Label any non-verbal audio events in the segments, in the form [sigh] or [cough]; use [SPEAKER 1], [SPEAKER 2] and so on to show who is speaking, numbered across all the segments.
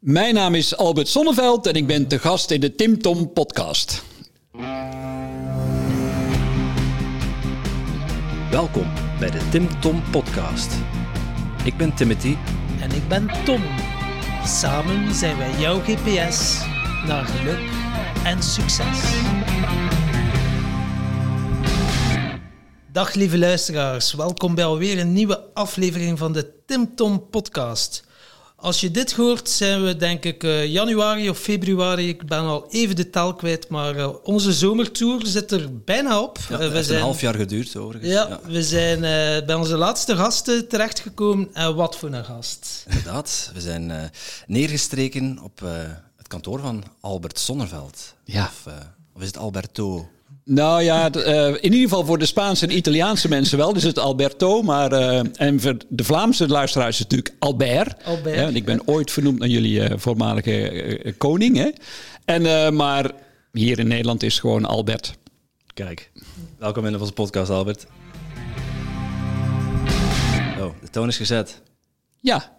[SPEAKER 1] Mijn naam is Albert Sonneveld en ik ben te gast in de Tim Tom podcast.
[SPEAKER 2] Welkom bij de Tim Tom podcast. Ik ben Timothy.
[SPEAKER 3] En ik ben Tom. Samen zijn wij jouw GPS naar geluk en succes. Dag lieve luisteraars, welkom bij alweer een nieuwe aflevering van de Tim Tom podcast. Als je dit hoort, zijn we denk ik uh, januari of februari. Ik ben al even de tel kwijt, maar uh, onze zomertour zit er bijna op.
[SPEAKER 2] Ja, het heeft zijn, een half jaar geduurd, overigens.
[SPEAKER 3] Ja, ja. we zijn uh, bij onze laatste gasten terechtgekomen. En wat voor een gast.
[SPEAKER 2] Inderdaad, we zijn neergestreken op het kantoor van Albert Zonneveld.
[SPEAKER 1] Ja.
[SPEAKER 2] Of, of is het Alberto?
[SPEAKER 1] Nou ja, uh, in ieder geval voor de Spaanse en Italiaanse mensen wel. Dus het Alberto. Maar, uh, en voor de Vlaamse luisteraars is het natuurlijk Albert.
[SPEAKER 3] Albert.
[SPEAKER 1] Ja, ik ben ooit vernoemd naar jullie uh, voormalige koning. Hè? En, maar hier in Nederland is het gewoon Albert.
[SPEAKER 2] Kijk, welkom in onze podcast, Albert. Oh, de toon is gezet.
[SPEAKER 1] Ja.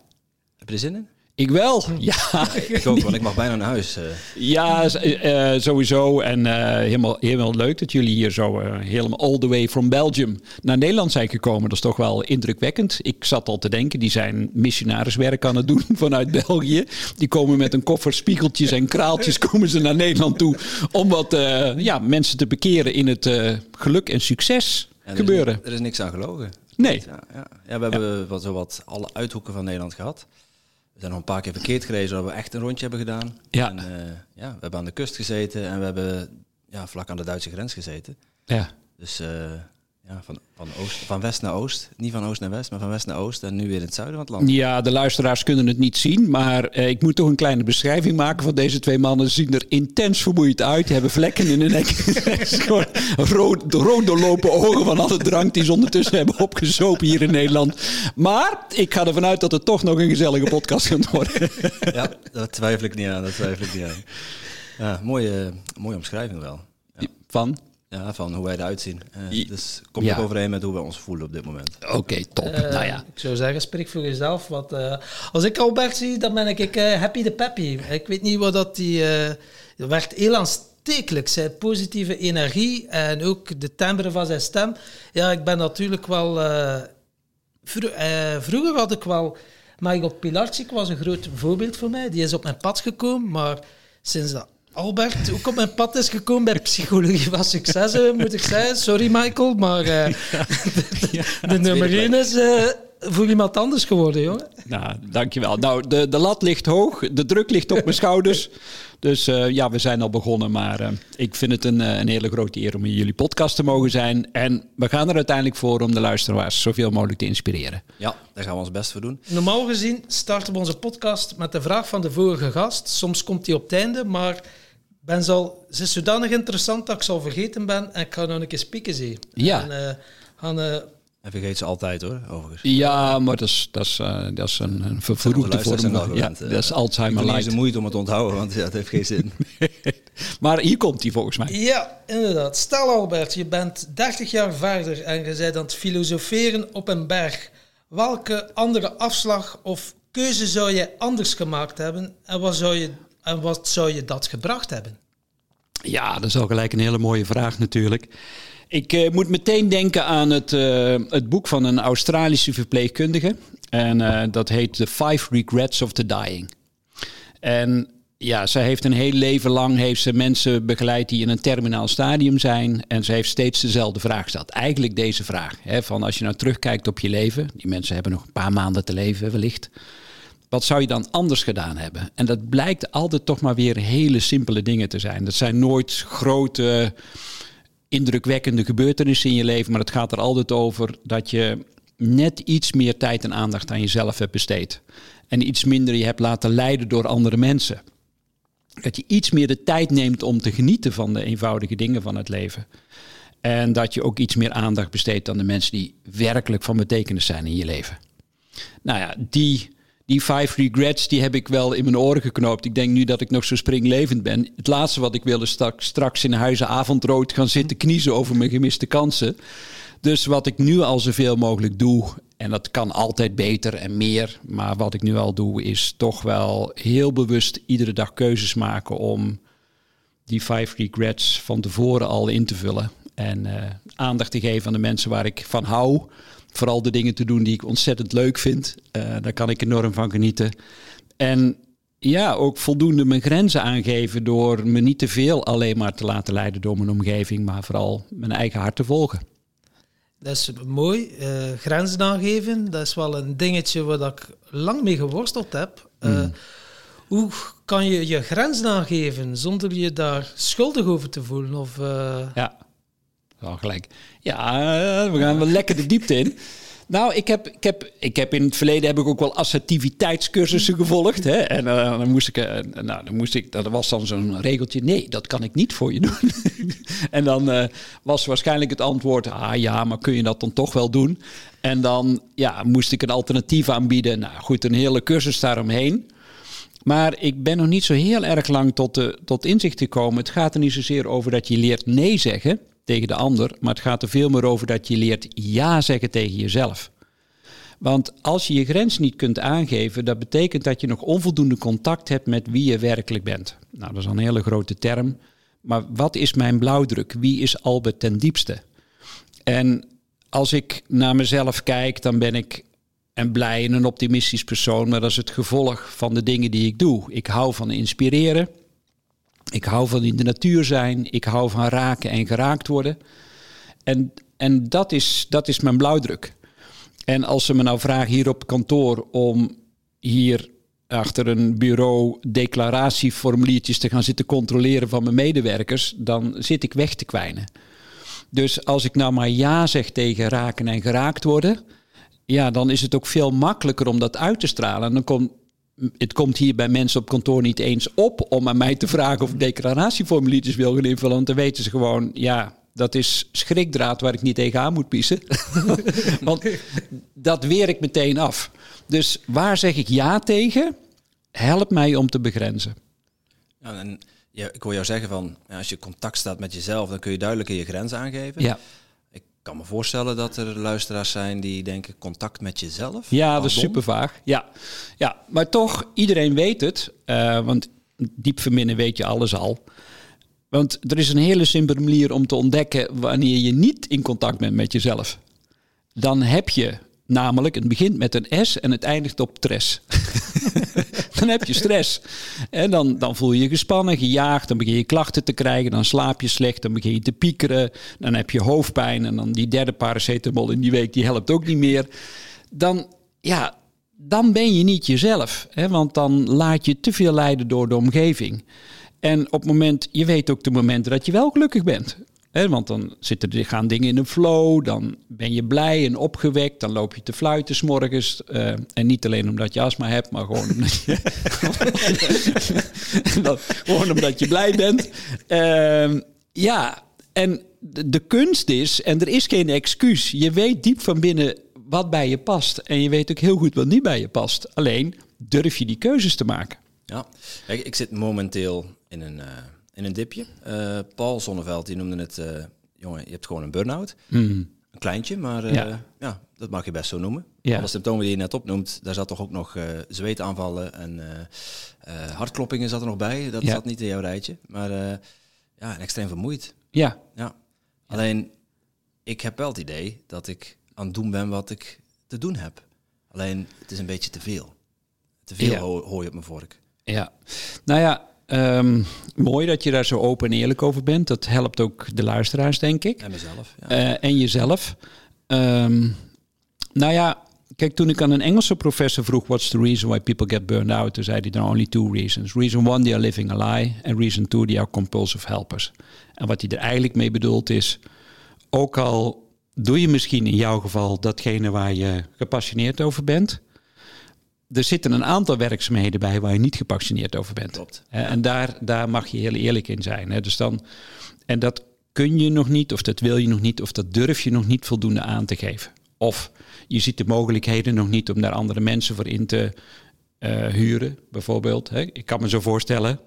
[SPEAKER 2] Heb je er zin in?
[SPEAKER 1] Ik wel, [laughs] ja.
[SPEAKER 2] Ik ook, want ik mag bijna naar huis. Uh.
[SPEAKER 1] Ja, uh, sowieso. En uh, helemaal, helemaal leuk dat jullie hier zo helemaal all the way from Belgium naar Nederland zijn gekomen. Dat is toch wel indrukwekkend. Ik zat al te denken, die zijn missionariswerk aan het doen [laughs] vanuit België. Die komen met een koffer spiegeltjes en kraaltjes [laughs] komen ze naar Nederland toe. Om wat ja, mensen te bekeren in het geluk en succes
[SPEAKER 2] er
[SPEAKER 1] gebeuren.
[SPEAKER 2] Is, er is niks aan gelogen.
[SPEAKER 1] Nee.
[SPEAKER 2] Ja, ja. ja we hebben wat, zo wat alle uithoeken van Nederland gehad. We zijn nog een paar keer verkeerd gereisd, dat we echt een rondje hebben gedaan.
[SPEAKER 1] Ja.
[SPEAKER 2] En, uh, ja, we hebben aan de kust gezeten en we hebben ja, vlak aan de Duitse grens gezeten.
[SPEAKER 1] Ja.
[SPEAKER 2] Dus uh, ja, van, van, oost, van west naar oost. Niet van oost naar west, maar van west naar oost. En nu weer in het zuiden van het land.
[SPEAKER 1] Ja, de luisteraars kunnen het niet zien. Maar uh, ik moet toch een kleine beschrijving maken van deze twee mannen. Ze zien er intens vermoeid uit. Die hebben vlekken in hun nek. [laughs] Rood, rood doorlopen ogen van alle drank die ze ondertussen hebben opgezopen hier in Nederland. Maar ik ga ervan uit dat het toch nog een gezellige podcast gaat worden. [laughs]
[SPEAKER 2] ja, dat twijfel ik niet aan. Dat twijfel ik niet aan. Ja, mooie, mooie omschrijving wel.
[SPEAKER 1] Ja. Van?
[SPEAKER 2] Ja, van hoe wij eruit zien. Uh, dus komt ja. ook overeen met hoe we ons voelen op dit moment.
[SPEAKER 1] Oké, okay, top. Uh, nou ja.
[SPEAKER 3] Ik zou zeggen, spreek voor jezelf. Want, uh, als ik Albert zie, dan ben ik happy de peppy. Ik weet niet wat dat die... werkt heel aanstekelijk. Zijn positieve energie en ook de timbre van zijn stem. Ja, ik ben natuurlijk wel... Vro vroeger had ik wel... Michael Pilarczyk was een groot voorbeeld voor mij. Die is op mijn pad gekomen, maar sinds dat Albert ook op mijn pad is gekomen bij Psychologie van Succes, moet ik zeggen. Sorry Michael, maar uh, [laughs] ja. de, ja, de nummer 1 is uh, voor iemand anders geworden, jongen.
[SPEAKER 1] Nou, dankjewel. Nou, de, de lat ligt hoog, de druk ligt op mijn schouders. Dus uh, ja, we zijn al begonnen, maar ik vind het een, een hele grote eer om in jullie podcast te mogen zijn. En we gaan er uiteindelijk voor om de luisteraars zoveel mogelijk te inspireren.
[SPEAKER 2] Ja, daar gaan we ons best voor doen.
[SPEAKER 3] Normaal gezien starten we onze podcast met de vraag van de vorige gast. Soms komt die op het einde, maar ben zal, ze is zodanig interessant dat ik zal vergeten ben en ik ga nog een keer spieken zien.
[SPEAKER 1] Ja.
[SPEAKER 3] En, uh, gaan, uh,
[SPEAKER 2] en vergeet ze altijd hoor, overigens.
[SPEAKER 1] Ja, maar dat is, dat is, uh, dat is een, een vervroegde vorm. Ja,
[SPEAKER 2] gewend,
[SPEAKER 1] dat is Alzheimer light.
[SPEAKER 2] Het is moeite om het te onthouden, want ja, het heeft geen zin. [laughs]
[SPEAKER 1] maar hier komt hij volgens mij.
[SPEAKER 3] Ja, inderdaad. Stel Albert, je bent 30 jaar verder en je bent aan het filosoferen op een berg. Welke andere afslag of keuze zou je anders gemaakt hebben en wat zou je en wat zou je dat gebracht hebben?
[SPEAKER 1] Ja, dat is al gelijk een hele mooie vraag natuurlijk. Ik uh, moet meteen denken aan het, uh, het boek van een Australische verpleegkundige. En uh, dat heet The Five Regrets of the Dying. En ja, ze heeft een heel leven lang heeft ze mensen begeleid die in een terminaal stadium zijn. En ze heeft steeds dezelfde vraag gesteld. Eigenlijk deze vraag. Hè, van als je nou terugkijkt op je leven. Die mensen hebben nog een paar maanden te leven wellicht. Wat zou je dan anders gedaan hebben? En dat blijkt altijd toch maar weer hele simpele dingen te zijn. Dat zijn nooit grote, indrukwekkende gebeurtenissen in je leven. Maar het gaat er altijd over dat je net iets meer tijd en aandacht aan jezelf hebt besteed. En iets minder je hebt laten leiden door andere mensen. Dat je iets meer de tijd neemt om te genieten van de eenvoudige dingen van het leven. En dat je ook iets meer aandacht besteedt aan de mensen die werkelijk van betekenis zijn in je leven. Nou ja, die die five regrets, die heb ik wel in mijn oren geknoopt. Ik denk nu dat ik nog zo springlevend ben. Het laatste wat ik wil is straks, straks in huizen avondrood gaan zitten kniezen over mijn gemiste kansen. Dus wat ik nu al zoveel mogelijk doe En dat kan altijd beter en meer. Maar wat ik nu al doe, is toch wel heel bewust iedere dag keuzes maken om die five regrets van tevoren al in te vullen. En uh, aandacht te geven aan de mensen waar ik van hou. Vooral de dingen te doen die ik ontzettend leuk vind. Uh, daar kan ik enorm van genieten. En ja, ook voldoende mijn grenzen aangeven door me niet te veel alleen maar te laten leiden door mijn omgeving, maar vooral mijn eigen hart te volgen.
[SPEAKER 3] Dat is mooi. Uh, grenzen aangeven, dat is wel een dingetje waar ik lang mee geworsteld heb. Uh, Hoe kan je je grenzen aangeven zonder je daar schuldig over te voelen? Of, uh...
[SPEAKER 1] Ja, gelijk. Ja, we gaan wel lekker de diepte in. Nou, ik heb, ik, heb, ik heb in het verleden heb ik ook wel assertiviteitscursussen gevolgd. Hè? En uh, dan moest ik, uh, nou, dan moest ik, dat was dan zo'n regeltje. Nee, dat kan ik niet voor je doen. [laughs] en dan was waarschijnlijk het antwoord: ah ja, maar kun je dat dan toch wel doen? En dan ja, moest ik een alternatief aanbieden. Nou goed, een hele cursus daaromheen. Maar ik ben nog niet zo heel erg lang tot, de, tot inzicht gekomen. Het gaat er niet zozeer over dat je leert nee zeggen tegen de ander, maar het gaat er veel meer over dat je leert ja zeggen tegen jezelf. Want als je je grens niet kunt aangeven, dat betekent dat je nog onvoldoende contact hebt met wie je werkelijk bent. Nou, dat is een hele grote term. Maar wat is mijn blauwdruk? Wie is Albert ten diepste? En als ik naar mezelf kijk, dan ben ik een blij en een optimistisch persoon. Maar dat is het gevolg van de dingen die ik doe. Ik hou van inspireren. Ik hou van in de natuur zijn. Ik hou van raken en geraakt worden. En, en dat, is, dat is mijn blauwdruk. En als ze me nou vragen hier op kantoor om hier achter een bureau declaratieformuliertjes te gaan zitten controleren van mijn medewerkers, dan zit ik weg te kwijnen. Dus als ik nou maar ja zeg tegen raken en geraakt worden, ja, dan is het ook veel makkelijker om dat uit te stralen. En dan komt het komt hier bij mensen op kantoor niet eens op om aan mij te vragen of ik declaratieformuliertjes wil gaan invullen. Want dan weten ze gewoon, ja, dat is schrikdraad waar ik niet tegenaan moet piezen. [laughs] Want dat weer ik meteen af. Dus waar zeg ik ja tegen? Help mij om te begrenzen.
[SPEAKER 2] Ja, en ja, ik wil jou zeggen van, als je contact staat met jezelf, dan kun je duidelijk je grenzen aangeven.
[SPEAKER 1] Ja.
[SPEAKER 2] Ik kan me voorstellen dat er luisteraars zijn die denken contact met jezelf.
[SPEAKER 1] Ja, dat is super vaag. Ja. ja, maar toch, iedereen weet het. Uh, want diep verminnen weet je alles al. Want er is een hele simpele manier om te ontdekken wanneer je niet in contact bent met jezelf. Dan heb je namelijk, het begint met een S en het eindigt op tres. [laughs] dan heb je stress. En dan, dan voel je je gespannen, gejaagd, dan begin je klachten te krijgen, dan slaap je slecht, dan begin je te piekeren, dan heb je hoofdpijn en dan die derde paracetamol in die week, die helpt ook niet meer. Dan, ja, dan ben je niet jezelf, hè, want dan laat je te veel leiden door de omgeving. En op het moment, je weet ook de momenten dat je wel gelukkig bent. Want dan zitten gaan dingen in een flow, dan ben je blij en opgewekt, dan loop je te fluiten s'morgens. Uh, en niet alleen omdat je astma hebt, maar gewoon [laughs] omdat je, [laughs] gewoon omdat je blij bent. Uh, ja, en de, kunst is, en er is geen excuus, je weet diep van binnen wat bij je past. En je weet ook heel goed wat niet bij je past. Alleen durf je die keuzes te maken.
[SPEAKER 2] Ja, ik zit momenteel in een... Uh in een dipje. Uh, Paul Zonneveld die noemde het, uh, jongen, je hebt gewoon een burn-out.
[SPEAKER 1] Mm.
[SPEAKER 2] Een kleintje, maar uh, ja. ja. dat mag je best zo noemen. Ja. Alle symptomen die je net opnoemt, daar zat toch ook nog zweetaanvallen en hartkloppingen zat er nog bij. Dat ja. zat niet in jouw rijtje. Maar ja, extreem vermoeid.
[SPEAKER 1] Ja.
[SPEAKER 2] ja. Alleen, ik heb wel het idee dat ik aan het doen ben wat ik te doen heb. Alleen, het is een beetje te veel. Te veel ho hoor je op mijn vork.
[SPEAKER 1] Ja, nou ja, Um, mooi dat je daar zo open en eerlijk over bent. Dat helpt ook de luisteraars, denk ik.
[SPEAKER 2] En mezelf. Ja.
[SPEAKER 1] Uh, en jezelf. Um, nou ja, kijk, toen ik aan een Engelse professor vroeg... what's the reason why people get burned out? Toen zei hij, there are only two reasons. Reason one, they are living a lie. And reason two, they are compulsive helpers. En wat hij er eigenlijk mee bedoelt is... ook al doe je misschien in jouw geval datgene waar je gepassioneerd over bent er zitten een aantal werkzaamheden bij waar je niet gepassioneerd over bent.
[SPEAKER 2] Klopt.
[SPEAKER 1] En daar, daar mag je heel eerlijk in zijn. Hè. Dus dan, en dat kun je nog niet, of dat wil je nog niet, of dat durf je nog niet voldoende aan te geven. Of je ziet de mogelijkheden nog niet om daar andere mensen voor in te uh, huren, bijvoorbeeld. Hè. Ik kan me zo voorstellen.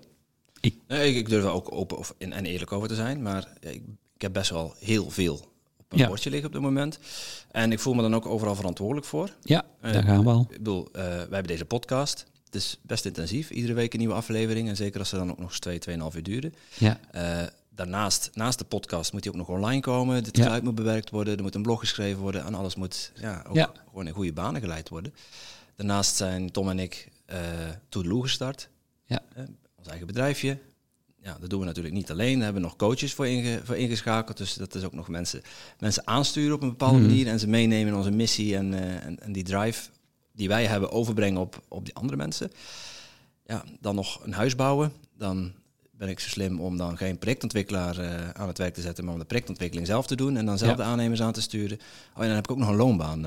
[SPEAKER 2] Ik, nee, ik durf er ook open of, en eerlijk over te zijn, maar ik, ik heb best wel heel veel op mijn bordje liggen op dit moment. En ik voel me dan ook overal verantwoordelijk voor.
[SPEAKER 1] Ja, daar gaan we al.
[SPEAKER 2] Ik bedoel, wij hebben deze podcast. Het is best intensief, iedere week een nieuwe aflevering. En zeker als ze dan ook nog eens twee, tweeënhalf uur duren.
[SPEAKER 1] Ja
[SPEAKER 2] daarnaast, naast de podcast, moet hij ook nog online komen. Het geluid moet bewerkt worden, er moet een blog geschreven worden en alles moet ja, ook gewoon in goede banen geleid worden. Daarnaast zijn Tom en ik uh, Toedeloe gestart.
[SPEAKER 1] Ja.
[SPEAKER 2] ons eigen bedrijfje. Ja, dat doen we natuurlijk niet alleen. We hebben nog coaches voor, inge, voor ingeschakeld. Dus dat is ook nog mensen, mensen aansturen op een bepaalde mhm. manier en ze meenemen in onze missie en, uh, en, en, die drive die wij hebben overbrengen op, op die andere mensen. Ja, dan nog een huis bouwen. Dan ben ik zo slim om dan geen projectontwikkelaar uh, aan het werk te zetten, maar om de projectontwikkeling zelf te doen en dan zelf de aannemers aan te sturen. Oh, en dan heb ik ook nog een loonbaan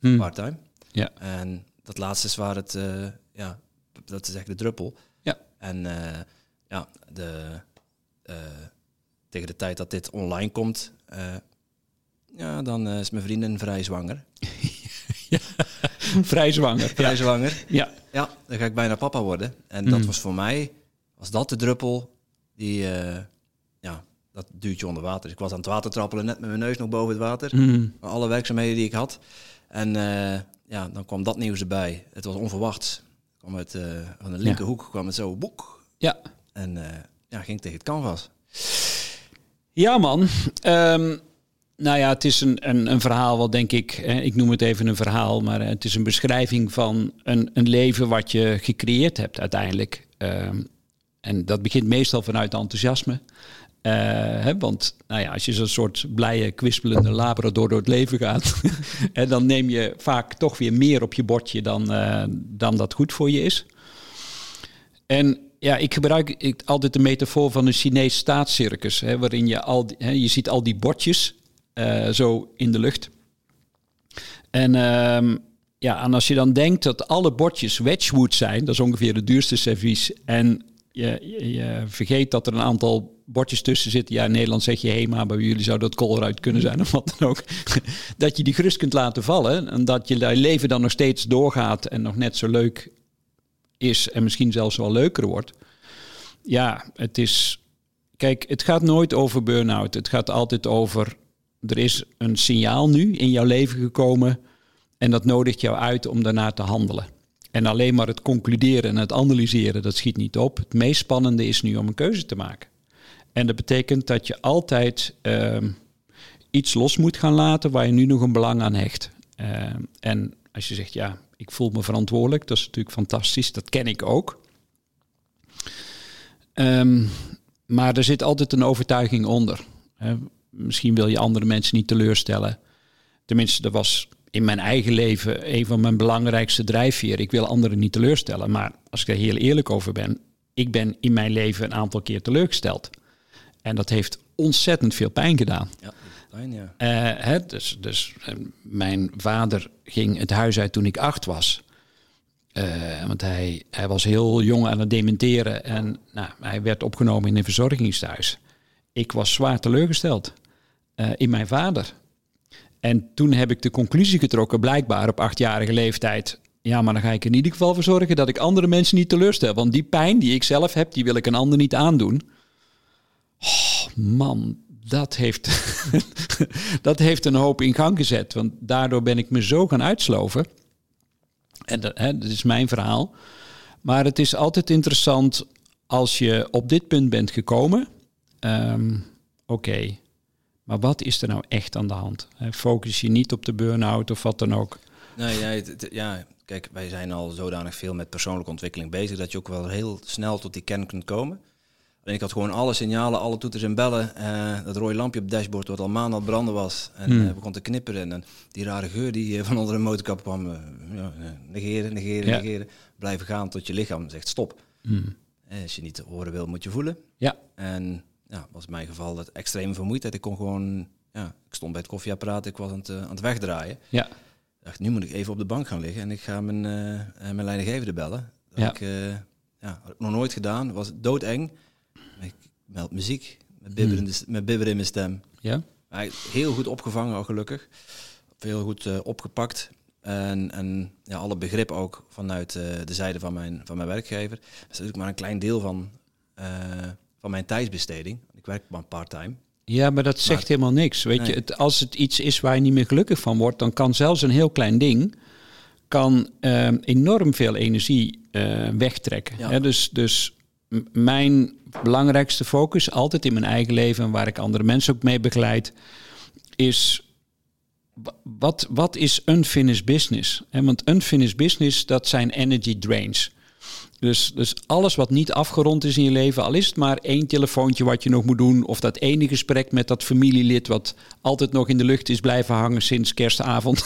[SPEAKER 2] uh, part-time.
[SPEAKER 1] Ja.
[SPEAKER 2] En dat laatste is waar het, ja, dat is echt de druppel.
[SPEAKER 1] Ja.
[SPEAKER 2] En ja, de, tegen de tijd dat dit online komt, ja, dan is mijn vriendin vrij zwanger. [laughs]
[SPEAKER 1] ja. vrij zwanger.
[SPEAKER 2] vrij zwanger.
[SPEAKER 1] Ja.
[SPEAKER 2] Ja, dan ga ik bijna papa worden. En dat hmm. was voor mij was dat de druppel die, ja, dat duwtje onder water. Dus ik was aan het water trappelen, net met mijn neus nog boven het water. Mm. Alle werkzaamheden die ik had. En ja, dan kwam dat nieuws erbij. Het was onverwachts. Kwam het, van de linkerhoek kwam het zo, boek.
[SPEAKER 1] Ja.
[SPEAKER 2] En ja, ging tegen het canvas.
[SPEAKER 1] Ja, man. Um, nou ja, het is een, een, een verhaal wat denk ik, ik noem het even een verhaal, maar het is een beschrijving van een, een leven wat je gecreëerd hebt uiteindelijk. Um, en dat begint meestal vanuit enthousiasme. Uh, hè, want nou ja, als je zo'n soort blije, kwispelende labrador door het leven gaat, [laughs] en dan neem je vaak toch weer meer op je bordje dan, uh, dan dat goed voor je is. En ja, ik gebruik ik, altijd de metafoor van een Chinees staatscircus, hè, waarin je al hè, je ziet al die bordjes uh, zo in de lucht. En um, ja, en als je dan denkt dat alle bordjes Wedgwood zijn, dat is ongeveer het duurste servies, en je, je, vergeet dat er een aantal bordjes tussen zitten. Ja, in Nederland zeg je HEMA, bij jullie zou dat koolruit kunnen zijn of wat dan ook. [laughs] dat je die gerust kunt laten vallen en dat je leven dan nog steeds doorgaat en nog net zo leuk is en misschien zelfs wel leuker wordt. Ja, het is. Kijk, het gaat nooit over burn-out. Het gaat altijd over. Er is een signaal nu in jouw leven gekomen en dat nodigt jou uit om daarna te handelen. En alleen maar het concluderen en het analyseren, dat schiet niet op. Het meest spannende is nu om een keuze te maken. En dat betekent dat je altijd ehm, iets los moet gaan laten waar je nu nog een belang aan hecht. Ehm, en als je zegt, ja, ik voel me verantwoordelijk, dat is natuurlijk fantastisch, dat ken ik ook. Ehm, maar er zit altijd een overtuiging onder. misschien wil je andere mensen niet teleurstellen. Tenminste, er was in mijn eigen leven een van mijn belangrijkste drijfveren. Ik wil anderen niet teleurstellen, maar als ik er heel eerlijk over ben, ik ben in mijn leven een aantal keer teleurgesteld. En dat heeft ontzettend veel pijn gedaan.
[SPEAKER 2] Ja, ja.
[SPEAKER 1] Uh, hè, dus dus uh, mijn vader ging het huis uit toen ik acht was. Uh, want hij, hij was heel jong aan het dementeren en nou, hij werd opgenomen in een verzorgingstehuis. Ik was zwaar teleurgesteld in mijn vader. En toen heb ik de conclusie getrokken, blijkbaar op achtjarige leeftijd. Ja, maar dan ga ik in ieder geval voor zorgen dat ik andere mensen niet teleurstel. Want die pijn die ik zelf heb, die wil ik een ander niet aandoen. Oh, man, dat heeft, [laughs] dat heeft een hoop in gang gezet. Want daardoor ben ik me zo gaan uitsloven. En dat, hè, is mijn verhaal. Maar het is altijd interessant als je op dit punt bent gekomen. Um, Oké, maar wat is er nou echt aan de hand? Focus je niet op de burn-out of wat dan ook?
[SPEAKER 2] Nee, ja, ja, kijk, wij zijn al zodanig veel met persoonlijke ontwikkeling bezig dat je ook wel heel snel tot die kern kunt komen. En ik had gewoon alle signalen, alle toeters en bellen. Uh, dat rode lampje op het dashboard wat al maanden aan het branden was. En hmm. uh, begon te knipperen. En die rare geur die uh, van onder de motorkap kwam. ja, negeren, negeren, negeren. Blijven gaan tot je lichaam zegt stop. Hmm. als je niet horen wil, moet je voelen.
[SPEAKER 1] Ja.
[SPEAKER 2] En ja, was in mijn geval dat extreme vermoeidheid. Ik kon gewoon, ja, ik stond bij het koffieapparaat, ik was aan het, aan het wegdraaien.
[SPEAKER 1] Ja.
[SPEAKER 2] dacht, nu moet ik even op de bank gaan liggen en ik ga mijn, uh, mijn leidinggevende bellen. Dat ja. Ik, ja, had ik nog nooit gedaan, was doodeng. Ik meld muziek, met bibber, in, de, met bibber in mijn stem.
[SPEAKER 1] Ja.
[SPEAKER 2] Maar heel goed opgevangen al gelukkig. Heel goed opgepakt. En, en ja, alle begrip ook vanuit de zijde van mijn, van mijn werkgever. Dat is natuurlijk maar een klein deel van van mijn tijdsbesteding. Ik werk maar part-time.
[SPEAKER 1] Ja, maar dat zegt helemaal niks. Weet je, het, als het iets is waar je niet meer gelukkig van wordt, dan kan zelfs een heel klein ding kan, ehm, enorm veel energie wegtrekken. dus, dus mijn belangrijkste focus, altijd in mijn eigen leven en waar ik andere mensen ook mee begeleid, is wat, wat is unfinished business? want unfinished business, dat zijn energy drains. Dus, dus alles wat niet afgerond is in je leven, al is het maar één telefoontje wat je nog moet doen, of dat ene gesprek met dat familielid wat altijd nog in de lucht is blijven hangen sinds kerstavond.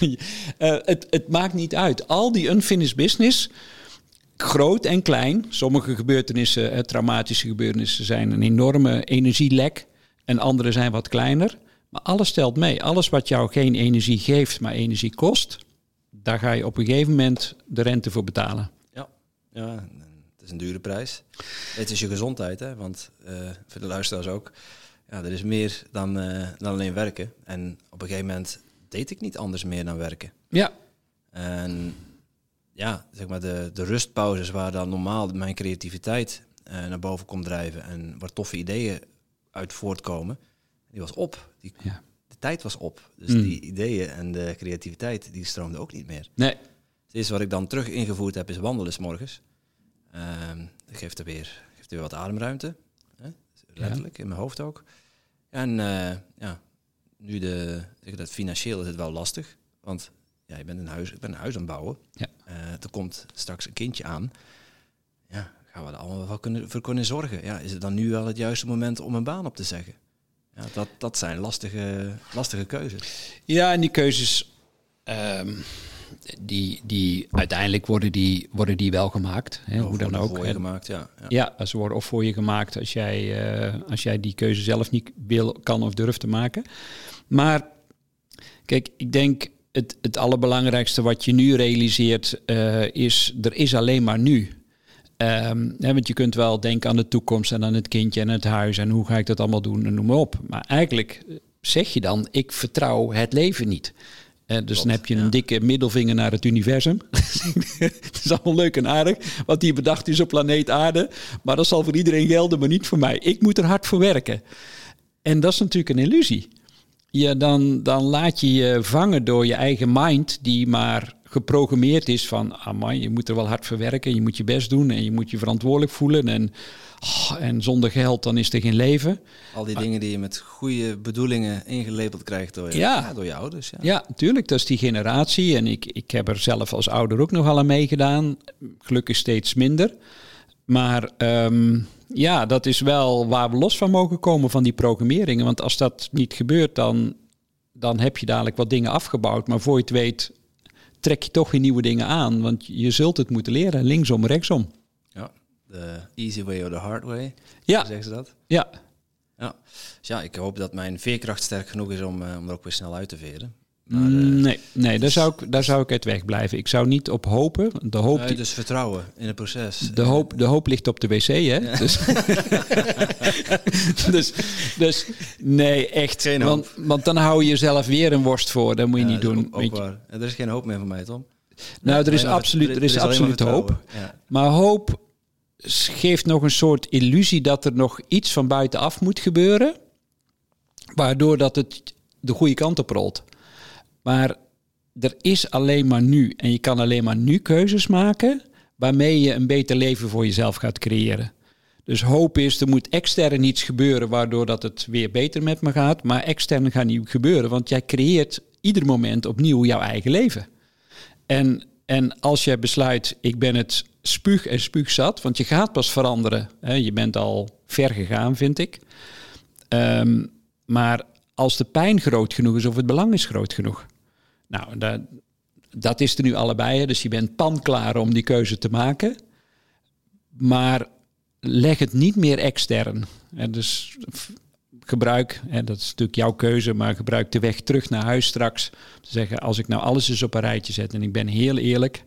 [SPEAKER 1] uh, [laughs] het, het maakt niet uit. Al die unfinished business, groot en klein, sommige gebeurtenissen, uh, traumatische gebeurtenissen, zijn een enorme energielek en andere zijn wat kleiner. Maar alles stelt mee. Alles wat jou geen energie geeft, maar energie kost, daar ga je op een gegeven moment de rente voor betalen.
[SPEAKER 2] Ja, ja het is een dure prijs. Het is je gezondheid, hè? want uh, voor de luisteraars ook. Ja, er is meer dan, uh, dan alleen werken. En op een gegeven moment deed ik niet anders meer dan werken.
[SPEAKER 1] Ja.
[SPEAKER 2] En ja, zeg maar de, de rustpauzes waar dan normaal mijn creativiteit uh, naar boven komt drijven en waar toffe ideeën uit voortkomen, die was op. Die, ja tijd was op. Dus mm. die ideeën en de creativiteit, die stroomde ook niet meer.
[SPEAKER 1] Nee.
[SPEAKER 2] Het eerste wat ik dan terug ingevoerd heb, is wandelen s morgens. Uh, dat geeft er weer, geeft er weer wat ademruimte. Hè? Letterlijk, in mijn hoofd ook. En uh, ja, nu de, zeg dat financieel is het wel lastig. Want ja, je bent een huis, ik ben een huis aan het bouwen.
[SPEAKER 1] Ja.
[SPEAKER 2] Uh, er komt straks een kindje aan. Ja, gaan we er allemaal wel kunnen, voor kunnen zorgen? Ja, is het dan nu wel het juiste moment om een baan op te zeggen? Ja, dat, dat zijn lastige, lastige keuzes.
[SPEAKER 1] Ja, en die keuzes, um, die, die, uiteindelijk worden die, worden die wel gemaakt. Hè, hoe dan ook.
[SPEAKER 2] Voor je gemaakt, ja.
[SPEAKER 1] Ja, ja ze worden of voor je gemaakt als jij, uh, als jij die keuze zelf niet wil, kan of durft te maken. Maar kijk, ik denk het, het allerbelangrijkste wat je nu realiseert uh, is, er is alleen maar nu. Um, want je kunt wel denken aan de toekomst en aan het kindje en het huis en hoe ga ik dat allemaal doen en noem maar op. Maar eigenlijk eh, zeg je dan, ik vertrouw het leven niet. Uh, dus dan heb je een dikke middelvinger naar het universum. [laughs] het is allemaal leuk en aardig wat hier bedacht is op planeet aarde. Maar dat zal voor iedereen gelden, maar niet voor mij. Ik moet er hard voor werken. En dat is natuurlijk een illusie. Ja, dan, dan laat je je vangen door je eigen mind, die maar geprogrammeerd is van, amai, je moet er wel hard voor werken, je moet je best doen en je moet je verantwoordelijk voelen en, oh, en zonder geld dan is er geen leven.
[SPEAKER 2] Al die dingen die je met goede bedoelingen ingelepeld krijgt door je, ja. door je ouders.
[SPEAKER 1] Ja. ja, natuurlijk, dat is die generatie en ik, ik heb er zelf als ouder ook nogal aan meegedaan, gelukkig steeds minder. Maar ehm, ja, dat is wel waar we los van mogen komen van die programmeringen. Want als dat niet gebeurt, dan, dan heb je dadelijk wat dingen afgebouwd. Maar voor je het weet, trek je toch weer nieuwe dingen aan. Want je zult het moeten leren, linksom, rechtsom.
[SPEAKER 2] Ja, de easy way or the hard way.
[SPEAKER 1] Ja.
[SPEAKER 2] Zeggen ze dat?
[SPEAKER 1] Ja.
[SPEAKER 2] Ja. Dus ja, ik hoop dat mijn veerkracht sterk genoeg is om, uh, om er ook weer snel uit te veren.
[SPEAKER 1] Maar, uh, nee, nee daar, zou ik, daar zou ik uit weg blijven. Ik zou niet op hopen. De hoop
[SPEAKER 2] nee, dus vertrouwen in het proces.
[SPEAKER 1] De hoop, de hoop ligt op de wc, hè? Ja. Dus, [laughs] dus, dus, nee, echt.
[SPEAKER 2] Geen
[SPEAKER 1] want, want, dan hou je jezelf weer een worst voor. Dat moet je ja, niet doen.
[SPEAKER 2] Ook, ook waar. Er is geen hoop meer voor mij, Tom.
[SPEAKER 1] Nou, er is absoluut, er is, er is absoluut hoop. Ja. Maar hoop geeft nog een soort illusie dat er nog iets van buitenaf moet gebeuren. Waardoor dat het de goede kant op rolt. Maar er is alleen maar nu. En je kan alleen maar nu keuzes maken waarmee je een beter leven voor jezelf gaat creëren. Dus hoop is, er moet extern iets gebeuren waardoor dat het weer beter met me gaat. Maar extern gaat niet gebeuren, want jij creëert ieder moment opnieuw jouw eigen leven. En, en als jij besluit, ik ben het spuug en spuugzat, want je gaat pas veranderen. Hè, je bent al ver gegaan, vind ik. Um, maar als de pijn groot genoeg is of het belang is groot genoeg, nou, dat, dat is er nu allebei. Dus je bent panklaar om die keuze te maken. Maar leg het niet meer extern. En dus gebruik, en dat is natuurlijk jouw keuze, maar gebruik de weg terug naar huis straks. Te zeggen, als ik nou alles eens op een rijtje zet en ik ben heel eerlijk,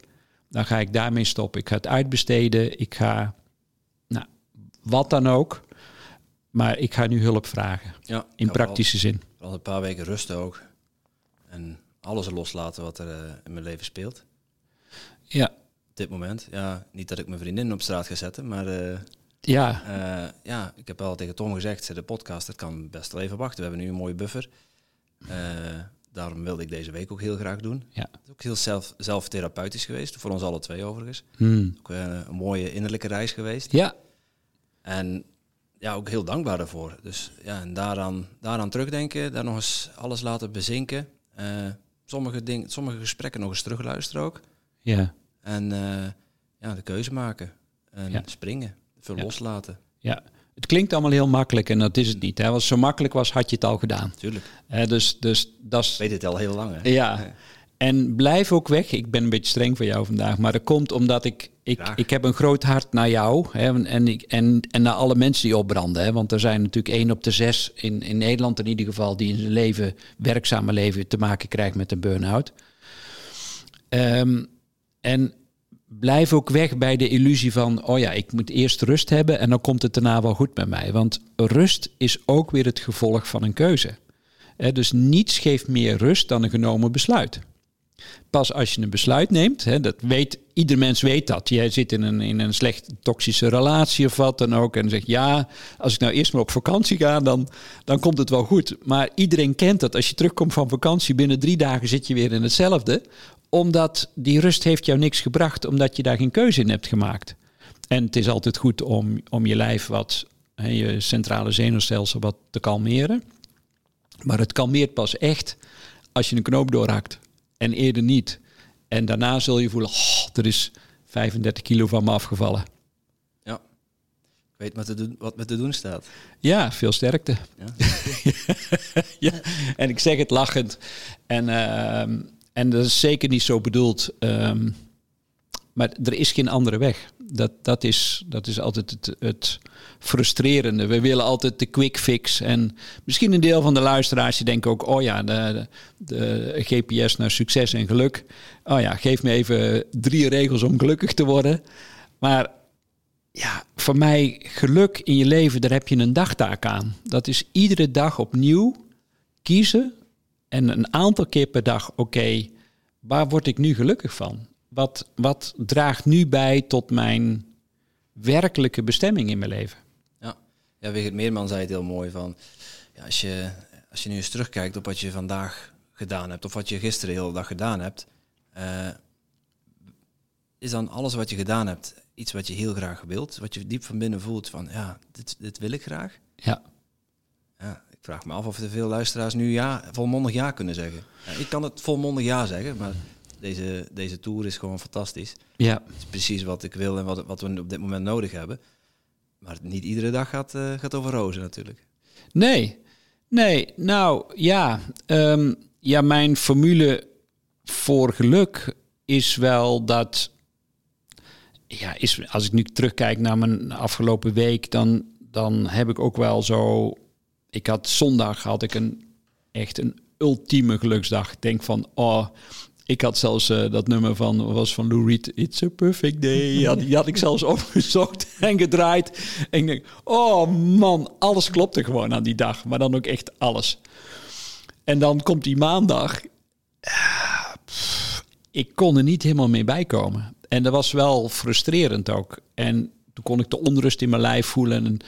[SPEAKER 1] dan ga ik daarmee stoppen. Ik ga het uitbesteden, ik ga, nou, wat dan ook. Maar ik ga nu hulp vragen. Ja, in praktische zin.
[SPEAKER 2] Al een paar weken rusten ook. En alles loslaten wat er uh, in mijn leven speelt.
[SPEAKER 1] Ja.
[SPEAKER 2] Op dit moment. Ja, niet dat ik mijn vriendin op straat ga zetten, maar... Uh,
[SPEAKER 1] Ja.
[SPEAKER 2] Uh, ja, ik heb al tegen Tom gezegd, de podcast, het kan best wel even wachten. We hebben nu een mooie buffer. Daarom wilde ik deze week ook heel graag doen. Ja. Het is ook heel zelf, zelftherapeutisch geweest, voor ons alle twee overigens. Hmm. Ook een mooie innerlijke reis geweest.
[SPEAKER 1] Ja.
[SPEAKER 2] En ja, ook heel dankbaar daarvoor. Dus ja, en daaraan, daaraan terugdenken, daar nog eens alles laten bezinken. Sommige, dingen, sommige gesprekken nog eens terugluisteren ook.
[SPEAKER 1] Ja.
[SPEAKER 2] En ja, de keuze maken. En springen. Veel loslaten.
[SPEAKER 1] Ja, het klinkt allemaal heel makkelijk en dat is het niet. Hè? Als het zo makkelijk was, had je het al gedaan.
[SPEAKER 2] Tuurlijk.
[SPEAKER 1] Uh, dus, dus dat is...
[SPEAKER 2] Weet het al heel lang, hè?
[SPEAKER 1] Ja. En blijf ook weg. Ik ben een beetje streng voor jou vandaag, maar dat komt omdat ik, ik, ik heb een groot hart naar jou hè, en, ik, en, en naar alle mensen die opbranden. Hè, want er zijn natuurlijk één op de zes in, in Nederland in ieder geval die in zijn leven, werkzame leven, te maken krijgt met een burn-out. Um, en blijf ook weg bij de illusie van, oh ja, ik moet eerst rust hebben en dan komt het daarna wel goed met mij. Want rust is ook weer het gevolg van een keuze. dus niets geeft meer rust dan een genomen besluit. Pas als je een besluit neemt, dat weet, ieder mens weet dat. Jij zit in een, in een slecht toxische relatie of wat dan ook. En zegt ja, als ik nou eerst maar op vakantie ga, dan, dan komt het wel goed. Maar iedereen kent dat. Als je terugkomt van vakantie, binnen drie dagen zit je weer in hetzelfde omdat die rust heeft jou niks gebracht, omdat je daar geen keuze in hebt gemaakt. En het is altijd goed om, om je lijf wat, je centrale zenuwstelsel wat te kalmeren. Maar het kalmeert pas echt als je een knoop doorhakt en eerder niet. En daarna zul je voelen, oh, er is 35 kilo van me afgevallen.
[SPEAKER 2] Ja, ik weet wat, te doen, wat met te doen staat.
[SPEAKER 1] Ja, veel sterkte. Ja. [laughs] ja. En ik zeg het lachend. En uh, en dat is zeker niet zo bedoeld. Um, maar er is geen andere weg. Dat, dat, is, dat is altijd het, het frustrerende. We willen altijd de quick fix. En misschien een deel van de luisteraars die denken ook... oh ja, de, de, GPS naar succes en geluk. Oh ja, geef me even drie regels om gelukkig te worden. Maar ja, voor mij geluk in je leven, daar heb je een dagtaak aan. Dat is iedere dag opnieuw kiezen en een aantal keer per dag, oké, waar word ik nu gelukkig van? Wat, wat draagt nu bij tot mijn werkelijke bestemming in mijn leven?
[SPEAKER 2] Ja, ja Wigert Meerman zei het heel mooi van, ja, als, je, als je nu eens terugkijkt op wat je vandaag gedaan hebt, of wat je gisteren de hele dag gedaan hebt, uh, is dan alles wat je gedaan hebt iets wat je heel graag wilt, wat je diep van binnen voelt van, ja, dit, dit wil ik graag?
[SPEAKER 1] Ja.
[SPEAKER 2] Ja, ik vraag me af of er veel luisteraars nu ja, volmondig ja kunnen zeggen. Ja, ik kan het volmondig ja zeggen, maar deze, deze tour is gewoon fantastisch.
[SPEAKER 1] Ja.
[SPEAKER 2] Het is precies wat ik wil en wat, wat we op dit moment nodig hebben. Maar niet iedere dag gaat, uh, gaat over rozen natuurlijk.
[SPEAKER 1] Nee, nee, nou ja, um, ja, mijn formule voor geluk is wel dat, ja, is, als ik nu terugkijk naar mijn afgelopen week, dan, dan heb ik ook wel zo ik had zondag had ik een echt een ultieme geluksdag. Ik denk van, oh, ik had zelfs uh, dat nummer van, was van Lou Reed, It's a Perfect Day. Die had, die had ik zelfs [laughs] opgezocht en gedraaid. En ik denk, oh man, alles klopte gewoon aan die dag. Maar dan ook echt alles. En dan komt die maandag. ik kon er niet helemaal mee bijkomen. En dat was wel frustrerend ook. En toen kon ik de onrust in mijn lijf voelen. En,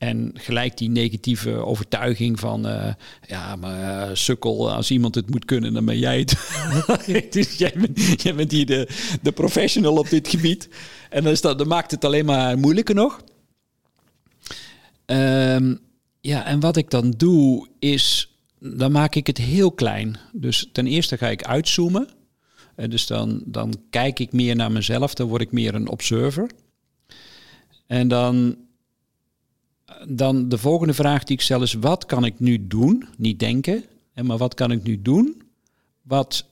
[SPEAKER 1] en gelijk die negatieve overtuiging van, uh, ja, maar uh, sukkel, als iemand het moet kunnen, dan ben jij het. [laughs] [laughs] dus jij, bent, jij bent hier de, de professional op dit gebied. En dan, is dat, dan maakt het alleen maar moeilijker nog. Um, ja, en wat ik dan doe, is, dan maak ik het heel klein. Dus ten eerste ga ik uitzoomen. En dus dan, dan kijk ik meer naar mezelf, dan word ik meer een observer. En dan dan de volgende vraag die ik stel is: wat kan ik nu doen? Niet denken, maar wat kan ik nu doen? Wat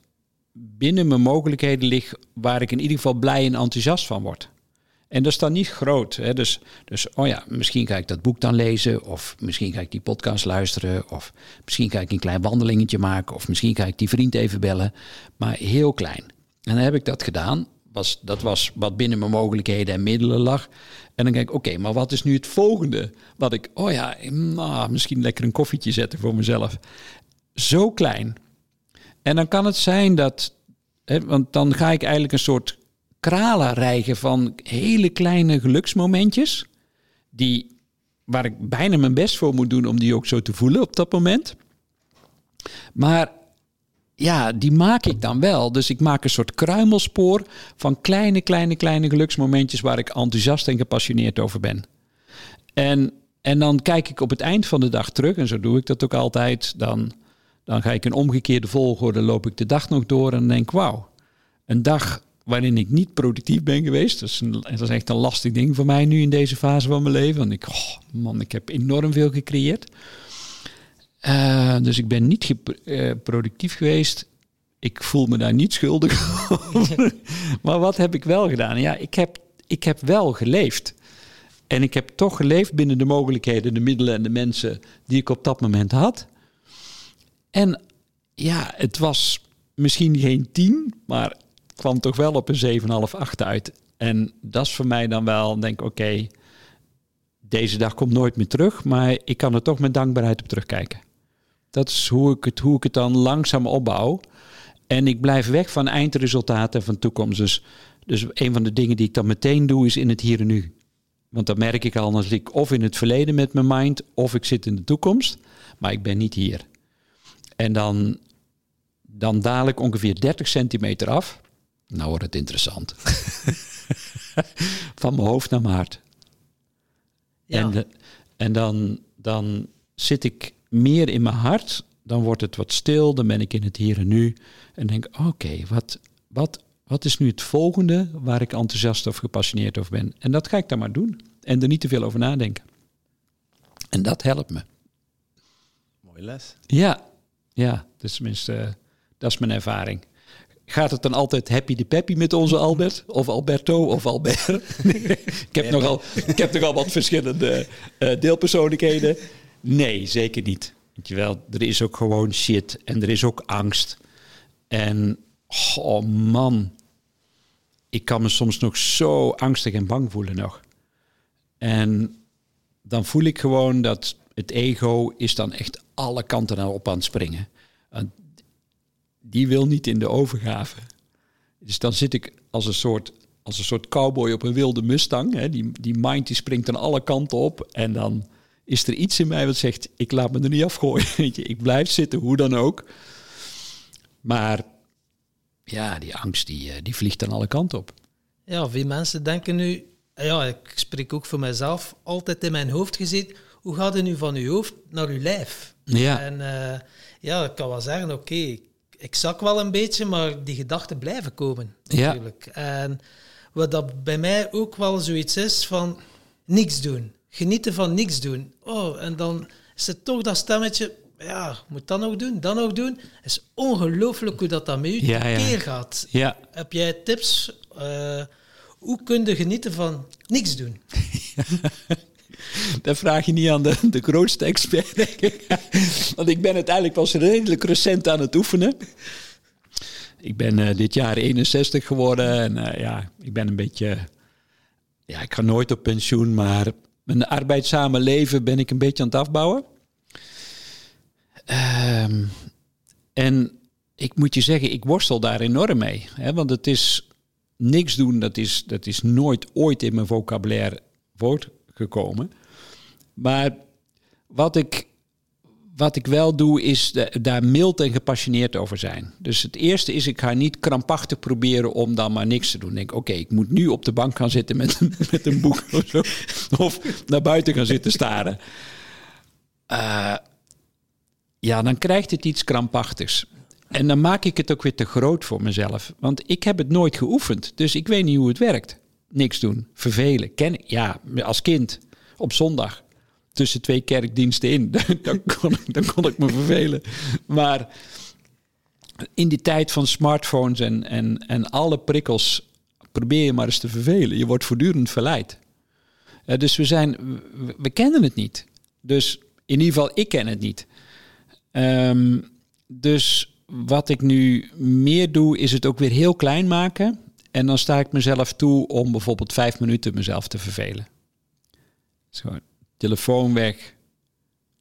[SPEAKER 1] binnen mijn mogelijkheden ligt, waar ik in ieder geval blij en enthousiast van word. En dat is dan niet groot. Hè? Dus, dus, oh ja, misschien ga ik dat boek dan lezen. Of misschien ga ik die podcast luisteren. Of misschien ga ik een klein wandelingetje maken. Of misschien ga ik die vriend even bellen. Maar heel klein. En dan heb ik dat gedaan. Was, dat was wat binnen mijn mogelijkheden en middelen lag. En dan denk ik, oké, maar wat is nu het volgende? Wat ik, oh ja, nou, misschien lekker een koffietje zetten voor mezelf. Zo klein. En dan kan het zijn dat, hè, want dan ga ik eigenlijk een soort kralen rijgen van hele kleine geluksmomentjes, die, waar ik bijna mijn best voor moet doen om die ook zo te voelen op dat moment. Maar ja, die maak ik dan wel. Dus ik maak een soort kruimelspoor van kleine, kleine, kleine geluksmomentjes waar ik enthousiast en gepassioneerd over ben. En, en dan kijk ik op het eind van de dag terug, en zo doe ik dat ook altijd. Dan, dan ga ik in omgekeerde volgorde, loop ik de dag nog door en denk, wauw, een dag waarin ik niet productief ben geweest. Dat is, een, dat is echt een lastig ding voor mij nu in deze fase van mijn leven. Want ik, oh man, ik heb enorm veel gecreëerd. Uh, dus ik ben niet uh, productief geweest. Ik voel me daar niet schuldig [laughs] over. maar wat heb ik wel gedaan? Ja, ik heb, ik heb wel geleefd. En ik heb toch geleefd binnen de mogelijkheden, de middelen en de mensen die ik op dat moment had. En ja, het was misschien geen tien, maar het kwam toch wel op een 7,5, 8 uit. En dat is voor mij dan wel, denk oké, deze dag komt nooit meer terug, maar ik kan er toch met dankbaarheid op terugkijken. Dat is hoe ik het, hoe ik het dan langzaam opbouw. En ik blijf weg van eindresultaten van toekomst. Dus, dus een van de dingen die ik dan meteen doe, is in het hier en nu. Want dan merk ik al, dan zit ik of in het verleden met mijn mind, of ik zit in de toekomst. Maar ik ben niet hier. En dan, dan daal ik ongeveer 30 centimeter af. Nou wordt het interessant. [laughs] Van mijn hoofd naar mijn hart. Ja. En, de, en dan, dan zit ik meer in mijn hart. Dan wordt het wat stil. Dan ben ik in het hier en nu. En denk, oké, wat, wat, wat is nu het volgende waar ik enthousiast of gepassioneerd over ben? En dat ga ik dan maar doen. En er niet te veel over nadenken. En dat helpt me.
[SPEAKER 2] Mooie les.
[SPEAKER 1] Ja, ja, dus tenminste, dat is mijn ervaring. Gaat het dan altijd happy de peppy met onze Albert? Of Alberto of Albert? [laughs] ik, heb nogal, ik heb nogal wat verschillende uh, deelpersoonlijkheden. Nee, zeker niet. Weet je wel, er is ook gewoon shit en er is ook angst. En, oh man, ik kan me soms nog zo angstig en bang voelen nog. En dan voel ik gewoon dat het ego is dan echt alle kanten naar op aan het springen. Die wil niet in de overgave. Dus dan zit ik als een soort, als een soort cowboy op een wilde Mustang. Hè. Die, die mind die springt aan alle kanten op. En dan is er iets in mij wat zegt, ik laat me er niet afgooien. [laughs] Weet je, ik blijf zitten, hoe dan ook. Maar ja, die angst die, eh, die vliegt aan alle kanten op.
[SPEAKER 3] Ja, veel mensen denken nu, ja, ik spreek ook voor mezelf, altijd in mijn hoofd gezien, hoe gaat het nu van uw hoofd naar uw lijf?
[SPEAKER 1] Ja.
[SPEAKER 3] En uh, ja, ik kan wel zeggen, oké, ik zak wel een beetje, maar die gedachten blijven komen. Natuurlijk. Ja. En wat dat bij mij ook wel zoiets is van niks doen. Genieten van niks doen. Oh, en dan is het toch dat stemmetje, ja, moet dat nog doen, dat nog doen. Het is ongelooflijk hoe dat, dat met u ja, keer gaat.
[SPEAKER 1] Ja.
[SPEAKER 3] Heb jij tips? Uh, hoe kun je genieten van niks doen? [laughs]
[SPEAKER 1] Dat vraag je niet aan de, de grootste expert, denk ik. [laughs] Want ik ben het eigenlijk pas redelijk recent aan het oefenen. Ik ben uh, dit jaar 61 geworden en uh, ja, ik ben een beetje... Ja, ik ga nooit op pensioen, maar mijn arbeidzame leven ben ik een beetje aan het afbouwen. Um, en ik moet je zeggen, ik worstel daar enorm mee. Hè, want het is niks doen, dat is, dat is nooit ooit in mijn vocabulaire woord gekomen. Maar wat ik, wat ik wel doe, is daar mild en gepassioneerd over zijn. Dus het eerste is, ik ga niet krampachtig proberen om dan maar niks te doen. Denk, oké, ik moet nu op de bank gaan zitten met, [laughs] met een boek of zo. Of naar buiten gaan zitten staren. Uh, ja, dan krijgt het iets krampachtigs. En dan maak ik het ook weer te groot voor mezelf. Want ik heb het nooit geoefend. Dus ik weet niet hoe het werkt. Niks doen, vervelen. Ja, als kind op zondag tussen twee kerkdiensten in. [laughs] dan, kon dan kon ik me vervelen. Maar in die tijd van smartphones en, en, en alle prikkels probeer je maar eens te vervelen. Je wordt voortdurend verleid. Uh, dus we, zijn, we, kennen het niet. Dus in ieder geval, ik ken het niet. Um, dus wat ik nu meer doe, is het ook weer heel klein maken. En dan sta ik mezelf toe om bijvoorbeeld vijf minuten mezelf te vervelen. Zo, telefoon weg,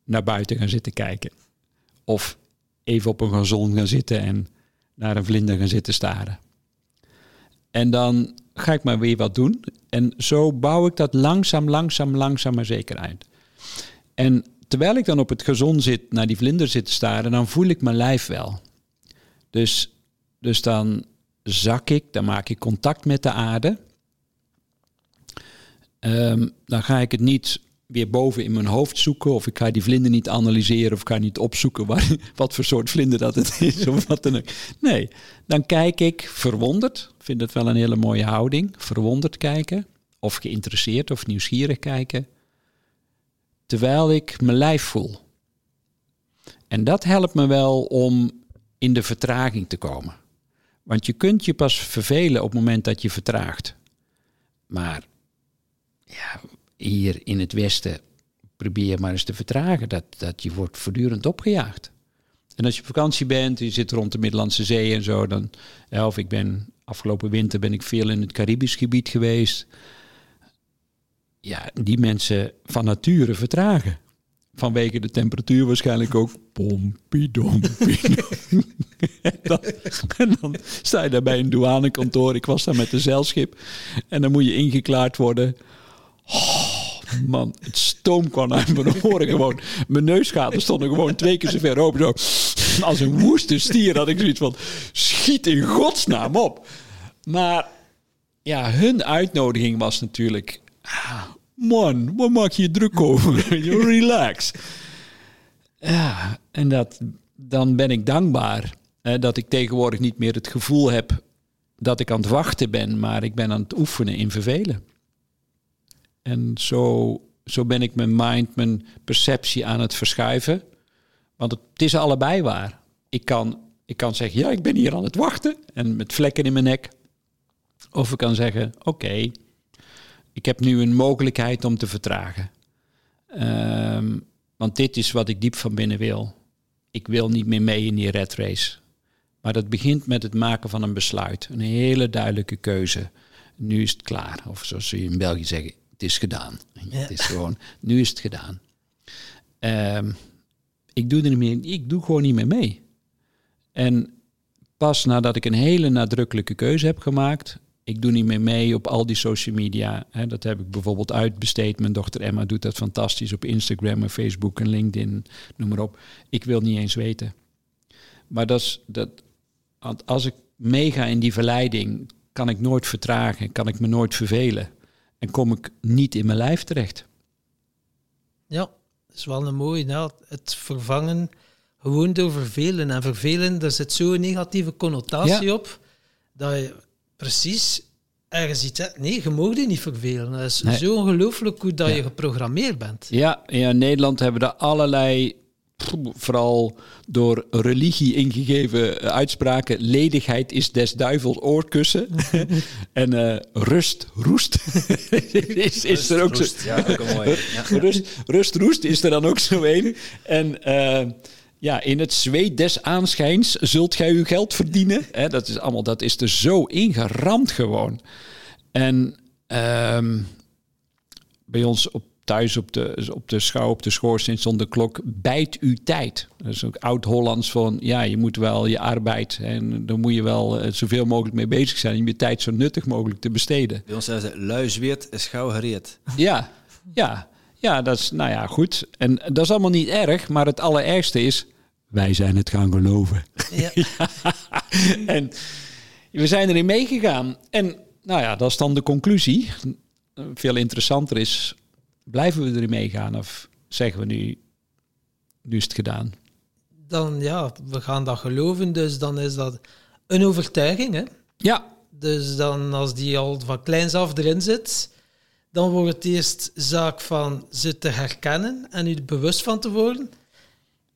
[SPEAKER 1] naar buiten gaan zitten kijken. Of even op een gazon gaan zitten en naar een vlinder gaan zitten staren. En dan ga ik maar weer wat doen. En zo bouw ik dat langzaam, langzaam, langzaam maar zeker uit. En terwijl ik dan op het gezond zit, naar die vlinder zit te staren, dan voel ik mijn lijf wel. Dus, dus dan zak ik, dan maak ik contact met de aarde. Ehm, dan ga ik het niet weer boven in mijn hoofd zoeken. Of ik ga die vlinder niet analyseren. Of ik ga niet opzoeken [laughs] wat voor soort vlinder dat het is. Of wat dan ook. Nee, dan kijk ik verwonderd. Vind het wel een hele mooie houding. Verwonderd kijken. Of geïnteresseerd of nieuwsgierig kijken. Terwijl ik mijn lijf voel. En dat helpt me wel om in de vertraging te komen. Want je kunt je pas vervelen op het moment dat je vertraagt. Maar ja, hier in het Westen probeer maar eens te vertragen. Dat, dat je wordt voortdurend opgejaagd. En als je op vakantie bent, je zit rond de Middellandse Zee en zo, dan, of ik ben afgelopen winter ben ik veel in het Caribisch gebied geweest. Ja, die mensen van nature vertragen. Vanwege de temperatuur waarschijnlijk ook. Pompidompie. [laughs] en, en dan sta je daar bij een douanekantoor. Ik was daar met een zeilschip. En dan moet je ingeklaard worden. Oh, man, het stoom kwam uit mijn oren gewoon. Mijn neusgaten stonden gewoon twee keer zo ver open. Zo. Als een woeste stier had ik zoiets van... Schiet in godsnaam op. Maar ja, hun uitnodiging was natuurlijk... Ah, man, wat maak je druk over? [laughs] Relax. Ja, en dat, dan ben ik dankbaar hè, dat ik tegenwoordig niet meer het gevoel heb dat ik aan het wachten ben, maar ik ben aan het oefenen in vervelen. En zo, zo ben ik mijn mind, mijn perceptie aan het verschuiven. Want het, is allebei waar. Ik kan, ik kan zeggen, ja, ik ben hier aan het wachten en met vlekken in mijn nek. Of ik kan zeggen, oké, ik heb nu een mogelijkheid om te vertragen. Um, want dit is wat ik diep van binnen wil. Ik wil niet meer mee in die red race. Maar dat begint met het maken van een besluit. Een hele duidelijke keuze. Nu is het klaar. Of zoals ze in België zeggen, het is gedaan. Het is gewoon, nu is het gedaan. Um, ik doe er niet meer, ik doe gewoon niet meer mee. En pas nadat ik een hele nadrukkelijke keuze heb gemaakt, ik doe niet meer mee op al die social media. Hè, dat heb ik bijvoorbeeld uitbesteed. Mijn dochter Emma doet dat fantastisch op Instagram en Facebook en LinkedIn, noem maar op. Ik wil niet eens weten. Maar dat is, dat, als ik meega in die verleiding, kan ik nooit vertragen, kan ik me nooit vervelen. En kom ik niet in mijn lijf terecht.
[SPEAKER 3] Ja, dat is wel een mooie. Nou, het vervangen gewoon door vervelen. En vervelen, daar zit zo'n negatieve connotatie op. Dat je precies ergens iets hebt. Nee, je mag je niet vervelen. Dat is zo ongelooflijk hoe dat je geprogrammeerd bent.
[SPEAKER 1] Ja, in Nederland hebben we allerlei vooral door religie ingegeven uitspraken. Ledigheid is des duivels oorkussen. [laughs] en uh, rust, roest. [laughs] is, is er ook zo. Ja, ook mooi. Ja. [laughs] Rust, rust, roest is er dan ook zo een. En uh, ja, in het zweet des aanschijns zult gij uw geld verdienen. Hè, dat is allemaal, dat is er zo ingeramd gewoon. En um, bij ons op, thuis op de, op de schouw, op de schoorsteen stond de klok, bijt u tijd. Dat is ook oud-Hollands van, ja, je moet wel je arbeid, en dan moet je wel uh, zoveel mogelijk mee bezig zijn, om je tijd zo nuttig mogelijk te besteden.
[SPEAKER 2] Bij ons zeggen ze, lui zweert is gauw gereed.
[SPEAKER 1] Ja, ja. Ja, dat is, nou ja, goed. En dat is allemaal niet erg, maar het allerergste is, wij zijn het gaan geloven. Ja. [laughs] En we zijn erin meegegaan. En nou ja, dat is dan de conclusie. Veel interessanter is, blijven we erin meegaan of zeggen we nu, nu is het gedaan?
[SPEAKER 3] Dan ja, we gaan dat geloven, dus dan is dat een overtuiging. Hè?
[SPEAKER 1] Ja.
[SPEAKER 3] Dus dan als die al van kleins af erin zit, dan wordt het eerst zaak van ze te herkennen en u er bewust van te worden.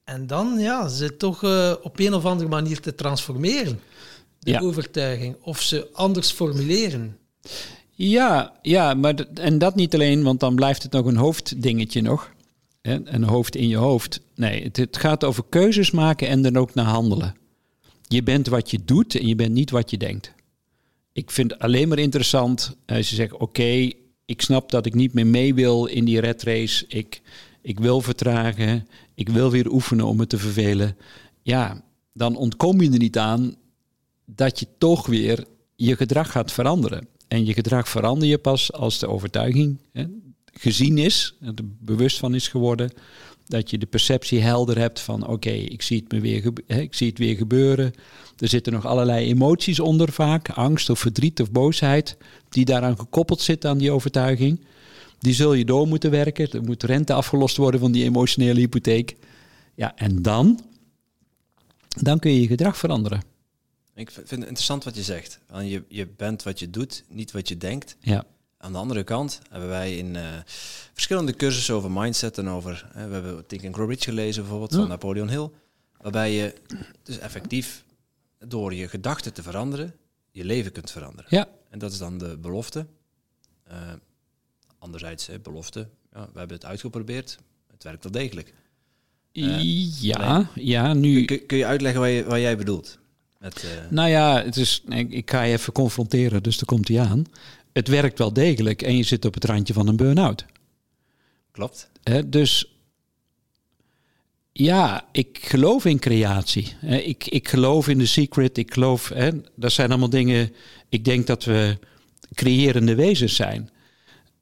[SPEAKER 3] En dan ja, ze toch uh, op een of andere manier te transformeren, de overtuiging, of ze anders formuleren.
[SPEAKER 1] Ja, ja maar en dat niet alleen, want dan blijft het nog een hoofddingetje nog. Een hoofd in je hoofd. Nee, het, het gaat over keuzes maken en dan ook naar handelen. Je bent wat je doet en je bent niet wat je denkt. Ik vind het alleen maar interessant als je zegt: Oké, ik snap dat ik niet meer mee wil in die red race. Ik, ik wil vertragen. Ik wil weer oefenen om me te vervelen. Ja, dan ontkom je er niet aan dat je toch weer je gedrag gaat veranderen. En je gedrag verander je pas als de overtuiging hè, gezien is, er bewust van is geworden. Dat je de perceptie helder hebt van oké, ik zie het weer ik zie het weer gebeuren. Er zitten nog allerlei emoties onder vaak, angst of verdriet of boosheid, die daaraan gekoppeld zitten aan die overtuiging. Die zul je door moeten werken. Er moet rente afgelost worden van die emotionele hypotheek. Ja, en dan, dan kun je je gedrag veranderen.
[SPEAKER 2] Ik vind het interessant wat je zegt. Je, je bent wat je doet, niet wat je denkt.
[SPEAKER 1] Ja.
[SPEAKER 2] Aan de andere kant hebben wij in uh, verschillende cursussen over mindset en over... Uh, we hebben Think and Grow Rich gelezen bijvoorbeeld van Napoleon Hill. Waarbij je dus effectief door je gedachten te veranderen, je leven kunt veranderen.
[SPEAKER 1] Ja.
[SPEAKER 2] En dat is dan de belofte. Uh, anderzijds, belofte. Ja, we hebben het uitgeprobeerd. Het werkt wel degelijk.
[SPEAKER 1] ja, ja, nu...
[SPEAKER 2] Kun, kun je uitleggen wat, je, wat jij bedoelt?
[SPEAKER 1] Met, Nou ja, het is, ik, ik ga je even confronteren, dus daar komt hij aan het werkt wel degelijk en je zit op het randje van een burn-out.
[SPEAKER 2] Klopt.
[SPEAKER 1] dus ja, ik geloof in creatie. ik, ik geloof in de secret. Ik geloof, hè, dat zijn allemaal dingen. Ik denk dat we creërende wezens zijn.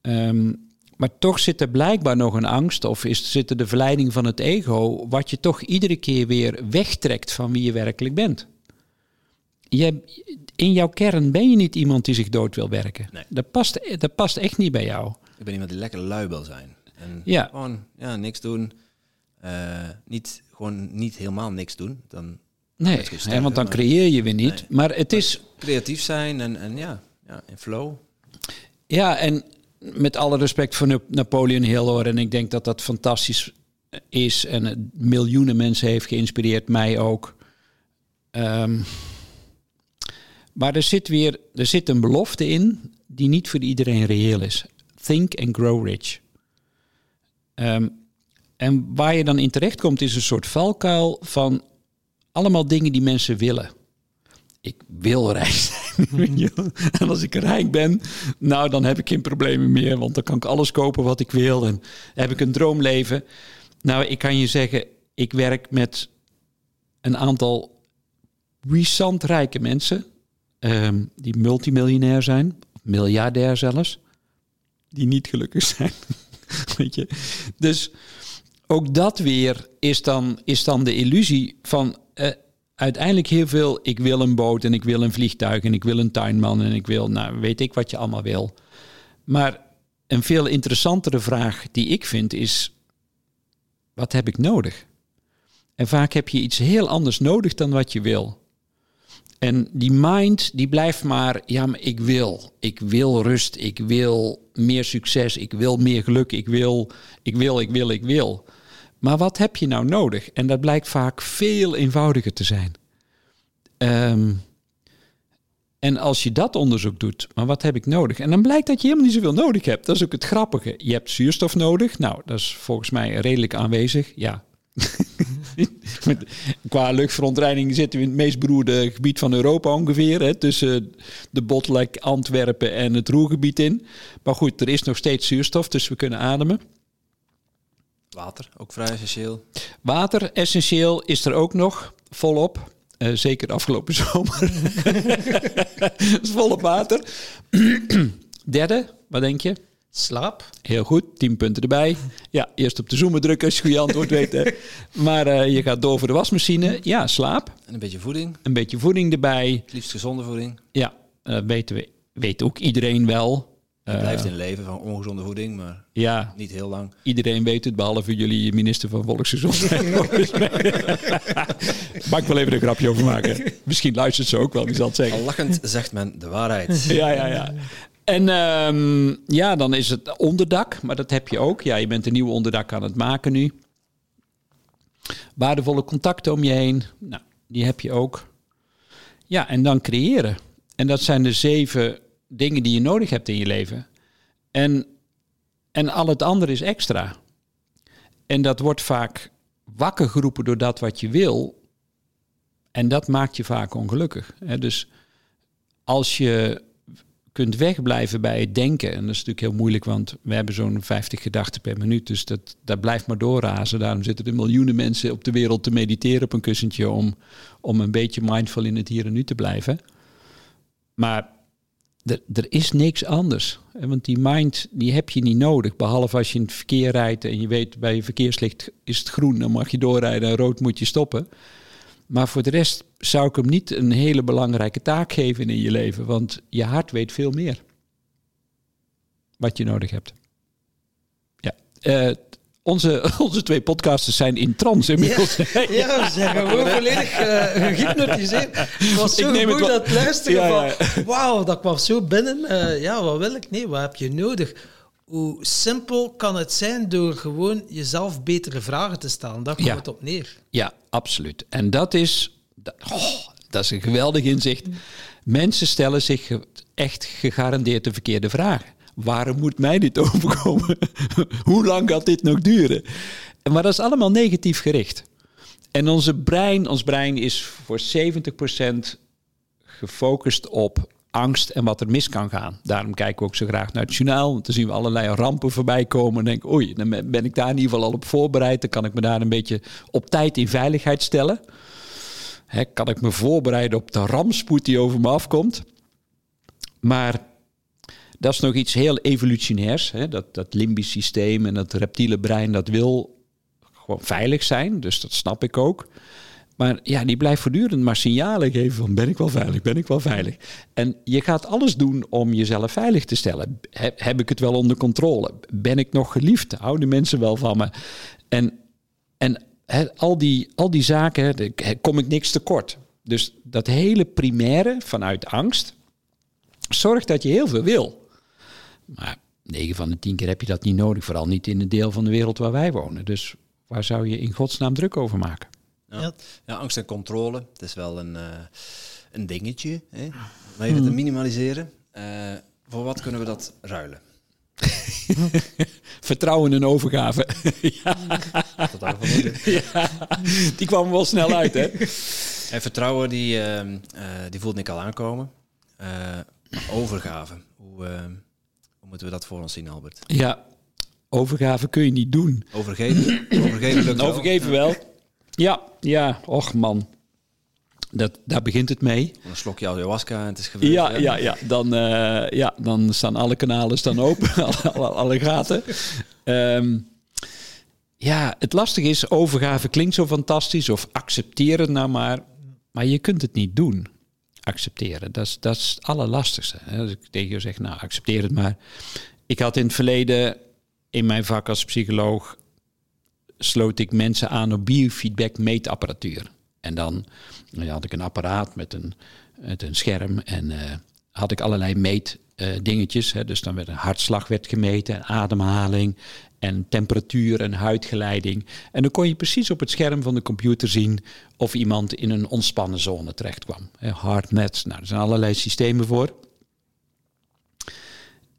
[SPEAKER 1] Ehm, maar toch zit er blijkbaar nog een angst of is, zit er de verleiding van het ego, wat je toch iedere keer weer wegtrekt van wie je werkelijk bent in jouw kern ben je niet iemand die zich dood wil werken. Nee. Dat, past, dat past echt niet bij jou.
[SPEAKER 2] Ik ben iemand die lekker lui wil zijn. En ja. gewoon ja, niks doen. Uh, niet, gewoon niet helemaal niks doen. Dan
[SPEAKER 1] nee, sterker, want dan creëer je weer niet. Maar het is...
[SPEAKER 2] Creatief zijn en, en ja, ja, in flow.
[SPEAKER 1] Ja, en met alle respect voor Napoleon Hill hoor. En ik denk dat dat fantastisch is. En miljoenen mensen heeft geïnspireerd, mij ook. Um, maar er zit weer er zit een belofte in die niet voor iedereen reëel is. Think and grow rich. Ehm, en waar je dan in terecht komt is een soort valkuil van allemaal dingen die mensen willen. Ik wil rijk zijn. [laughs] en als ik rijk ben, nou dan heb ik geen problemen meer. Want dan kan ik alles kopen wat ik wil. En heb ik een droomleven. Nou, ik kan je zeggen, ik werk met een aantal puissant rijke mensen. Ehm, die multimiljonair zijn, miljardair zelfs, die niet gelukkig zijn. [laughs] Weet je? Dus ook dat weer is dan, is dan de illusie van uh, uiteindelijk heel veel. Ik wil een boot en ik wil een vliegtuig en ik wil een tuinman en ik wil, nou weet ik wat je allemaal wil. Maar een veel interessantere vraag die ik vind is: wat heb ik nodig? En vaak heb je iets heel anders nodig dan wat je wil. En die mind, die blijft maar, ja, maar ik wil. Ik wil rust, ik wil meer succes, ik wil meer geluk, ik wil, ik wil, ik wil, ik wil. Maar wat heb je nou nodig? En dat blijkt vaak veel eenvoudiger te zijn. Ehm, en als je dat onderzoek doet, maar wat heb ik nodig? En dan blijkt dat je helemaal niet zoveel nodig hebt. Dat is ook het grappige. Je hebt zuurstof nodig. Nou, dat is volgens mij redelijk aanwezig. Ja, [laughs] Qua luchtverontreiniging zitten we in het meest beroerde gebied van Europa ongeveer. Hè, tussen de Botlek, Antwerpen en het Roergebied in. Maar goed, er is nog steeds zuurstof, dus we kunnen ademen.
[SPEAKER 2] Water, ook vrij essentieel.
[SPEAKER 1] Water, essentieel, is er ook nog volop. Uh, zeker de afgelopen [laughs] zomer. [laughs] volop water. [clears throat] Derde, wat denk je?
[SPEAKER 3] Slaap.
[SPEAKER 1] Heel goed, 10 punten erbij. Ja, eerst op de zoomer drukken als je goede antwoord weet. [laughs] Maar uh, je gaat door voor de wasmachine. Ja, slaap.
[SPEAKER 2] En een beetje voeding.
[SPEAKER 1] Een beetje voeding erbij.
[SPEAKER 2] Het liefst gezonde voeding.
[SPEAKER 1] Ja, uh, weten we, weet ook iedereen wel.
[SPEAKER 2] Je blijft in leven van ongezonde voeding, maar ja, niet heel lang.
[SPEAKER 1] Iedereen weet het, behalve jullie minister van Volksgezondheid. [laughs] [laughs] Mag ik wel even een grapje over maken. Misschien luistert ze ook wel, wie zal het zeggen.
[SPEAKER 2] Al lachend zegt men de waarheid.
[SPEAKER 1] ja, ja, ja. En um, ja, dan is het onderdak, maar dat heb je ook. Ja, je bent een nieuw onderdak aan het maken nu. Waardevolle contacten om je heen, nou, die heb je ook. Ja, en dan creëren. En dat zijn de zeven dingen die je nodig hebt in je leven. En, en al het andere is extra. En dat wordt vaak wakker geroepen door dat wat je wil. En dat maakt je vaak ongelukkig. Dus als je kunt wegblijven bij het denken. En dat is natuurlijk heel moeilijk, want we hebben zo'n 50 gedachten per minuut. Dus dat, dat blijft maar doorrazen. Daarom zitten er miljoenen mensen op de wereld te mediteren op een kussentje om, om een beetje mindful in het hier en nu te blijven. Maar er, is niks anders. Want die mind, die heb je niet nodig. Behalve als je in het verkeer rijdt en je weet bij je verkeerslicht is het groen, dan mag je doorrijden en rood moet je stoppen. Maar voor de rest zou ik hem niet een hele belangrijke taak geven in je leven, want je hart weet veel meer wat je nodig hebt. Ja, uh, onze, [laughs] onze twee podcasters zijn in trance inmiddels.
[SPEAKER 3] Ja, [laughs] ja we zijn gewoon volledig uh, gehypnotiseerd. Het was zo ik goed dat luisteren ja. Wauw, dat kwam zo binnen. Uh, ja, wat wil ik? Nee, wat heb je nodig? Hoe simpel kan het zijn door gewoon jezelf betere vragen te stellen? Daar komt het op neer.
[SPEAKER 1] Ja, absoluut. En dat is... Oh, dat is een geweldig inzicht. Mensen stellen zich echt gegarandeerd de verkeerde vragen waarom moet mij dit [laughs] overkomen? Hoe lang gaat dit nog duren? Maar dat is allemaal negatief gericht. En onze brein, ons brein is voor 70% gefocust op angst en wat er mis kan gaan. Daarom kijken we ook zo graag naar het journaal. Want dan zien we allerlei rampen voorbij komen. En denk oei, dan ben ik daar in ieder geval al op voorbereid. Dan kan ik me daar een beetje op tijd in veiligheid stellen. kan ik me voorbereiden op de ramspoed die over me afkomt. Maar dat is nog iets heel evolutionairs. Hè? Dat, dat limbisch systeem en dat reptiele brein, dat wil gewoon veilig zijn. Dus dat snap ik ook. Maar ja, die blijft voortdurend maar signalen geven van ben ik wel veilig, ben ik wel veilig. En je gaat alles doen om jezelf veilig te stellen. Heb, ik het wel onder controle? Ben ik nog geliefd? Houden mensen wel van me? En, en al, die, al die zaken, kom ik niks tekort. Dus dat hele primaire vanuit angst zorgt dat je heel veel wil. Maar 9 van de 10 keer heb je dat niet nodig, vooral niet in het deel van de wereld waar wij wonen. Dus waar zou je in godsnaam druk over maken?
[SPEAKER 2] Ja, ja angst en controle, het is wel een, uh, een dingetje. Hè? Maar even te hmm. minimaliseren. Uh, voor wat kunnen we dat ruilen? [laughs]
[SPEAKER 1] Vertrouwen en overgave. [laughs] ja. [laughs] ja. Die kwam wel snel uit, hè?
[SPEAKER 2] En vertrouwen, die, uh, die voelt ik al aankomen. overgave, hoe moeten we dat voor ons zien, Albert?
[SPEAKER 1] Ja, overgave kun je niet doen.
[SPEAKER 2] Overgeven? [clears throat] Overgeven, wel.
[SPEAKER 1] Overgeven wel. Ja, ja, och man. Dat, daar begint het mee.
[SPEAKER 2] Een slokje ayahuasca en het is geweest.
[SPEAKER 1] Ja, ja, ja, Dan, uh, ja, dan staan alle kanalen staan open, [laughs] alle, alle, gaten. Um, ja, het lastige is, overgave klinkt zo fantastisch of accepteer het nou maar. Maar je kunt het niet doen accepteren. Dat is, dat is het allerlastigste. Als ik tegen je zeg, nou, accepteer het maar. Ik had in het verleden in mijn vak als psycholoog sloot ik mensen aan op biofeedback meetapparatuur. En dan had ik een apparaat met een, met een scherm en uh, had ik allerlei meetdingetjes. Uh, dus dan werd een hartslag werd gemeten, ademhaling en temperatuur en huidgeleiding. En dan kon je precies op het scherm van de computer zien of iemand in een ontspannen zone terecht kwam. HeartNet, nou, er zijn allerlei systemen voor.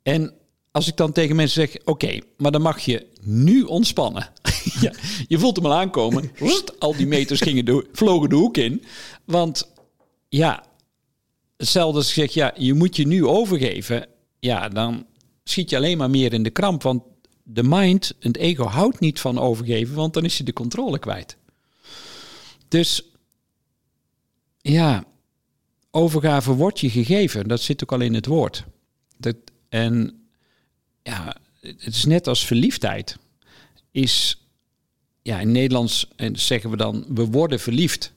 [SPEAKER 1] En als ik dan tegen mensen zeg, oké, maar dan mag je nu ontspannen. [laughs] [laughs] ja, je voelt hem al aankomen. al die meters gingen de, vlogen de hoek in. Want ja, hetzelfde als ja, je moet je nu overgeven. Ja, dan schiet je alleen maar meer in de kramp. Want de mind, het ego, houdt niet van overgeven, want dan is je de controle kwijt. Dus ja, overgave wordt je gegeven. Dat zit ook al in het woord. Dat, en ja, het is net als verliefdheid. Is, ja, in Nederlands zeggen we dan, we worden verliefd.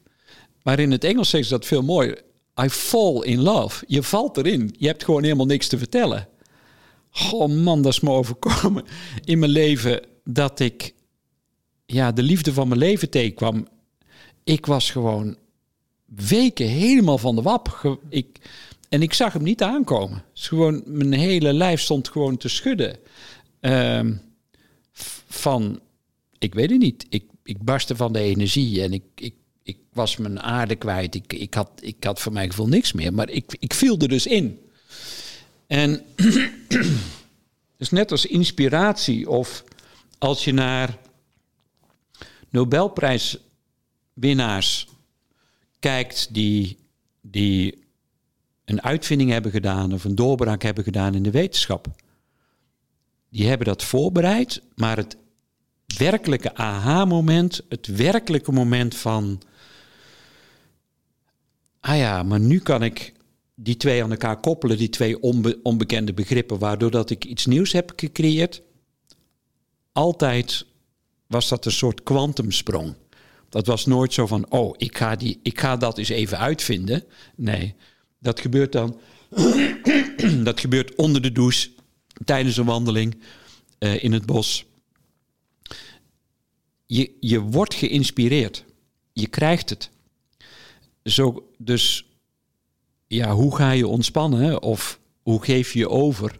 [SPEAKER 1] Maar in het Engels zeggen ze dat veel mooier. I fall in love. Je valt erin. Je hebt gewoon helemaal niks te vertellen. Oh man, dat is me overkomen in mijn leven dat ik ja, de liefde van mijn leven tegenkwam. Ik was gewoon weken helemaal van de wap. Ik, en ik zag hem niet aankomen. gewoon, mijn hele lijf stond gewoon te schudden. Ehm, van, ik weet het niet. Ik, ik barstte van de energie en ik, ik, ik was mijn aarde kwijt. Ik, ik, had, ik had voor mijn gevoel niks meer. Maar ik, ik viel er dus in. En [clears throat] dus net als inspiratie of als je naar Nobelprijswinnaars kijkt die, die een uitvinding hebben gedaan of een doorbraak hebben gedaan in de wetenschap. Die hebben dat voorbereid, maar het werkelijke aha-moment, het werkelijke moment van, ah ja, maar nu kan ik die twee aan elkaar koppelen, die twee onbekende begrippen, waardoor dat ik iets nieuws heb gecreëerd. Altijd was dat een soort kwantumsprong. Dat was nooit zo van, oh, ik ga, die, ik ga dat eens even uitvinden. Nee, dat gebeurt dan. [clears throat] dat gebeurt onder de douche, tijdens een wandeling uh, in het bos. Je, je wordt geïnspireerd. Je krijgt het. Zo, dus ja, hoe ga je ontspannen? Of hoe geef je je over?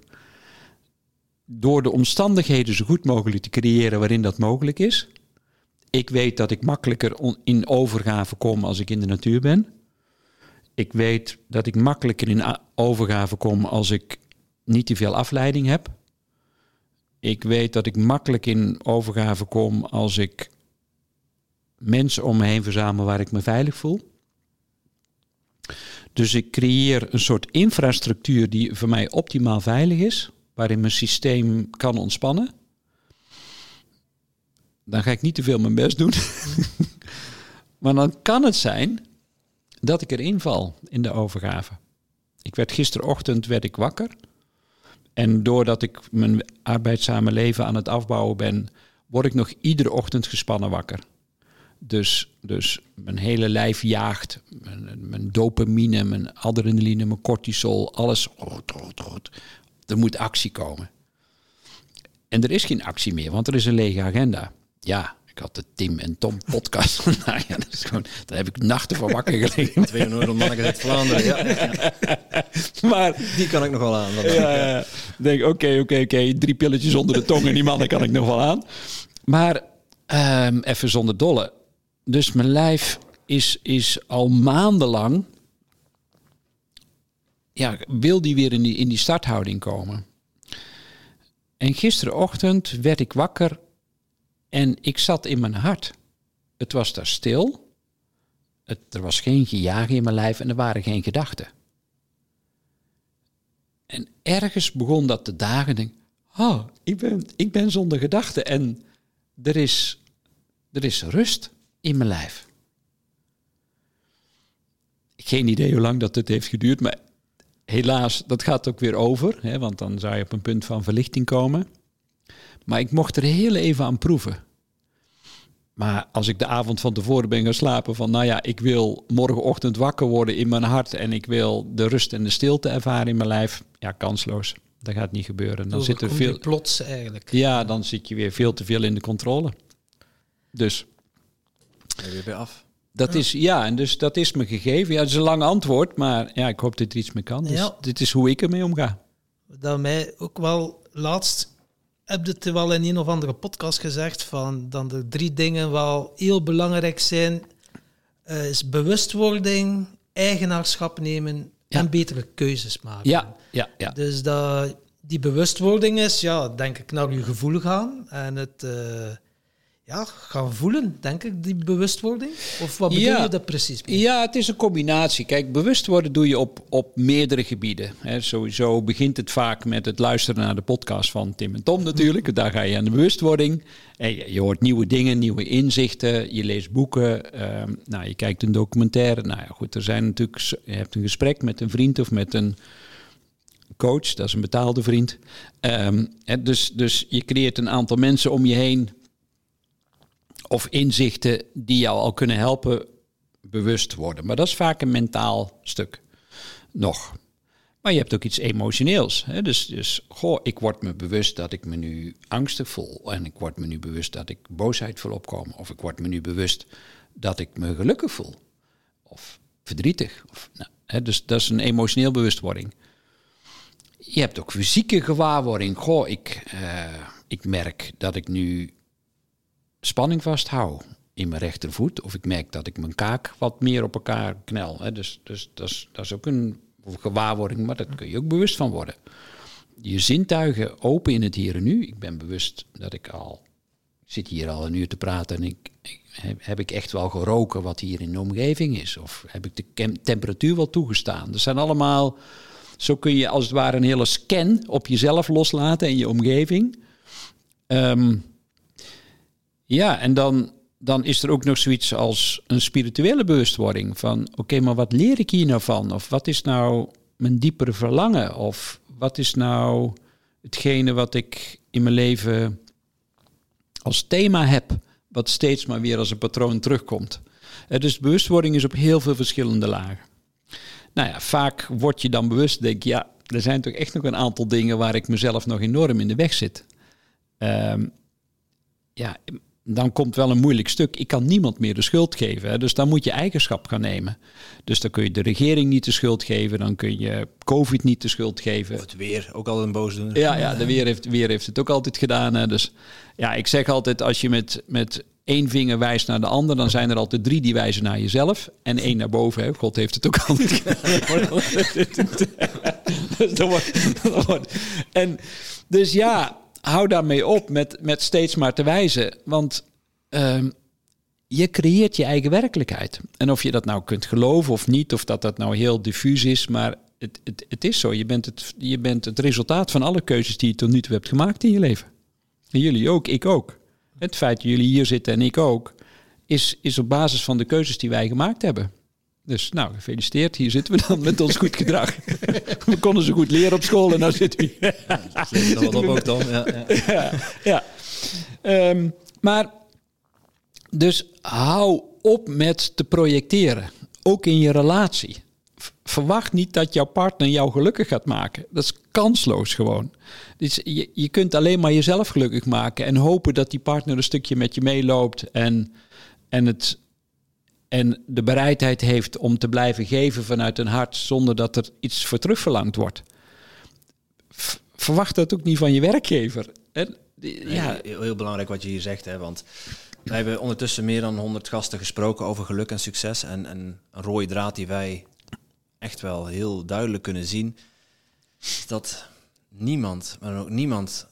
[SPEAKER 1] Door de omstandigheden zo goed mogelijk te creëren waarin dat mogelijk is. Ik weet dat ik makkelijker in overgave kom als ik in de natuur ben. Ik weet dat ik makkelijker in overgave kom als ik niet te veel afleiding heb. Ik weet dat ik makkelijk in overgave kom als ik mensen om me heen verzamel waar ik me veilig voel. Dus ik creëer een soort infrastructuur die voor mij optimaal veilig is, waarin mijn systeem kan ontspannen. Dan ga ik niet te veel mijn best doen. [laughs] maar dan kan het zijn dat ik erin val in de overgave. Ik werd gisterochtend werd ik wakker. En doordat ik mijn arbeidzame leven aan het afbouwen ben, word ik nog iedere ochtend gespannen wakker. Dus, dus mijn hele lijf jaagt. Mijn, mijn dopamine, mijn adrenaline, mijn cortisol, alles. Er moet actie komen. En er is geen actie meer, want er is een lege agenda. Ja, ik had de Tim en Tom podcast. [laughs] nou ja, dat is gewoon, daar heb ik nachten van wakker gelegen.
[SPEAKER 2] Twee Noord-Manneken uit Vlaanderen, ja. [laughs]
[SPEAKER 1] maar
[SPEAKER 2] die kan ik nog wel aan.
[SPEAKER 1] Ja, ja. denk, oké, oké, oké. Drie pilletjes onder de tong en die mannen kan ik nog wel aan. Maar um, even zonder dolle dus mijn lijf is, is al maandenlang. Ja, wil die weer in die, in die starthouding komen. En gisterenochtend werd ik wakker en ik zat in mijn hart. Het was daar stil. Er was geen gejaag in mijn lijf en er waren geen gedachten. En ergens begon dat te dagen. Oh, ik ben, ik ben zonder gedachten en er is, er is rust in mijn lijf. Geen idee hoe lang dat het heeft geduurd, maar helaas, dat gaat ook weer over, hè, want dan zou je op een punt van verlichting komen. Maar ik mocht er heel even aan proeven. Maar als ik de avond van tevoren ben gaan slapen van, nou ja, ik wil morgenochtend wakker worden in mijn hart en ik wil de rust en de stilte ervaren in mijn lijf, ja, kansloos. Dat gaat niet gebeuren. Dan zit er veel.
[SPEAKER 3] Plots eigenlijk.
[SPEAKER 1] Ja, dan zit je weer veel te veel in de controle. Dus.
[SPEAKER 2] Ben weer bij af.
[SPEAKER 1] Dat is, ja, en dus dat is me gegeven. Ja, het is een lang antwoord, maar ja, ik hoop dat er iets mee kan. Dus ja. dit is hoe ik ermee omga.
[SPEAKER 3] Dat mij ook wel laatst heb het wel in een of andere podcast gezegd van dan de drie dingen wel heel belangrijk zijn uh, is bewustwording, eigenaarschap nemen en betere keuzes maken.
[SPEAKER 1] Ja, ja, ja.
[SPEAKER 3] Dus dat, die bewustwording is, ja, denk ik, naar je gevoel gaan en het uh, ja, gaan voelen, denk ik, die bewustwording? Of wat bedoel je dat precies?
[SPEAKER 1] Ja, het is een combinatie. Kijk, bewust worden doe je op, op meerdere gebieden. sowieso begint het vaak met het luisteren naar de podcast van Tim en Tom natuurlijk. Daar ga je aan de bewustwording. En je, hoort nieuwe dingen, nieuwe inzichten. Je leest boeken. Ehm, nou, je kijkt een documentaire. Nou ja, goed, er zijn natuurlijk... Je hebt een gesprek met een vriend of met een coach. Dat is een betaalde vriend. Um, dus, dus je creëert een aantal mensen om je heen of inzichten die jou al kunnen helpen bewust worden. Maar dat is vaak een mentaal stuk. Nog. Maar je hebt ook iets emotioneels. Hè? Dus, dus, goh, ik word me bewust dat ik me nu angstig voel. En ik word me nu bewust dat ik boosheid voel opkomen. Of ik word me nu bewust dat ik me gelukkig voel. Of verdrietig. Of, nou, hè? Dus dat is een emotioneel bewustwording. Je hebt ook fysieke gewaarwording. Goh, ik, uh, ik merk dat ik nu spanning vasthoud in mijn rechtervoet. Of ik merk dat ik mijn kaak wat meer op elkaar knel. Hè. Dus, dus dat, is, dat is ook een gewaarwording, maar daar kun je ook bewust van worden. Je zintuigen open in het hier en nu. Ik ben bewust dat ik al zit hier al een uur te praten en ik, heb ik echt wel geroken wat hier in de omgeving is? Of heb ik de temperatuur wel toegestaan? Dat zijn allemaal, zo kun je als het ware een hele scan op jezelf loslaten en je omgeving. Um, ja, en dan, dan is er ook nog zoiets als een spirituele bewustwording van oké, maar wat leer ik hier nou van? Of wat is nou mijn diepere verlangen? Of wat is nou hetgene wat ik in mijn leven als thema heb, wat steeds maar weer als een patroon terugkomt? Uh, dus bewustwording is op heel veel verschillende lagen. Nou ja, vaak word je dan bewust, denk je, ja, er zijn toch echt nog een aantal dingen waar ik mezelf nog enorm in de weg zit. Um, ja, dan komt wel een moeilijk stuk. Ik kan niemand meer de schuld geven. Hè? Dus dan moet je eigenschap gaan nemen. Dus dan kun je de regering niet de schuld geven. Dan kun je COVID niet de schuld geven.
[SPEAKER 2] Of het weer, ook altijd een boos doen.
[SPEAKER 1] Ja, ja de weer heeft, weer heeft het ook altijd gedaan. Hè? Dus ja, ik zeg altijd, als je met, met één vinger wijst naar de ander, dan zijn er altijd drie die wijzen naar jezelf. En één naar boven. Hè? God heeft het ook altijd [laughs] gedaan. [laughs] en dus ja, hou daarmee op met, met steeds maar te wijzen. Want ehm, je creëert je eigen werkelijkheid. En of je dat nou kunt geloven of niet, of dat dat nou heel diffuus is, maar het, het, het is zo. Je bent het, je bent het resultaat van alle keuzes die je tot nu toe hebt gemaakt in je leven. En jullie ook, ik ook. Het feit dat jullie hier zitten en ik ook, is, is op basis van de keuzes die wij gemaakt hebben. Dus nou, gefeliciteerd. Hier zitten we dan met ons goed gedrag. [laughs] we konden ze goed leren op school en nou zitten we hier.
[SPEAKER 2] ja, op ook dan. Ja, [laughs]
[SPEAKER 1] ja. ja, ehm, maar dus hou op met te projecteren. Ook in je relatie. Verwacht niet dat jouw partner jou gelukkig gaat maken. Dat is kansloos gewoon. Dus je, je kunt alleen maar jezelf gelukkig maken en hopen dat die partner een stukje met je meeloopt en, en het en de bereidheid heeft om te blijven geven vanuit een hart zonder dat er iets voor terug verlangd wordt. Verwacht dat ook niet van je werkgever. En,
[SPEAKER 2] ja. heel, heel, belangrijk wat je hier zegt, hè, want wij hebben ondertussen meer dan 100 gasten gesproken over geluk en succes. En, en een rode draad die wij echt wel heel duidelijk kunnen zien, is dat niemand, maar ook niemand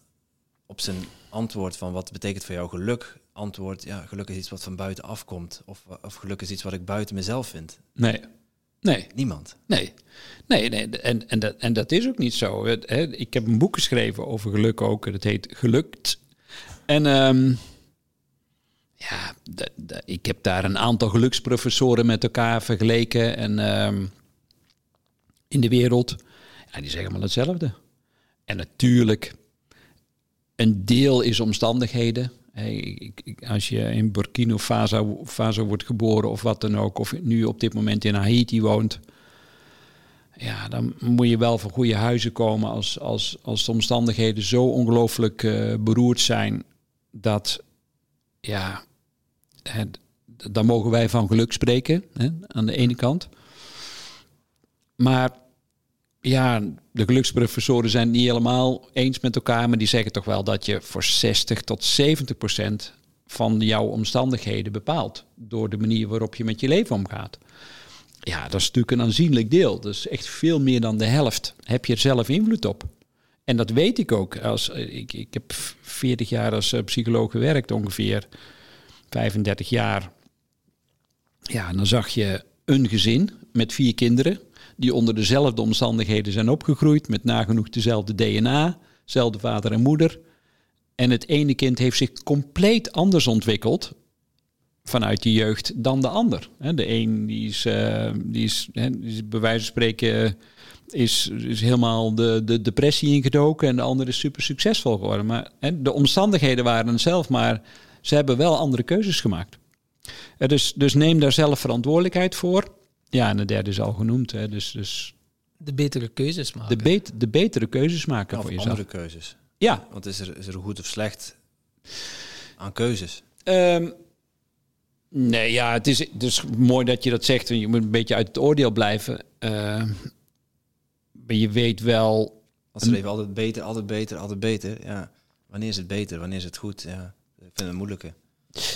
[SPEAKER 2] op zijn antwoord van wat betekent voor jou geluk, antwoord, ja, geluk is iets wat van buiten afkomt. Of, of geluk is iets wat ik buiten mezelf vind.
[SPEAKER 1] Nee. Nee.
[SPEAKER 2] Niemand.
[SPEAKER 1] Nee. Nee, nee. En, en, dat, en dat is ook niet zo. Ik heb een boek geschreven over geluk ook. Dat heet Gelukt. En um, ja, ik heb daar een aantal geluksprofessoren met elkaar vergeleken. En um, in de wereld. Ja, die zeggen maar hetzelfde. En natuurlijk, een deel is omstandigheden. Als je in Burkina Faso, Faso wordt geboren of wat dan ook, of nu op dit moment in Haiti woont, ja, dan moet je wel van goede huizen komen als, als, als de omstandigheden zo ongelooflijk uh, beroerd zijn dat, ja, het, dan mogen wij van geluk spreken, hè, aan de ene kant. Maar ja, de geluksprofessoren zijn het niet helemaal eens met elkaar, maar die zeggen toch wel dat je voor 60 tot 70 procent van jouw omstandigheden bepaalt door de manier waarop je met je leven omgaat. Ja, dat is natuurlijk een aanzienlijk deel. Is echt veel meer dan de helft. Heb je er zelf invloed op? En dat weet ik ook. Als, ik, ik heb 40 jaar als eh, psycholoog gewerkt, ongeveer 35 jaar. Ja, en dan zag je een gezin met vier kinderen die onder dezelfde omstandigheden zijn opgegroeid, met nagenoeg dezelfde DNA, dezelfde vader en moeder. En het ene kind heeft zich compleet anders ontwikkeld vanuit de jeugd dan de ander. De een die is, uh, die is, die bij wijze van spreken is, is helemaal de, de depressie ingedoken en de ander is super succesvol geworden. Maar de omstandigheden waren zelf, maar ze hebben wel andere keuzes gemaakt. Dus, dus neem daar zelf verantwoordelijkheid voor. Ja, en de derde is al genoemd. Hè. Dus, dus
[SPEAKER 3] de betere keuzes maken.
[SPEAKER 1] De, bet de betere keuzes maken
[SPEAKER 2] of
[SPEAKER 1] voor jezelf.
[SPEAKER 2] andere keuzes.
[SPEAKER 1] Ja.
[SPEAKER 2] Want is er, is er goed of slecht aan keuzes?
[SPEAKER 1] Um, nee, ja, het is dus mooi dat je dat zegt. Je moet een beetje uit het oordeel blijven. Uh, maar je weet wel...
[SPEAKER 2] Als er even altijd beter, altijd beter, altijd beter. Ja. Wanneer is het beter? Wanneer is het goed? Ja, ik vind het moeilijke.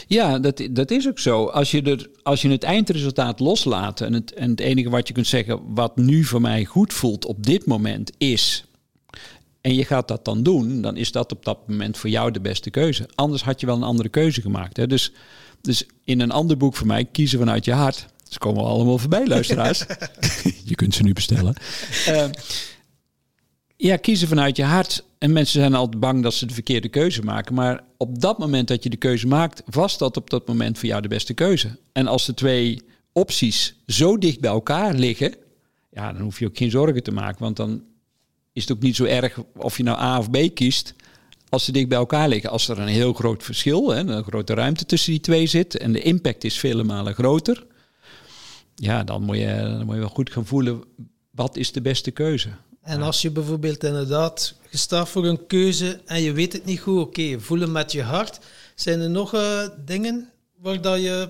[SPEAKER 1] Ja, dat, dat is ook zo. Als je, er, als je het eindresultaat loslaat en het, en het enige wat je kunt zeggen, wat nu voor mij goed voelt op dit moment is, en je gaat dat dan doen, dan is dat op dat moment voor jou de beste keuze. Anders had je wel een andere keuze gemaakt. Hè? Dus, dus in een ander boek voor mij, kiezen vanuit je hart. Ze komen allemaal voorbij, luisteraars. [laughs] je kunt ze nu bestellen. Uh, [laughs] ja, kiezen vanuit je hart. En mensen zijn altijd bang dat ze de verkeerde keuze maken. Maar op dat moment dat je de keuze maakt, was dat op dat moment voor jou de beste keuze. En als de twee opties zo dicht bij elkaar liggen, ja, dan hoef je ook geen zorgen te maken. Want dan is het ook niet zo erg of je nou A of B kiest als ze dicht bij elkaar liggen. Als er een heel groot verschil, hè, een grote ruimte tussen die twee zit en de impact is vele malen groter, ja, dan moet je, dan moet je wel goed gaan voelen wat is de beste keuze.
[SPEAKER 3] En als je bijvoorbeeld inderdaad gestaat voor een keuze en je weet het niet goed, oké, voelen met je hart. Zijn er nog uh, dingen waar dat je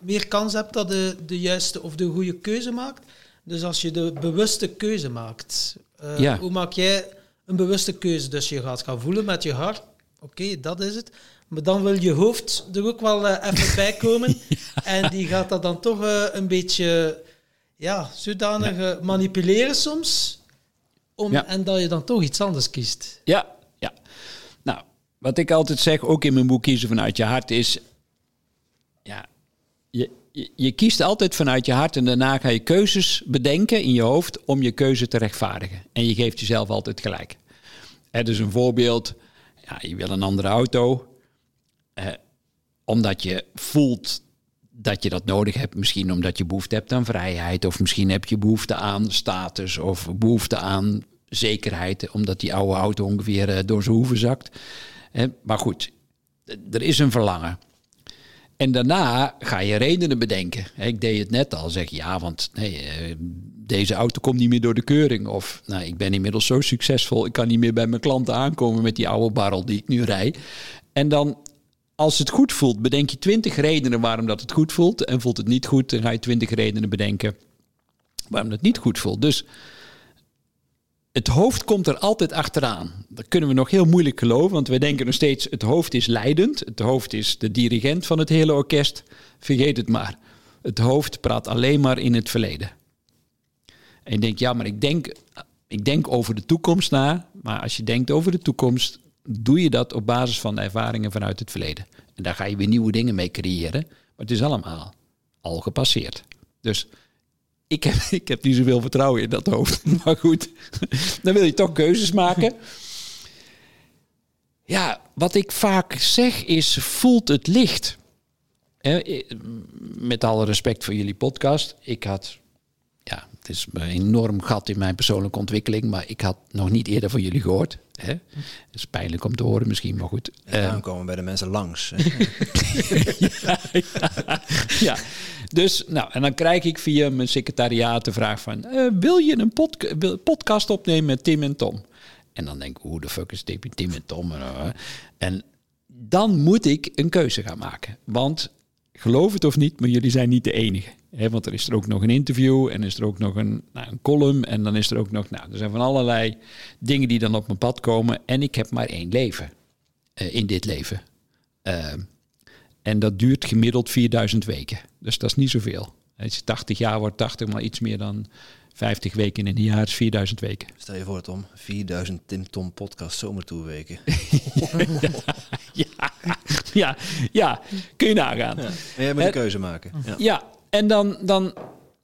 [SPEAKER 3] meer kans hebt dat je de juiste of de goede keuze maakt? Dus als je de bewuste keuze maakt, uh, hoe maak jij een bewuste keuze? Dus je gaat gaan voelen met je hart, oké, dat is het. Maar dan wil je hoofd er ook wel uh, even bij [laughs] komen. En die gaat dat dan toch een beetje ja, zodanig manipuleren soms om, En dat je dan toch iets anders kiest.
[SPEAKER 1] Ja, ja. Nou, wat ik altijd zeg, ook in mijn boek Kiezen vanuit je hart, is... Ja, je, je, je kiest altijd vanuit je hart en daarna ga je keuzes bedenken in je hoofd om je keuze te rechtvaardigen. En je geeft jezelf altijd gelijk. Er dus een voorbeeld, ja, je wil een andere auto, eh, omdat je voelt dat je dat nodig hebt. Misschien omdat je behoefte hebt aan vrijheid. Of misschien heb je behoefte aan status. Of behoefte aan zekerheid. Omdat die oude auto ongeveer eh, door zijn hoeven zakt. Maar goed, er is een verlangen. En daarna ga je redenen bedenken. Ik deed het net al. Zeg ja, want nee, eh, deze auto komt niet meer door de keuring. Of nou, ik ben inmiddels zo succesvol. Ik kan niet meer bij mijn klanten aankomen met die oude barrel die ik nu rij. En dan als het goed voelt, bedenk je twintig redenen waarom dat het goed voelt. En voelt het niet goed, dan ga je twintig redenen bedenken waarom het niet goed voelt. Dus het hoofd komt er altijd achteraan. Dat kunnen we nog heel moeilijk geloven, want we denken nog steeds: het hoofd is leidend. Het hoofd is de dirigent van het hele orkest. Vergeet het maar. Het hoofd praat alleen maar in het verleden. En je ja, maar ik denk, ik denk over de toekomst na. Maar als je denkt over de toekomst, doe je dat op basis van ervaringen vanuit het verleden. En daar ga je weer nieuwe dingen mee creëren. Maar het is allemaal al gepasseerd. Dus ik heb, [laughs] ik heb niet zoveel vertrouwen in dat hoofd. [laughs] Maar goed, dan wil je toch keuzes maken. Ja, wat ik vaak zeg is, voelt het licht. Met alle respect voor jullie podcast. Ik had ja, het is een enorm gat in mijn persoonlijke ontwikkeling, maar ik had nog niet eerder van jullie gehoord. Hè? Het is pijnlijk om te horen misschien, maar goed.
[SPEAKER 2] En uh, komen bij de mensen langs.
[SPEAKER 1] ja, [laughs] ja, ja, dus nou, en dan krijg ik via mijn secretariaat de vraag van, uh, wil je een podcast opnemen met Tim en Tom? En dan denk ik, hoe de fuck is Tim en Tom? En dan moet ik een keuze gaan maken, want geloof het of niet, maar jullie zijn niet de enige want er is er ook nog een interview en is er ook nog een, nou, een column. En dan is er ook nog, nou, er zijn van allerlei dingen die dan op mijn pad komen. En ik heb maar één leven uh, in dit leven. Uh, en dat duurt gemiddeld 4000 weken. Dus dat is niet zoveel. Als je 80 jaar wordt, 80 maar iets meer dan 50 weken in een jaar is 4000 weken.
[SPEAKER 2] Stel je voor, Tom, 4000 Tim Tom podcast zomertoerweken. [laughs]
[SPEAKER 1] ja, ja, ja, kun je nagaan. Ja.
[SPEAKER 2] Jij moet een keuze maken.
[SPEAKER 1] Ja, ja en dan, dan,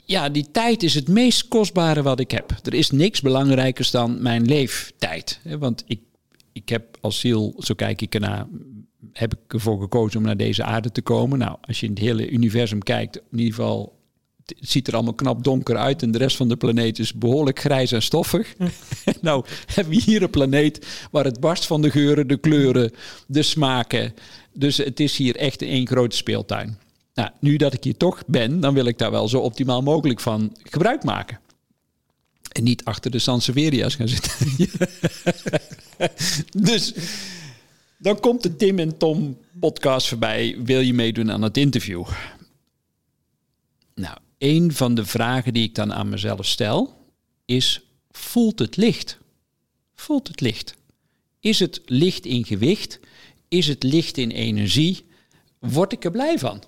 [SPEAKER 1] ja, die tijd is het meest kostbare wat ik heb. Er is niks belangrijkers dan mijn leeftijd. Want ik, ik heb als ziel, zo kijk ik ernaar, heb ik ervoor gekozen om naar deze aarde te komen. Nou, als je in het hele universum kijkt, in ieder geval het ziet er allemaal knap donker uit en de rest van de planeet is behoorlijk grijs en stoffig. [laughs] nou, hebben we hier een planeet waar het barst van de geuren, de kleuren, de smaken. Dus het is hier echt één grote speeltuin. Nou, nu dat ik hier toch ben, dan wil ik daar wel zo optimaal mogelijk van gebruik maken. En niet achter de Sanseveria's gaan zitten. [laughs] dus dan komt de Tim en Tom podcast voorbij. Wil je meedoen aan het interview? Een van de vragen die ik dan aan mezelf stel is: voelt het licht? Voelt het licht? Is het licht in gewicht? Is het licht in energie? Word ik er blij van?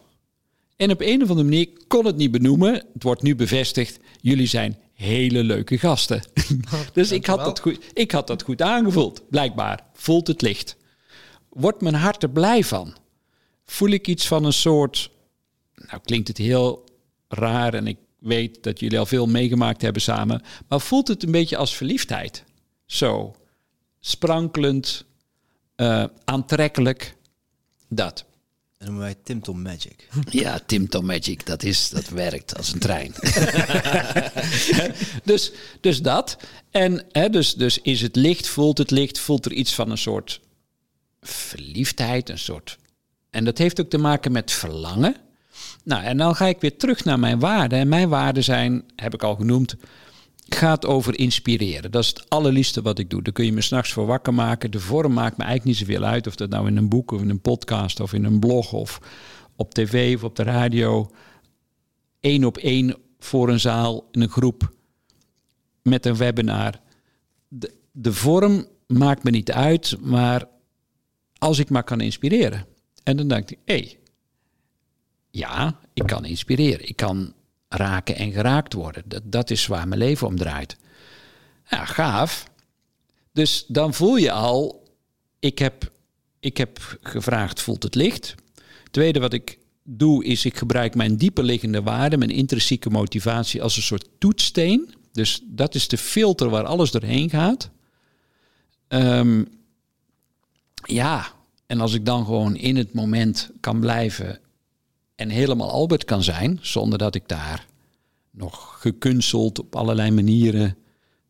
[SPEAKER 1] En op een of andere manier kon het niet benoemen. Het wordt nu bevestigd. Jullie zijn hele leuke gasten. [laughs] dus ik had, dat goed, ik had dat goed aangevoeld. Blijkbaar voelt het licht. Wordt mijn hart er blij van? Voel ik iets van een soort. Nou, klinkt het heel raar en ik weet dat jullie al veel meegemaakt hebben samen. Maar voelt het een beetje als verliefdheid? Zo. Sprankelend, uh, aantrekkelijk. Dat.
[SPEAKER 2] Dat noemen wij Tim Tom Magic. [laughs]
[SPEAKER 1] Ja, Tim Tom Magic, dat, is, dat werkt als een trein. [laughs] dus, dus dat. En hè, dus, dus is het licht, voelt het licht, voelt er iets van een soort verliefdheid, een soort. En dat heeft ook te maken met verlangen. Nou, en dan ga ik weer terug naar mijn waarden. En mijn waarden zijn, heb ik al genoemd, gaat over inspireren. Dat is het allerliefste wat ik doe. Daar kun je me s'nachts voor wakker maken. De vorm maakt me eigenlijk niet zoveel uit. Of dat nou in een boek of in een podcast of in een blog of op tv of op de radio. Eén op één voor een zaal in een groep met een webinar. De, de vorm maakt me niet uit, maar als ik maar kan inspireren. En dan denk ik, hé, hey, ja, ik kan inspireren. Ik kan raken en geraakt worden. Dat, dat is waar mijn leven om draait. Ja, gaaf. Dus dan voel je al, ik heb, ik heb gevraagd, voelt het licht? Tweede wat ik doe, is ik gebruik mijn dieper liggende waarden, mijn intrinsieke motivatie als een soort toetssteen. Dus dat is de filter waar alles doorheen gaat. Um, ja, en als ik dan gewoon in het moment kan blijven en helemaal Albert kan zijn, zonder dat ik daar nog gekunsteld op allerlei manieren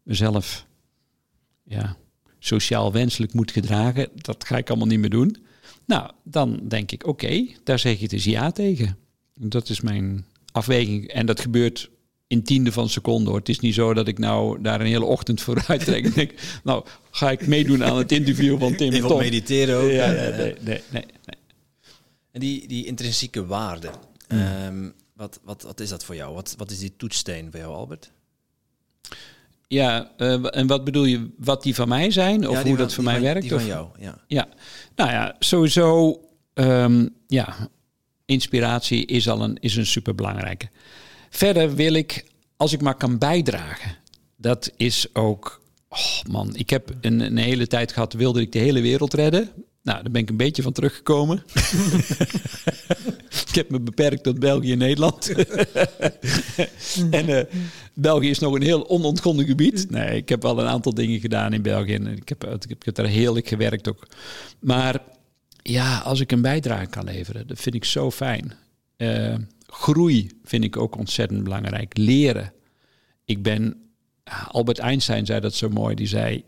[SPEAKER 1] mezelf ja, sociaal wenselijk moet gedragen, dat ga ik allemaal niet meer doen. Nou, dan denk ik, oké, daar zeg je dus ja tegen. Dat is mijn afweging. En dat gebeurt in tiende van seconde hoor. Het is niet zo dat ik nou daar een hele ochtend voor [laughs] uittrek en denk, nou ga ik meedoen aan het interview van Tim
[SPEAKER 2] Even
[SPEAKER 1] Tom.
[SPEAKER 2] mediteren ook.
[SPEAKER 1] Ja, nee, nee, nee, nee,
[SPEAKER 2] En die, die intrinsieke waarde, hmm. um, wat, wat, wat is dat voor jou? Wat, wat is die toetssteen voor jou, Albert?
[SPEAKER 1] Ja, uh, en wat bedoel je, wat die van mij zijn of hoe dat voor mij werkt?
[SPEAKER 2] Die
[SPEAKER 1] of?
[SPEAKER 2] van jou, ja.
[SPEAKER 1] Ja, nou ja, sowieso, um, ja, inspiratie is al een, is een superbelangrijke. Verder wil ik, als ik maar kan bijdragen, dat is ook, oh man, ik heb een, een hele tijd gehad, wilde ik de hele wereld redden. Nou, daar ben ik een beetje van teruggekomen. [laughs] ik heb me beperkt tot België en Nederland. [laughs] en uh, België is nog een heel onontgonnen gebied. Nee, ik heb wel een aantal dingen gedaan in België. En ik heb, ik heb daar heerlijk gewerkt ook. Maar ja, als ik een bijdrage kan leveren, dat vind ik zo fijn. Uh, groei vind ik ook ontzettend belangrijk. Leren. Ik ben, Albert Einstein zei dat zo mooi. Die zei,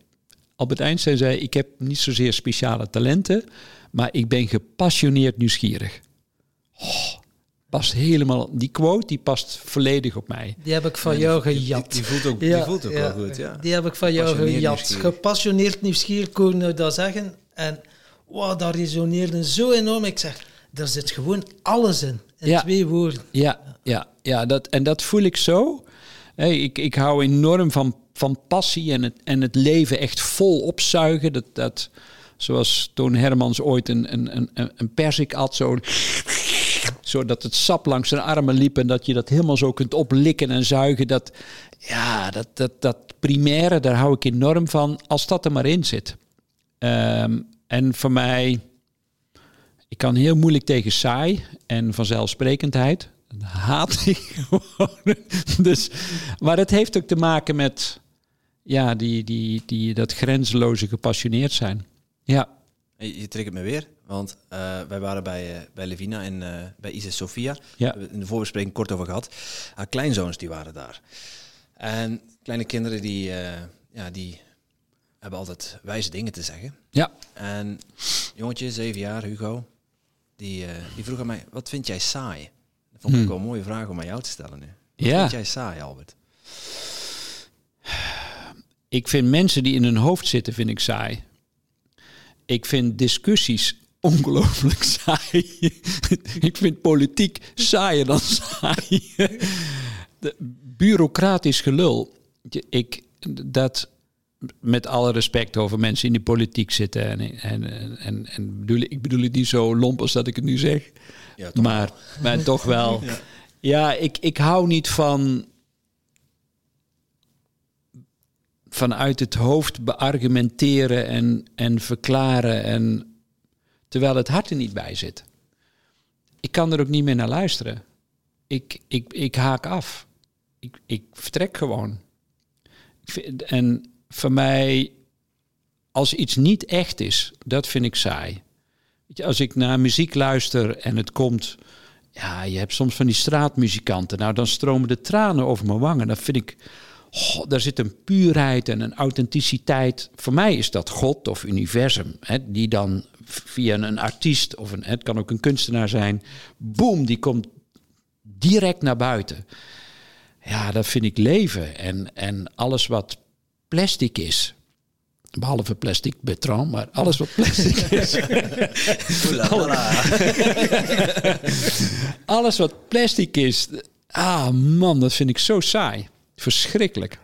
[SPEAKER 1] Albert Einstein zei, ik heb niet zozeer speciale talenten, maar ik ben gepassioneerd nieuwsgierig. Oh, past helemaal, die quote die past volledig op mij.
[SPEAKER 3] Die heb ik van jou gejat.
[SPEAKER 2] Die, voelt ook, die voelt ook wel goed, ja.
[SPEAKER 3] Die heb ik van jou gejat. Gepassioneerd nieuwsgierig, kon nou dat zeggen. En wow, dat resoneerde zo enorm. Ik zeg, daar zit gewoon alles in, in twee woorden.
[SPEAKER 1] Ja, ja, ja dat, en dat voel ik zo. Hey, ik, ik hou enorm van van passie en het, en het leven echt vol opzuigen. Dat, dat, zoals Toon Hermans ooit een, een, een, een persik at, zo, zodat het sap langs zijn armen liep en dat je dat helemaal zo kunt oplikken en zuigen. Dat, ja, dat, dat, dat primaire, daar hou ik enorm van, als dat er maar in zit. Ehm, en voor mij, ik kan heel moeilijk tegen saai en vanzelfsprekendheid. Dat haat ik [laughs] gewoon. Dus, maar het heeft ook te maken met ja, die, die, die dat grenzeloze gepassioneerd zijn. Ja.
[SPEAKER 2] Je, je triggert me weer, want uh, wij waren bij, uh, bij Levina in, uh, bij Isis Sofia.
[SPEAKER 1] Ja.
[SPEAKER 2] We in de voorbespreking kort over gehad. Haar kleinzoons die waren daar. En kleine kinderen die, ja, die hebben altijd wijze dingen te zeggen.
[SPEAKER 1] Ja.
[SPEAKER 2] En jongetje, zeven jaar, Hugo, die, die vroeg aan mij, wat vind jij saai? Dat vond ik hmm. wel een mooie vraag om aan jou te stellen nu. Wat
[SPEAKER 1] ja.
[SPEAKER 2] vind jij saai, Albert?
[SPEAKER 1] Ik vind mensen die in hun hoofd zitten, vind ik saai. Ik vind discussies ongelooflijk [laughs] saai. ik vind politiek saaier dan saai. De bureaucratisch gelul. Ik, dat, met alle respect over mensen in de politiek zitten. En, en, en, en bedoel, ik bedoel het niet zo lomp als dat ik het nu zeg.
[SPEAKER 2] Ja,
[SPEAKER 1] maar, maar toch wel. [laughs] ja, ja ik, ik hou niet van vanuit het hoofd beargumenteren en, en verklaren. En, terwijl het hart er niet bij zit. Ik kan er ook niet meer naar luisteren. Ik, ik, ik haak af. Ik, ik vertrek gewoon. En voor mij, als iets niet echt is, dat vind ik saai. Als ik naar muziek luister en het komt... Ja, je hebt soms van die straatmuzikanten. Nou, dan stromen de tranen over mijn wangen. Dat vind ik... Oh, daar zit een puurheid en een authenticiteit. Voor mij is dat God of universum. Hè, die dan via een artiest of een, het kan ook een kunstenaar zijn. Boom, die komt direct naar buiten. Ja, dat vind ik leven. En, en alles wat plastic is, Behalve plastic betron, maar alles wat plastic [laughs] is. [laughs] alles wat plastic is. Ah man, dat vind ik zo saai. Verschrikkelijk.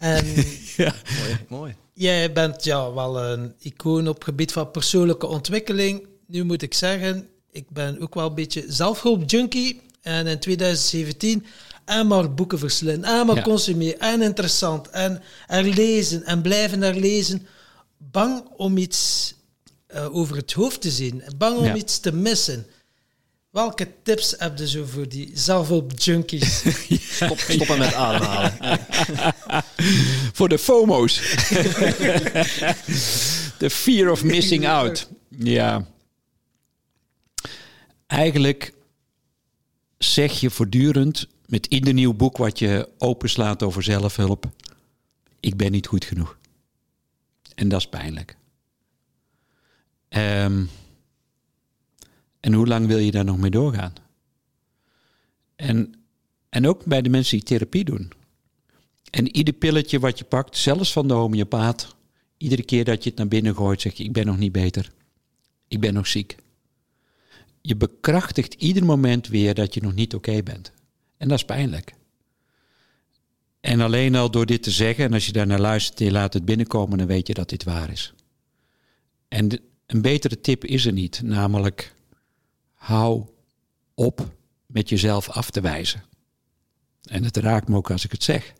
[SPEAKER 3] En [laughs]
[SPEAKER 2] ja. mooi, mooi.
[SPEAKER 3] Jij bent ja, wel een icoon op het gebied van persoonlijke ontwikkeling. Nu moet ik zeggen, ik ben ook wel een beetje zelfhulpjunkie. En in 2017 en maar boeken verslinden, en maar consumeren, en interessant, en er lezen, en blijven er lezen. Bang om iets uh, over het hoofd te zien, bang om iets te missen. Welke tips heb je zo voor die zelfhulp-junkies? [laughs]
[SPEAKER 2] Stop, stoppen met ademhalen. [laughs]
[SPEAKER 1] voor de FOMO's. [laughs] The fear of missing out. Ja. Eigenlijk zeg je voortdurend met ieder nieuw boek wat je openslaat over zelfhulp, ik ben niet goed genoeg. En dat is pijnlijk. Ehm, en hoe lang wil je daar nog mee doorgaan? En, en ook bij de mensen die therapie doen. En ieder pilletje wat je pakt, zelfs van de homeopaat, iedere keer dat je het naar binnen gooit, zeg je: Ik ben nog niet beter. Ik ben nog ziek. Je bekrachtigt ieder moment weer dat je nog niet oké bent. En dat is pijnlijk. En alleen al door dit te zeggen, en als je daar naar luistert en je laat het binnenkomen, dan weet je dat dit waar is. En een betere tip is er niet, namelijk hou op met jezelf af te wijzen. En het raakt me ook als ik het zeg.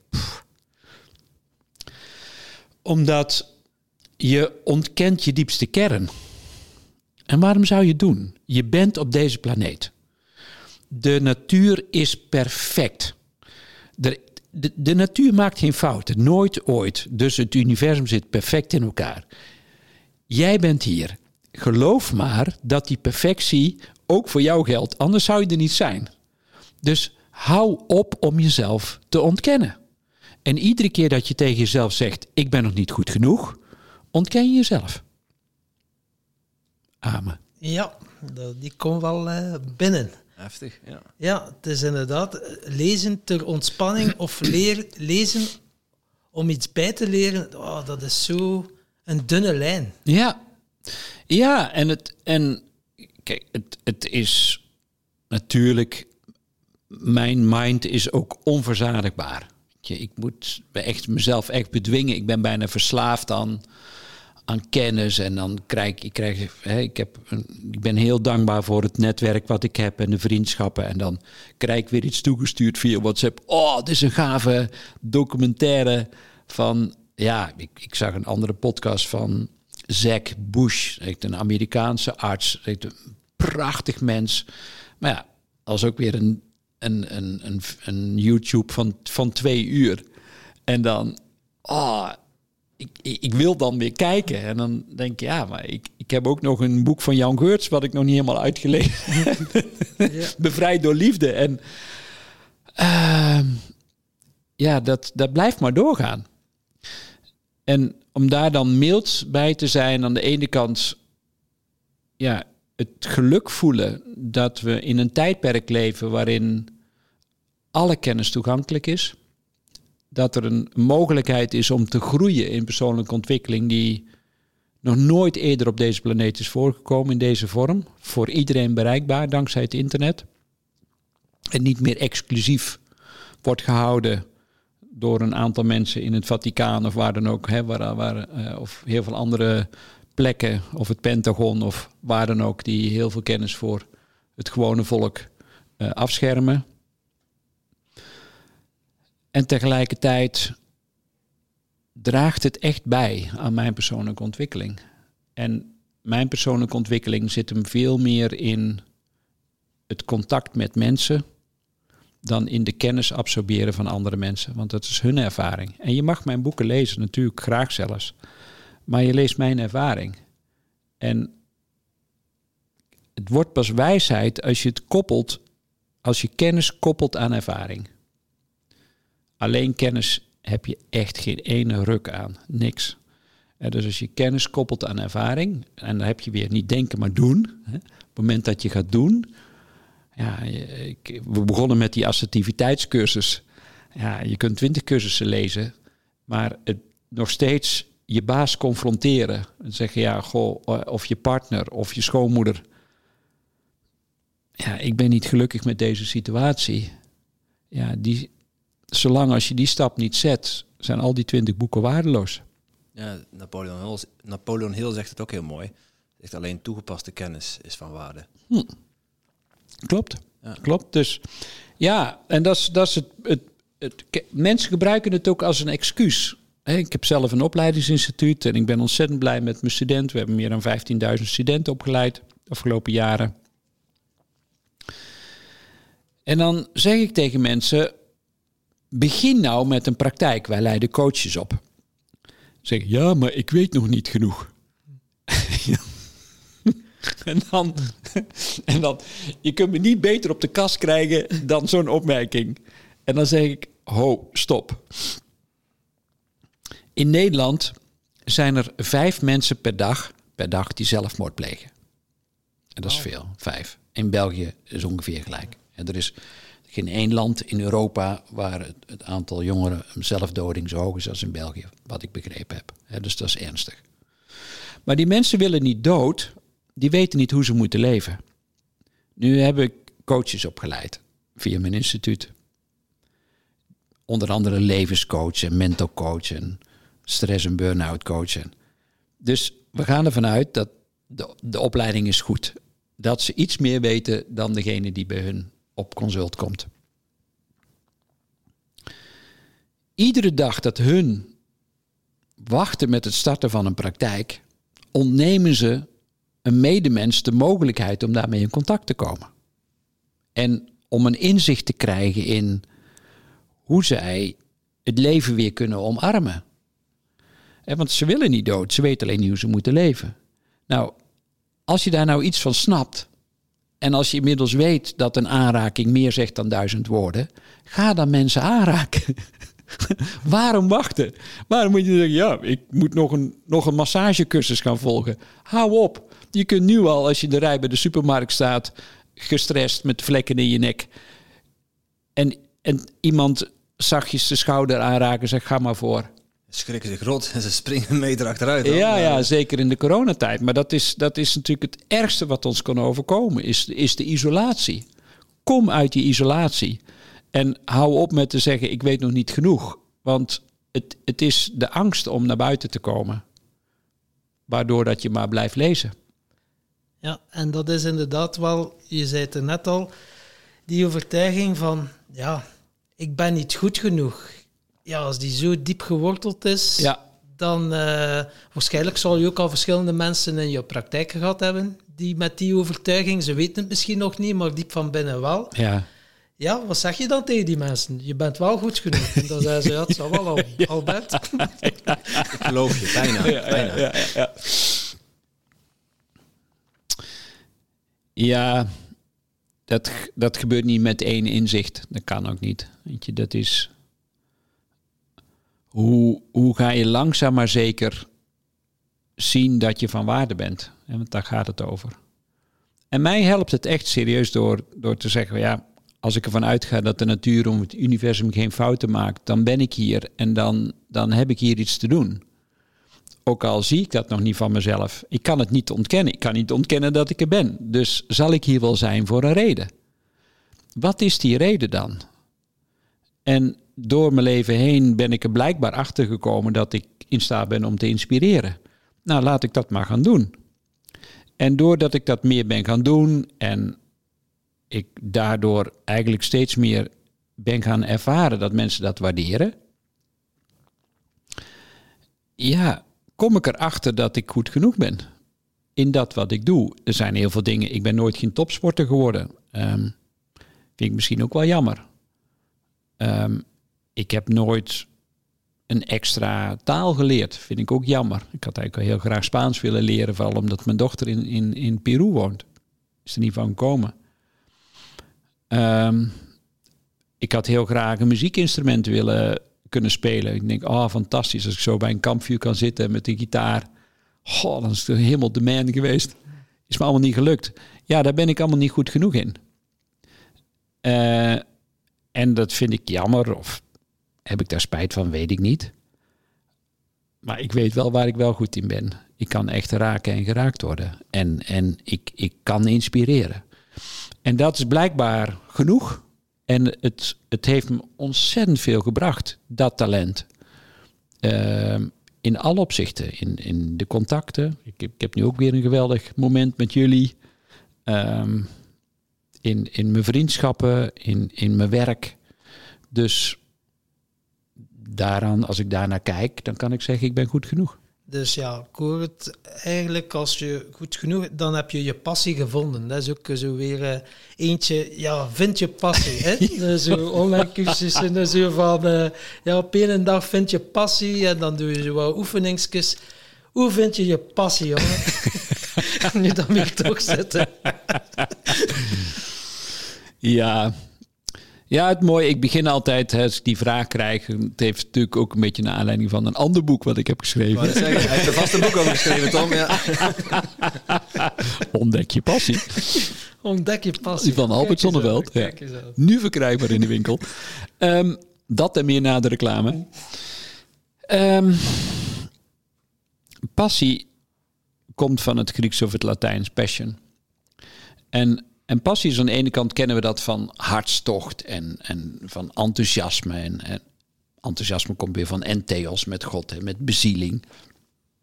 [SPEAKER 1] Omdat je ontkent je diepste kern. En waarom zou je het doen? Je bent op deze planeet. De natuur is perfect. De, de, de natuur maakt geen fouten, nooit ooit. Dus het universum zit perfect in elkaar. Jij bent hier. Geloof maar dat die perfectie ook voor jou geldt, anders zou je er niet zijn. Dus hou op om jezelf te ontkennen. En iedere keer dat je tegen jezelf zegt: Ik ben nog niet goed genoeg, ontken je jezelf. Amen.
[SPEAKER 3] Ja, die komt wel uh, binnen.
[SPEAKER 2] Heftig, ja.
[SPEAKER 3] Ja, het is inderdaad eh, lezen ter ontspanning of leer, lezen om iets bij te leren. Oh, dat is zo een dunne lijn.
[SPEAKER 1] Ja, ja en, het, en kijk, het, het is natuurlijk, mijn mind is ook onverzadigbaar. Ik moet echt mezelf echt bedwingen. Ik ben bijna verslaafd aan aan kennis. En dan krijg ik, krijg, ik, heb een, ik ben heel dankbaar voor het netwerk wat ik heb en de vriendschappen. En dan krijg ik weer iets toegestuurd via WhatsApp. Oh, dit is een gave documentaire van. Ja, ik, ik zag een andere podcast van Zack Bush, een Amerikaanse arts, een prachtig mens. Maar ja, als ook weer een, een, een, een, een YouTube van, van twee uur. En dan, oh, ik, ik, wil dan weer kijken. En dan denk je, ja, maar ik, ik heb ook nog een boek van Jan Geurts... wat ik nog niet helemaal uitgelezen heb. ja. [laughs] Bevrijd door liefde. En uh, ja, dat, dat blijft maar doorgaan. En om daar dan mild bij te zijn, aan de ene kant... ja, het geluk voelen dat we in een tijdperk leven... waarin alle kennis toegankelijk is dat er een mogelijkheid is om te groeien in persoonlijke ontwikkeling die nog nooit eerder op deze planeet is voorgekomen in deze vorm. Voor iedereen bereikbaar dankzij het internet. En niet meer exclusief wordt gehouden door een aantal mensen in het Vaticaan of waar dan ook, hè, waar, uh, of heel veel andere plekken, of het Pentagon of waar dan ook, die heel veel kennis voor het gewone volk uh, afschermen. En tegelijkertijd draagt het echt bij aan mijn persoonlijke ontwikkeling. En mijn persoonlijke ontwikkeling zit hem veel meer in het contact met mensen dan in de kennis absorberen van andere mensen. Want dat is hun ervaring. En je mag mijn boeken lezen, natuurlijk graag zelfs. Maar je leest mijn ervaring. En Het wordt pas wijsheid als je het koppelt, als je kennis koppelt aan ervaring. Alleen kennis heb je echt geen ene ruk aan. Niks. dus als je kennis koppelt aan ervaring, en dan heb je weer niet denken, maar doen. Hè. Op het moment dat je gaat doen. Ja, ik, we begonnen met die assertiviteitscursus. Ja, je kunt twintig cursussen lezen, maar het, nog steeds je baas confronteren. En zeggen, ja, goh, eh, of je partner of je schoonmoeder. Ja, ik ben niet gelukkig met deze situatie. Ja, die, zolang als je die stap niet zet, zijn al die twintig boeken waardeloos.
[SPEAKER 2] Ja, Napoleon Hill, Napoleon Hill zegt het ook heel mooi. Zegt alleen toegepaste kennis is van waarde. Hm.
[SPEAKER 1] Klopt. Ja. Klopt. Dus ja, en dat is, dat is het, het, het, Mensen gebruiken het ook als een excuus. Ik heb zelf een opleidingsinstituut en ik ben ontzettend blij met mijn studenten. We hebben meer dan 15.000 studenten opgeleid de afgelopen jaren. En dan zeg ik tegen mensen: begin nou met een praktijk. Wij leiden coaches op. Zeg, ja, maar ik weet nog niet genoeg. [laughs] en, dan, [laughs] en dan, je kunt me niet beter op de kast krijgen dan zo'n opmerking. En dan zeg ik, ho, stop. In Nederland zijn er vijf mensen per dag, per dag die zelfmoord plegen. En dat is veel, vijf. In België is ongeveer gelijk. En er is geen één land in Europa waar het, het aantal jongeren zelfdoding zo hoog is als in België, wat ik begrepen heb. dus dat is ernstig. Maar die mensen willen niet dood, die weten niet hoe ze moeten leven. Nu heb ik coaches opgeleid via mijn instituut. Onder andere levenscoach en mental coach en stress- en burn-out coachen. Dus we gaan ervan uit dat de, de opleiding is goed. Dat ze iets meer weten dan degene die bij hun op consult komt. Iedere dag dat hun wachten met het starten van een praktijk, ontnemen ze een medemens de mogelijkheid om daarmee in contact te komen. En om een inzicht te krijgen in hoe zij het leven weer kunnen omarmen. Want ze willen niet dood, ze weten alleen niet hoe ze moeten leven. Nou, als je daar nou iets van snapt, en als je inmiddels weet dat een aanraking meer zegt dan duizend woorden, ga dan mensen aanraken. [laughs] Waarom wachten? Waarom moet je zeggen, ja, ik moet nog een, nog een massagecursus gaan volgen? Hou op. Je kunt nu al, als je in de rij bij de supermarkt staat, gestrest met vlekken in je nek. En, en iemand zachtjes de schouder aanraken en zegt, ga maar voor
[SPEAKER 2] schrikken zich rot en ze springen een meter achteruit.
[SPEAKER 1] Ja, ja, zeker in de coronatijd. Maar dat is, dat is natuurlijk het ergste wat ons kan overkomen, is, is de isolatie. Kom uit die isolatie. En hou op met te zeggen, ik weet nog niet genoeg. Want het, het is de angst om naar buiten te komen. Waardoor dat je maar blijft lezen.
[SPEAKER 3] Ja, en dat is inderdaad wel, je zei het er net al, die overtuiging van, ja, ik ben niet goed genoeg ja, als die zo diep geworteld is, ja. dan uh, waarschijnlijk zal je ook al verschillende mensen in je praktijk gehad hebben die met die overtuiging, ze weten het misschien nog niet, maar diep van binnen wel.
[SPEAKER 1] Ja.
[SPEAKER 3] Ja, wat zeg je dan tegen die mensen? Je bent wel goed genoeg. En dan zeggen ze, ja, het zal wel al, [laughs] ja. al bent.
[SPEAKER 2] Ik geloof je, bijna. Ja, bijna. ja, ja,
[SPEAKER 1] ja. dat, dat gebeurt niet met één inzicht. Dat kan ook niet. Weet je, dat is hoe, hoe ga je langzaam maar zeker zien dat je van waarde bent? Want daar gaat het over. En mij helpt het echt serieus door, door te zeggen, ja, als ik ervan uitga dat de natuur om het universum geen fouten maakt, dan ben ik hier en dan, dan heb ik hier iets te doen. Ook al zie ik dat nog niet van mezelf. Ik kan het niet ontkennen. Ik kan niet ontkennen dat ik er ben. Dus zal ik hier wel zijn voor een reden. Wat is die reden dan? En door mijn leven heen ben ik er blijkbaar achter gekomen dat ik in staat ben om te inspireren. Nou, laat ik dat maar gaan doen. En doordat ik dat meer ben gaan doen en ik daardoor eigenlijk steeds meer ben gaan ervaren dat mensen dat waarderen, ja, kom ik erachter dat ik goed genoeg ben in dat wat ik doe. Er zijn heel veel dingen. Ik ben nooit geen topsporter geworden. Um, vind ik misschien ook wel jammer. Um, ik heb nooit een extra taal geleerd. Vind ik ook jammer. Ik had eigenlijk heel graag Spaans willen leren, vooral omdat mijn dochter in, in, in Peru woont. Is er niet van gekomen. Um, ik had heel graag een muziekinstrument willen kunnen spelen. Ik denk, oh fantastisch, als ik zo bij een kampvuur kan zitten met een gitaar. Goh, dan is het helemaal de man geweest. Is me allemaal niet gelukt. Ja, daar ben ik allemaal niet goed genoeg in. Uh, en dat vind ik jammer, of heb ik daar spijt van, weet ik niet. Maar ik weet wel waar ik wel goed in ben. Ik kan echt raken en geraakt worden. En, en ik, ik kan inspireren. En dat is blijkbaar genoeg. En het, het heeft me ontzettend veel gebracht, dat talent. Uh, in alle opzichten. In, in de contacten. Ik, ik heb nu ook weer een geweldig moment met jullie. Um, in, in mijn vriendschappen, in, in mijn werk. Dus daaraan, als ik daarnaar kijk, dan kan ik zeggen, ik ben goed genoeg.
[SPEAKER 3] Dus ja, ik hoor het eigenlijk als je goed genoeg, dan heb je je passie gevonden. Dat is ook zo weer uh, eentje, ja, vind je passie. hè? [laughs] zo online cursussen, zo van, uh, ja, op een dag vind je passie en dan doe je zo wat oefeningsjes. Hoe vind je je passie, jongen? [laughs] nu dan weer toch zitten.
[SPEAKER 1] ja, ja, het mooie, ik begin altijd, als ik die vraag krijg, het heeft natuurlijk ook een beetje naar aanleiding van een ander boek wat ik heb geschreven.
[SPEAKER 2] hij heeft een vaste boek over geschreven, Tom. Ja. [laughs]
[SPEAKER 1] Ontdek je passie.
[SPEAKER 3] Ontdek je passie.
[SPEAKER 1] Van Albert Zonneveld. Ja. Nu verkrijgbaar in de winkel. Um, dat en meer na de reclame. Um, passie komt van het Grieks of het Latijns, passion. En en passie is aan de ene kant kennen we dat van hartstocht en, en van enthousiasme. En, en enthousiasme komt weer van entheos met God, en met bezieling.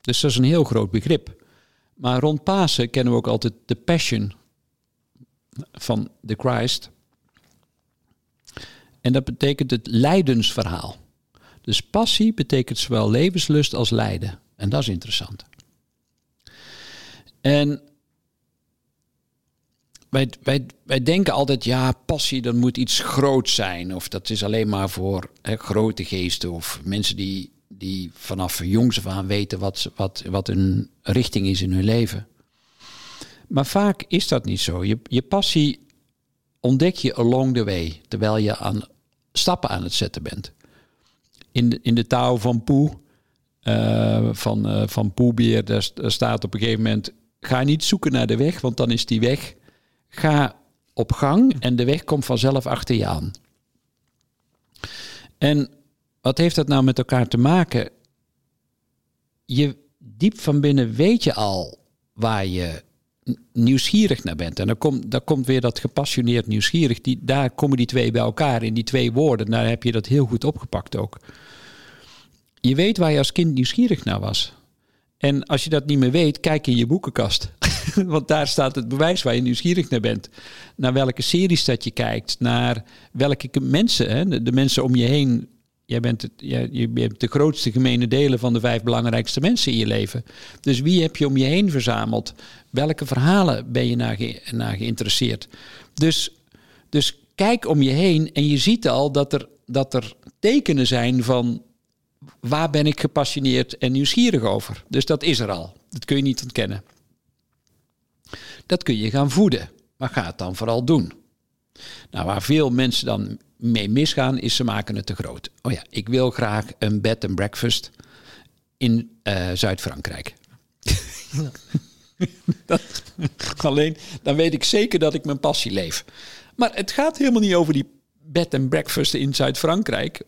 [SPEAKER 1] Dus dat is een heel groot begrip. Maar rond Pasen kennen we ook altijd de passion van de Christ. En dat betekent het lijdensverhaal. Dus passie betekent zowel levenslust als lijden. En dat is interessant. En wij, wij, denken altijd, ja, passie, dat moet iets groots zijn. Of dat is alleen maar voor hè, grote geesten of mensen die, die vanaf jongs af aan weten wat, wat, wat een richting is in hun leven. Maar vaak is dat niet zo. Je, je passie ontdek je along the way, terwijl je aan stappen aan het zetten bent. In de, in de touw van Poe, uh, van, uh, van Poebeer, daar staat op een gegeven moment... ga niet zoeken naar de weg, want dan is die weg Ga op gang en de weg komt vanzelf achter je aan. En wat heeft dat nou met elkaar te maken? Je diep van binnen weet je al waar je nieuwsgierig naar bent. En dan komt, dan komt weer dat gepassioneerd nieuwsgierig. Die, daar komen die twee bij elkaar in die twee woorden. Daar heb je dat heel goed opgepakt ook. Je weet waar je als kind nieuwsgierig naar was. En als je dat niet meer weet, kijk in je boekenkast. [laughs] Want daar staat het bewijs waar je nieuwsgierig naar bent. Naar welke series dat je kijkt. Naar welke mensen, hè, de mensen om je heen. Jij bent, het, je bent de grootste gemene delen van de vijf belangrijkste mensen in je leven. Dus wie heb je om je heen verzameld? Welke verhalen ben je naar, naar geïnteresseerd? Dus, dus kijk om je heen en je ziet al dat er, dat er tekenen zijn van waar ben ik gepassioneerd en nieuwsgierig over? Dus dat is er al. Dat kun je niet ontkennen. Dat kun je gaan voeden, maar ga het dan vooral doen. Nou, waar veel mensen dan mee misgaan, is ze maken het te groot. Oh ja, ik wil graag een bed and breakfast in uh, Zuid-Frankrijk. [laughs] alleen, dan weet ik zeker dat ik mijn passie leef. Maar het gaat helemaal niet over die bed and breakfast in Zuid-Frankrijk.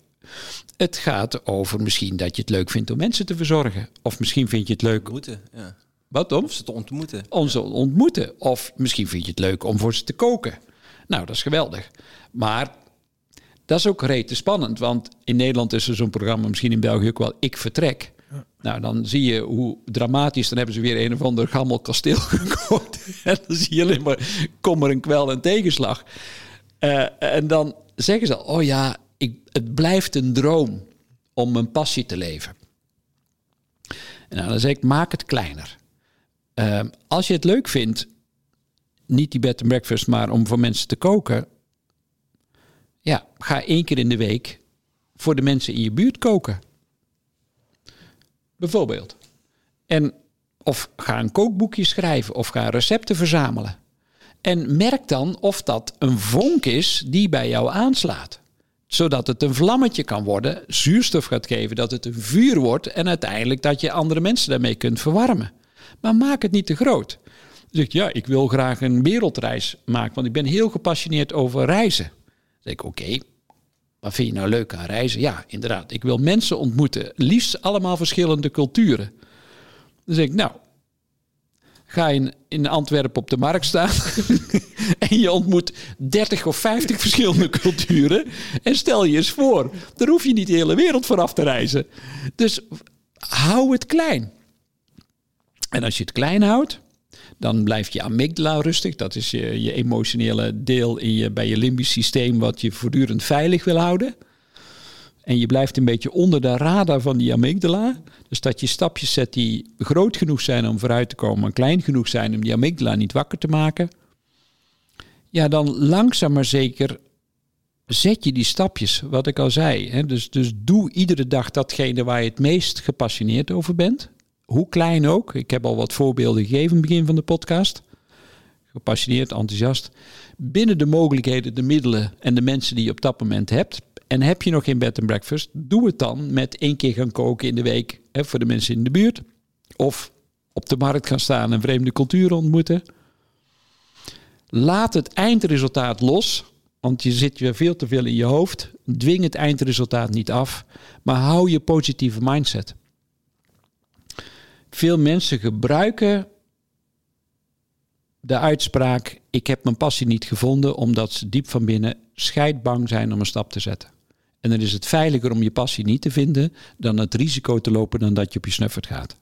[SPEAKER 1] Het gaat over misschien dat je het leuk vindt om mensen te verzorgen. Of misschien vind je het leuk...
[SPEAKER 2] Ja.
[SPEAKER 1] Wat om?
[SPEAKER 2] Of ze te ontmoeten.
[SPEAKER 1] Om ze ontmoeten. Of misschien vind je het leuk om voor ze te koken. Nou, dat is geweldig. Maar dat is ook rete spannend. Want in Nederland is er zo'n programma, misschien in België ook wel, Ik Vertrek. Nou, dan zie je hoe dramatisch, dan hebben ze weer een of ander gammel kasteel [laughs] gekookt. en dan zie je alleen maar kommer en kwel en tegenslag. Uh, en dan zeggen ze, oh ja, ik, het blijft een droom om mijn passie te leven. En nou, dan zeg ik, maak het kleiner. Uh, als je het leuk vindt, niet die bed and breakfast, maar om voor mensen te koken. Ja, ga één keer in de week voor de mensen in je buurt koken. Bijvoorbeeld. En, of ga een kookboekje schrijven of ga recepten verzamelen. En merk dan of dat een vonk is die bij jou aanslaat. Zodat het een vlammetje kan worden, zuurstof gaat geven, dat het een vuur wordt en uiteindelijk dat je andere mensen daarmee kunt verwarmen. Maar maak het niet te groot. Zegt ja, ik wil graag een wereldreis maken, want ik ben heel gepassioneerd over reizen. Dan zeg ik oké, wat vind je nou leuk aan reizen? Ja, inderdaad, ik wil mensen ontmoeten, liefst allemaal verschillende culturen. Dan zeg ik nou, ga je in Antwerpen op de markt staan [laughs] en je ontmoet 30 of 50 verschillende [laughs] culturen en stel je eens voor, daar hoef je niet de hele wereld voor af te reizen. Dus hou het klein. En als je het klein houdt, dan blijft je amygdala rustig. Dat is je, je emotionele deel in je, bij je limbisch systeem wat je voortdurend veilig wil houden. En je blijft een beetje onder de radar van die amygdala. Dus dat je stapjes zet die groot genoeg zijn om vooruit te komen, en klein genoeg zijn om die amygdala niet wakker te maken. Ja, dan langzaam maar zeker zet je die stapjes, wat ik al zei. Hè? Dus, dus doe iedere dag datgene waar je het meest gepassioneerd over bent. Hoe klein ook. Ik heb al wat voorbeelden gegeven in het begin van de podcast. Gepassioneerd, enthousiast. Binnen de mogelijkheden, de middelen en de mensen die je op dat moment hebt. En heb je nog geen bed and breakfast, doe het dan met één keer gaan koken in de week hè, voor de mensen in de buurt. Of op de markt gaan staan en vreemde culturen ontmoeten. Laat het eindresultaat los, want je zit weer veel te veel in je hoofd. Dwing het eindresultaat niet af, maar hou je positieve mindset. Veel mensen gebruiken de uitspraak: Ik heb mijn passie niet gevonden, omdat ze diep van binnen scheidbang zijn om een stap te zetten. En dan is het veiliger om je passie niet te vinden dan het risico te lopen dan dat je op je snuffert gaat.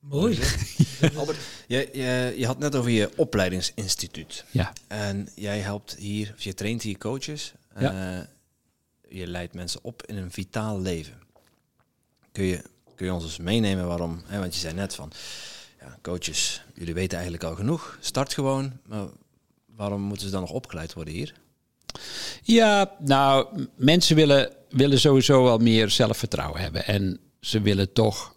[SPEAKER 3] Mooi. [laughs]
[SPEAKER 2] Albert, je, je, je, had net over je opleidingsinstituut.
[SPEAKER 1] Ja.
[SPEAKER 2] En jij helpt hier, of je traint hier coaches. Ja. Uh, je leidt mensen op in een vitaal leven. Kun je, kun ons eens meenemen waarom? Hè, want je zei net van, ja, coaches, jullie weten eigenlijk al genoeg. Start gewoon. Maar waarom moeten ze dan nog opgeleid worden hier?
[SPEAKER 1] Ja, nou, mensen willen, willen sowieso wel meer zelfvertrouwen hebben. En ze willen toch.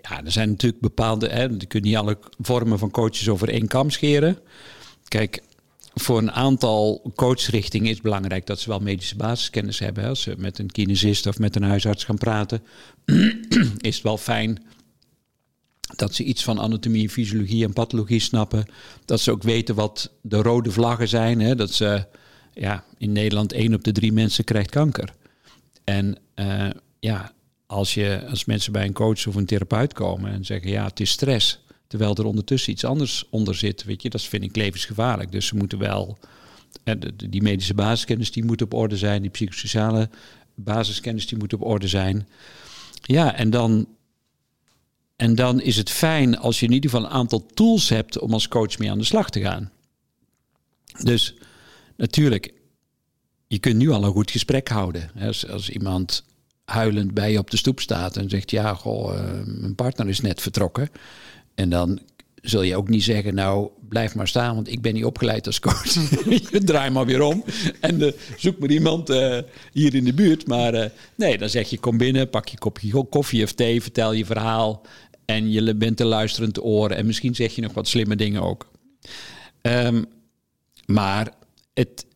[SPEAKER 1] Ja, er zijn natuurlijk bepaalde. Hè, je kunt niet alle vormen van coaches over één kam scheren. Kijk, voor een aantal coachrichtingen is het belangrijk dat ze wel medische basiskennis hebben. Als ze met een kinesist of met een huisarts gaan praten, [clears throat] is het wel fijn dat ze iets van anatomie, fysiologie en pathologie snappen. Dat ze ook weten wat de rode vlaggen zijn. Hè? Dat ze ja, in Nederland één op de drie mensen krijgt kanker. En uh, ja, als, je, als mensen bij een coach of een therapeut komen en zeggen ja, het is stress. Terwijl er ondertussen iets anders onder zit, weet je, dat vind ik levensgevaarlijk. Dus ze moeten wel, uh, die medische basiskennis die moet op orde zijn, die psychosociale basiskennis die moet op orde zijn. Ja, en dan en dan is het fijn als je in ieder geval een aantal tools hebt om als coach mee aan de slag te gaan. Dus natuurlijk, je kunt nu al een goed gesprek houden. Als, als iemand huilend bij je op de stoep staat en zegt: Ja, goh, uh, mijn partner is net vertrokken. En dan zul je ook niet zeggen: Nou, blijf maar staan, want ik ben niet opgeleid als coach. [laughs] je draai maar weer om en uh, zoek maar iemand uh, hier in de buurt. Maar nee, dan zeg je: Kom binnen, pak je kopje koffie of thee, vertel je verhaal. En je bent een luisterend oor. En misschien zeg je nog wat slimme dingen ook. Um, maar het,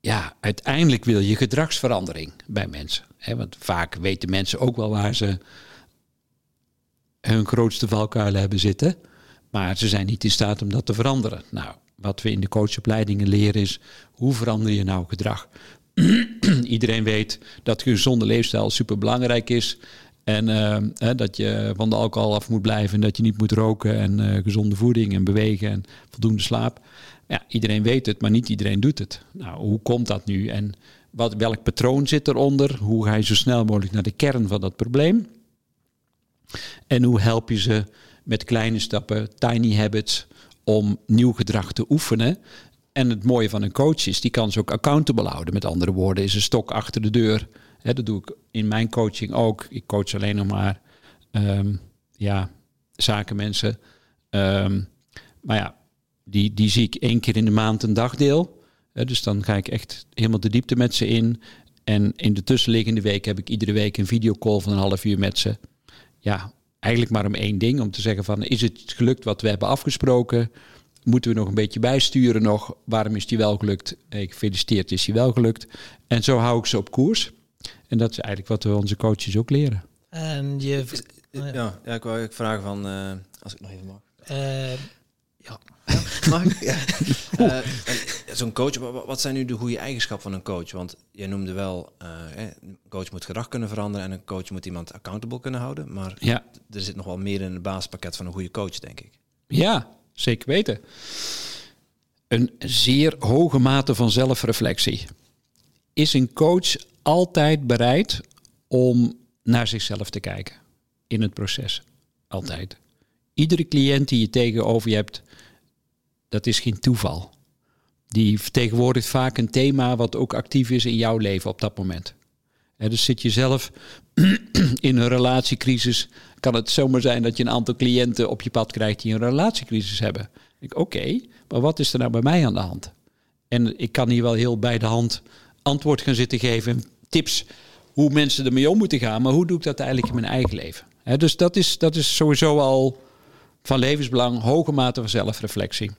[SPEAKER 1] ja, uiteindelijk wil je gedragsverandering bij mensen. Hè? Want vaak weten mensen ook wel waar ze hun grootste valkuilen hebben zitten. Maar ze zijn niet in staat om dat te veranderen. Nou, wat we in de coachopleidingen leren is, hoe verander je nou gedrag? [clears throat] Iedereen weet dat gezonde leefstijl super belangrijk is. En uh, dat je van de alcohol af moet blijven en dat je niet moet roken en uh, gezonde voeding en bewegen en voldoende slaap. Ja, iedereen weet het, maar niet iedereen doet het. Nou, hoe komt dat nu en wat, welk patroon zit eronder? Hoe ga je zo snel mogelijk naar de kern van dat probleem? En hoe help je ze met kleine stappen, tiny habits, om nieuw gedrag te oefenen? En het mooie van een coach is, die kan ze ook accountable houden. Met andere woorden, is een stok achter de deur dat doe ik in mijn coaching ook. Ik coach alleen nog maar um, ja, zakenmensen. Um, maar ja, die, die zie ik één keer in de maand een dagdeel. dus dan ga ik echt helemaal de diepte met ze in. En in de tussenliggende week heb ik iedere week een videocall van een half uur met ze. Ja, eigenlijk maar om één ding. Om te zeggen van, is het gelukt wat we hebben afgesproken? Moeten we nog een beetje bijsturen nog? Waarom is die wel gelukt? Ik gefeliciteerd, is die wel gelukt? En zo hou ik ze op koers. En dat is eigenlijk wat we onze coaches ook leren.
[SPEAKER 3] En je...
[SPEAKER 2] Ja, ja, ik wou ik vragen van, uh, als ik nog even mag.
[SPEAKER 3] Uh, ja.
[SPEAKER 2] Mag ik? [laughs] Ja. Uh, Zo'n coach, wat zijn nu de goede eigenschappen van een coach? Want je noemde wel, een coach moet gedrag kunnen veranderen en een coach moet iemand accountable kunnen houden. Maar ja. er zit nog wel meer in het basispakket van een goede coach, denk ik.
[SPEAKER 1] Ja, zeker weten. Een zeer hoge mate van zelfreflectie. Is een coach altijd bereid om naar zichzelf te kijken in het proces? Altijd. Iedere cliënt die je tegenover je hebt, dat is geen toeval. Die vertegenwoordigt vaak een thema wat ook actief is in jouw leven op dat moment. dus zit je zelf [clears throat] in een relatiecrisis, kan het zomaar zijn dat je een aantal cliënten op je pad krijgt die een relatiecrisis hebben. Ik, oké, maar wat is er nou bij mij aan de hand? En ik kan hier wel heel bij de hand antwoord gaan zitten geven, tips hoe mensen ermee om moeten gaan, maar hoe doe ik dat eigenlijk in mijn eigen leven? dus dat is, dat is sowieso al van levensbelang, hoge mate van zelfreflectie.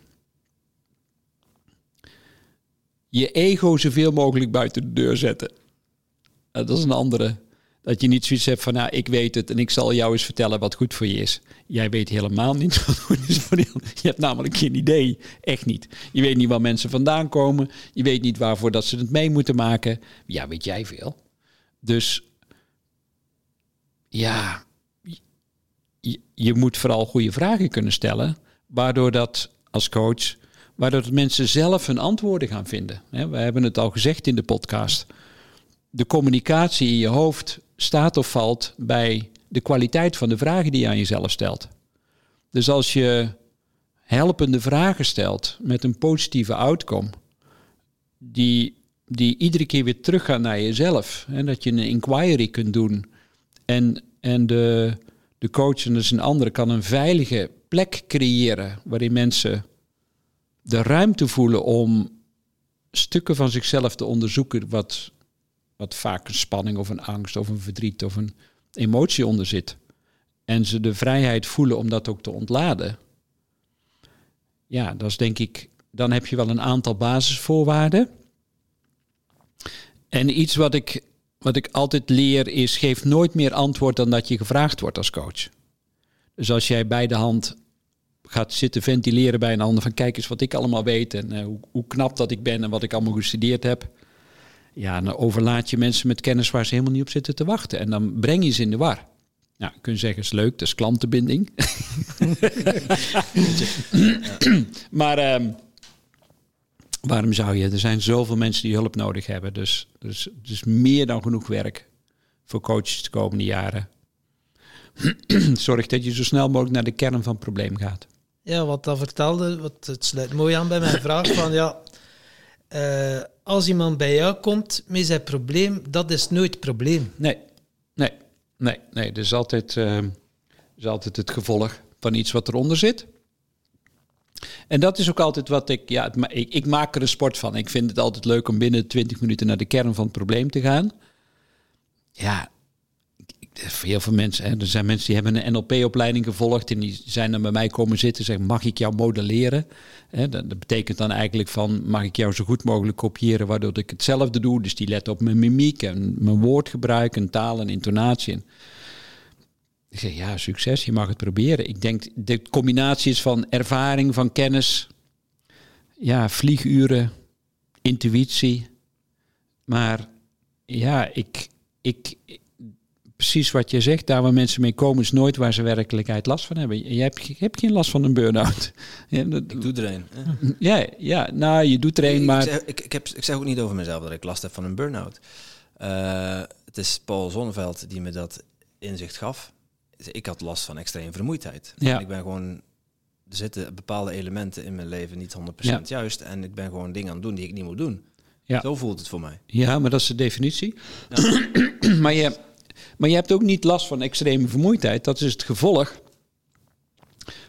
[SPEAKER 1] Je ego zoveel mogelijk buiten de deur zetten. Dat is een andere. Dat je niet zoiets hebt van, nou, ik weet het en ik zal jou eens vertellen wat goed voor je is. Jij weet helemaal niet [laughs] wat goed is voor je. Je hebt namelijk geen idee. Echt niet. Je weet niet waar mensen vandaan komen. Je weet niet waarvoor dat ze het mee moeten maken. Ja, weet jij veel. Dus ja, je, je moet vooral goede vragen kunnen stellen. Waardoor dat als coach, waardoor mensen zelf hun antwoorden gaan vinden. We hebben het al gezegd in de podcast. De communicatie in je hoofd staat of valt bij de kwaliteit van de vragen die je aan jezelf stelt. Dus als je helpende vragen stelt met een positieve outcome, die, die iedere keer weer teruggaan naar jezelf, en dat je een inquiry kunt doen en, en de, de coach, en dus een kan een veilige plek creëren waarin mensen de ruimte voelen om stukken van zichzelf te onderzoeken, wat, wat vaak een spanning of een angst of een verdriet of een emotie onder zit. En ze de vrijheid voelen om dat ook te ontladen. Ja, dat is denk ik, dan heb je wel een aantal basisvoorwaarden. En iets wat ik wat ik altijd leer is, geef nooit meer antwoord dan dat je gevraagd wordt als coach. Dus als jij bij de hand gaat zitten ventileren bij een ander van kijk eens wat ik allemaal weet en uh, hoe, hoe, knap dat ik ben en wat ik allemaal gestudeerd heb. Ja, dan overlaat je mensen met kennis waar ze helemaal niet op zitten te wachten. En dan breng je ze in de war. Nou, kun je zeggen, is leuk, dat is klantenbinding. [laughs] maar um, waarom zou je? Er zijn zoveel mensen die hulp nodig hebben. Dus, dus het is meer dan genoeg werk voor coaches de komende jaren. [clears throat] Zorg dat je zo snel mogelijk naar de kern van het probleem gaat.
[SPEAKER 3] Ja, wat dat vertelde, wat, het sluit mooi aan bij mijn vraag van ja, uh, als iemand bij jou komt met zijn probleem, dat is nooit het probleem.
[SPEAKER 1] Nee, nee, nee, nee. Dat is altijd, uh, is altijd het gevolg van iets wat eronder zit. En dat is ook altijd wat ik, ja, ik, ik maak er een sport van. Ik vind het altijd leuk om binnen 20 minuten naar de kern van het probleem te gaan. Ja, heel veel mensen, hè, er zijn mensen die hebben een NLP-opleiding gevolgd en die zijn dan bij mij komen zitten en zeggen, mag ik jou modelleren? Hè, dat, betekent dan eigenlijk van, mag ik jou zo goed mogelijk kopiëren waardoor ik hetzelfde doe? Dus die let op mijn mimiek en mijn woordgebruik en taal en intonatie. Ik zeg, ja, succes, je mag het proberen. Ik denk, de combinatie is van ervaring, van kennis, ja, vlieguren, intuïtie. Maar ja, ik, ik, precies wat je zegt, daar waar mensen mee komen, is nooit waar ze werkelijkheid last van hebben. Je hebt, je hebt geen last van een burn-out. [laughs]
[SPEAKER 2] Ik doe er een.
[SPEAKER 1] Ja, ja, nou, je doet er een, maar...
[SPEAKER 2] Ik zeg, ik, ik, heb, ik zeg ook niet over mezelf dat ik last heb van een burn-out. Uh, het is Paul Zonneveld die me dat inzicht gaf ik had last van extreme vermoeidheid. Ja. Ik ben gewoon, er zitten bepaalde elementen in mijn leven niet 100% juist. En ik ben gewoon dingen aan het doen die ik niet moet doen. Ja. Zo voelt het voor mij.
[SPEAKER 1] Ja, maar dat is de definitie. Ja. [clears throat] maar, je, maar je hebt ook niet last van extreme vermoeidheid. Dat is het gevolg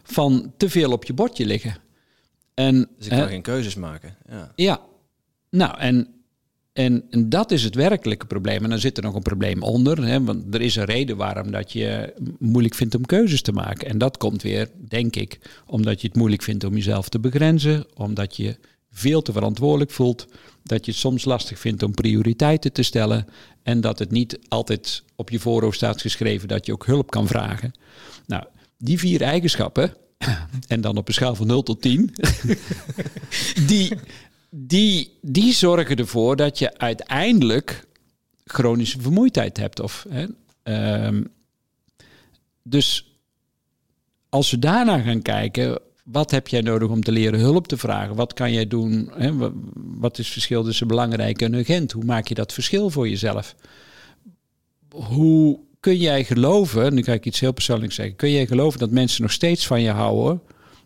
[SPEAKER 1] van te veel op je bordje liggen. En,
[SPEAKER 2] dus ik kan geen keuzes maken. Ja.
[SPEAKER 1] ja. Nou, en En, en, dat is het werkelijke probleem. En dan zit er nog een probleem onder. Hè, want er is een reden waarom dat je moeilijk vindt om keuzes te maken. En dat komt weer, denk ik, omdat je het moeilijk vindt om jezelf te begrenzen. Omdat je veel te verantwoordelijk voelt. Dat je het soms lastig vindt om prioriteiten te stellen. En dat het niet altijd op je voorhoofd staat geschreven dat je ook hulp kan vragen. Nou, die vier eigenschappen, [clears throat] en dan op een schaal van 0 tot 10, [laughs] die, die, die zorgen ervoor dat je uiteindelijk chronische vermoeidheid hebt. Of, hè, um, dus als we daarna gaan kijken, wat heb jij nodig om te leren hulp te vragen? Wat kan jij doen? Hè? Wat is het verschil tussen belangrijk en urgent? Hoe maak je dat verschil voor jezelf? Hoe kun jij geloven, nu ga ik iets heel persoonlijks zeggen, kun jij geloven dat mensen nog steeds van je houden,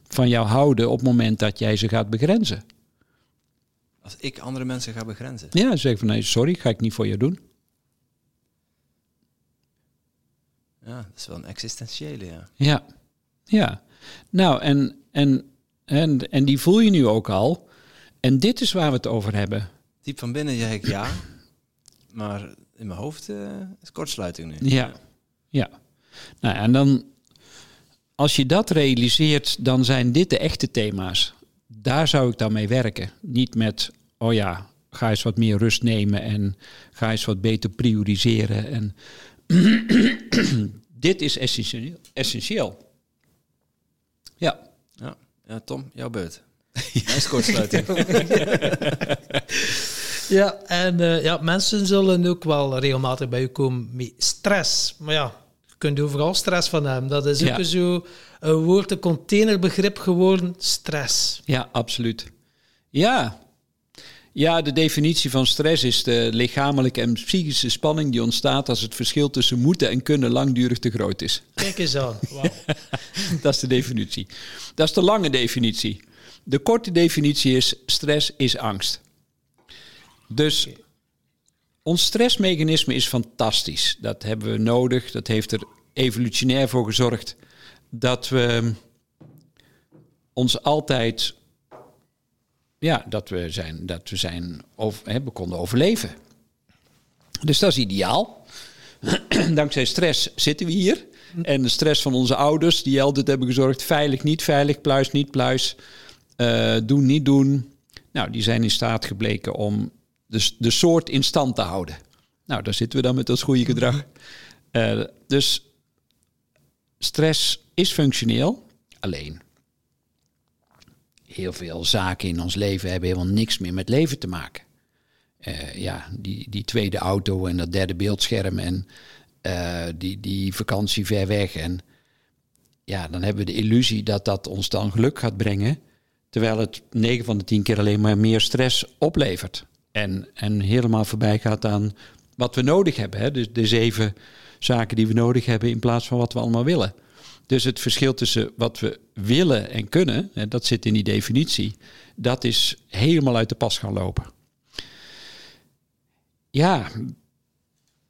[SPEAKER 1] van jou houden op het moment dat jij ze gaat begrenzen?
[SPEAKER 2] Als ik andere mensen ga begrenzen?
[SPEAKER 1] Ja, zeg van nee, sorry, ga ik niet voor je doen.
[SPEAKER 2] Ja, dat is wel een existentiële, ja.
[SPEAKER 1] Ja, ja. Nou, en, en, en, en die voel je nu ook al. En dit is waar we het over hebben.
[SPEAKER 2] Diep van binnen zeg ik ja, maar in mijn hoofd uh, is kortsluiting nu.
[SPEAKER 1] Ja, ja. Nou, en dan, als je dat realiseert, dan zijn dit de echte thema's. Daar zou ik dan mee werken. Niet met, oh ja, ga eens wat meer rust nemen en ga eens wat beter prioriseren. En [clears throat] dit is essentieel. essentieel. Ja.
[SPEAKER 2] Ja. Tom, jouw beurt. [laughs] Nice kortsluiting. [laughs]
[SPEAKER 3] ja, en uh, ja, mensen zullen ook wel regelmatig bij u komen met stress. Maar ja, je kunt overal stress van hebben. Dat is ook zo een woord, een containerbegrip geworden, stress.
[SPEAKER 1] Ja, absoluut. Ja, ja, de definitie van stress is de lichamelijke en psychische spanning die ontstaat als het verschil tussen moeten en kunnen langdurig te groot is.
[SPEAKER 3] Kijk eens aan. Wow. [laughs]
[SPEAKER 1] dat is de definitie. Dat is de lange definitie. De korte definitie is stress is angst. Dus ons stressmechanisme is fantastisch. Dat hebben we nodig. Dat heeft er evolutionair voor gezorgd dat we ons altijd ja, dat we zijn, dat we zijn over, hè, konden overleven. Dus dat is ideaal. [clears throat] Dankzij stress zitten we hier. En de stress van onze ouders, die altijd hebben gezorgd: veilig, niet veilig, pluis, niet pluis, uh, doen, niet doen. Nou, die zijn in staat gebleken om de, de soort in stand te houden. Nou, daar zitten we dan met dat goede gedrag. Uh, dus stress is functioneel, alleen heel veel zaken in ons leven hebben helemaal niks meer met leven te maken. Uh, ja, die, die tweede auto en dat derde beeldscherm en uh, die, die vakantie ver weg. En ja, dan hebben we de illusie dat dat ons dan geluk gaat brengen. Terwijl het 9 van de 10 keer alleen maar meer stress oplevert. En, en helemaal voorbij gaat aan wat we nodig hebben. Hè? Dus de zeven zaken die we nodig hebben in plaats van wat we allemaal willen. Dus het verschil tussen wat we willen en kunnen, en dat zit in die definitie, dat is helemaal uit de pas gaan lopen. Ja,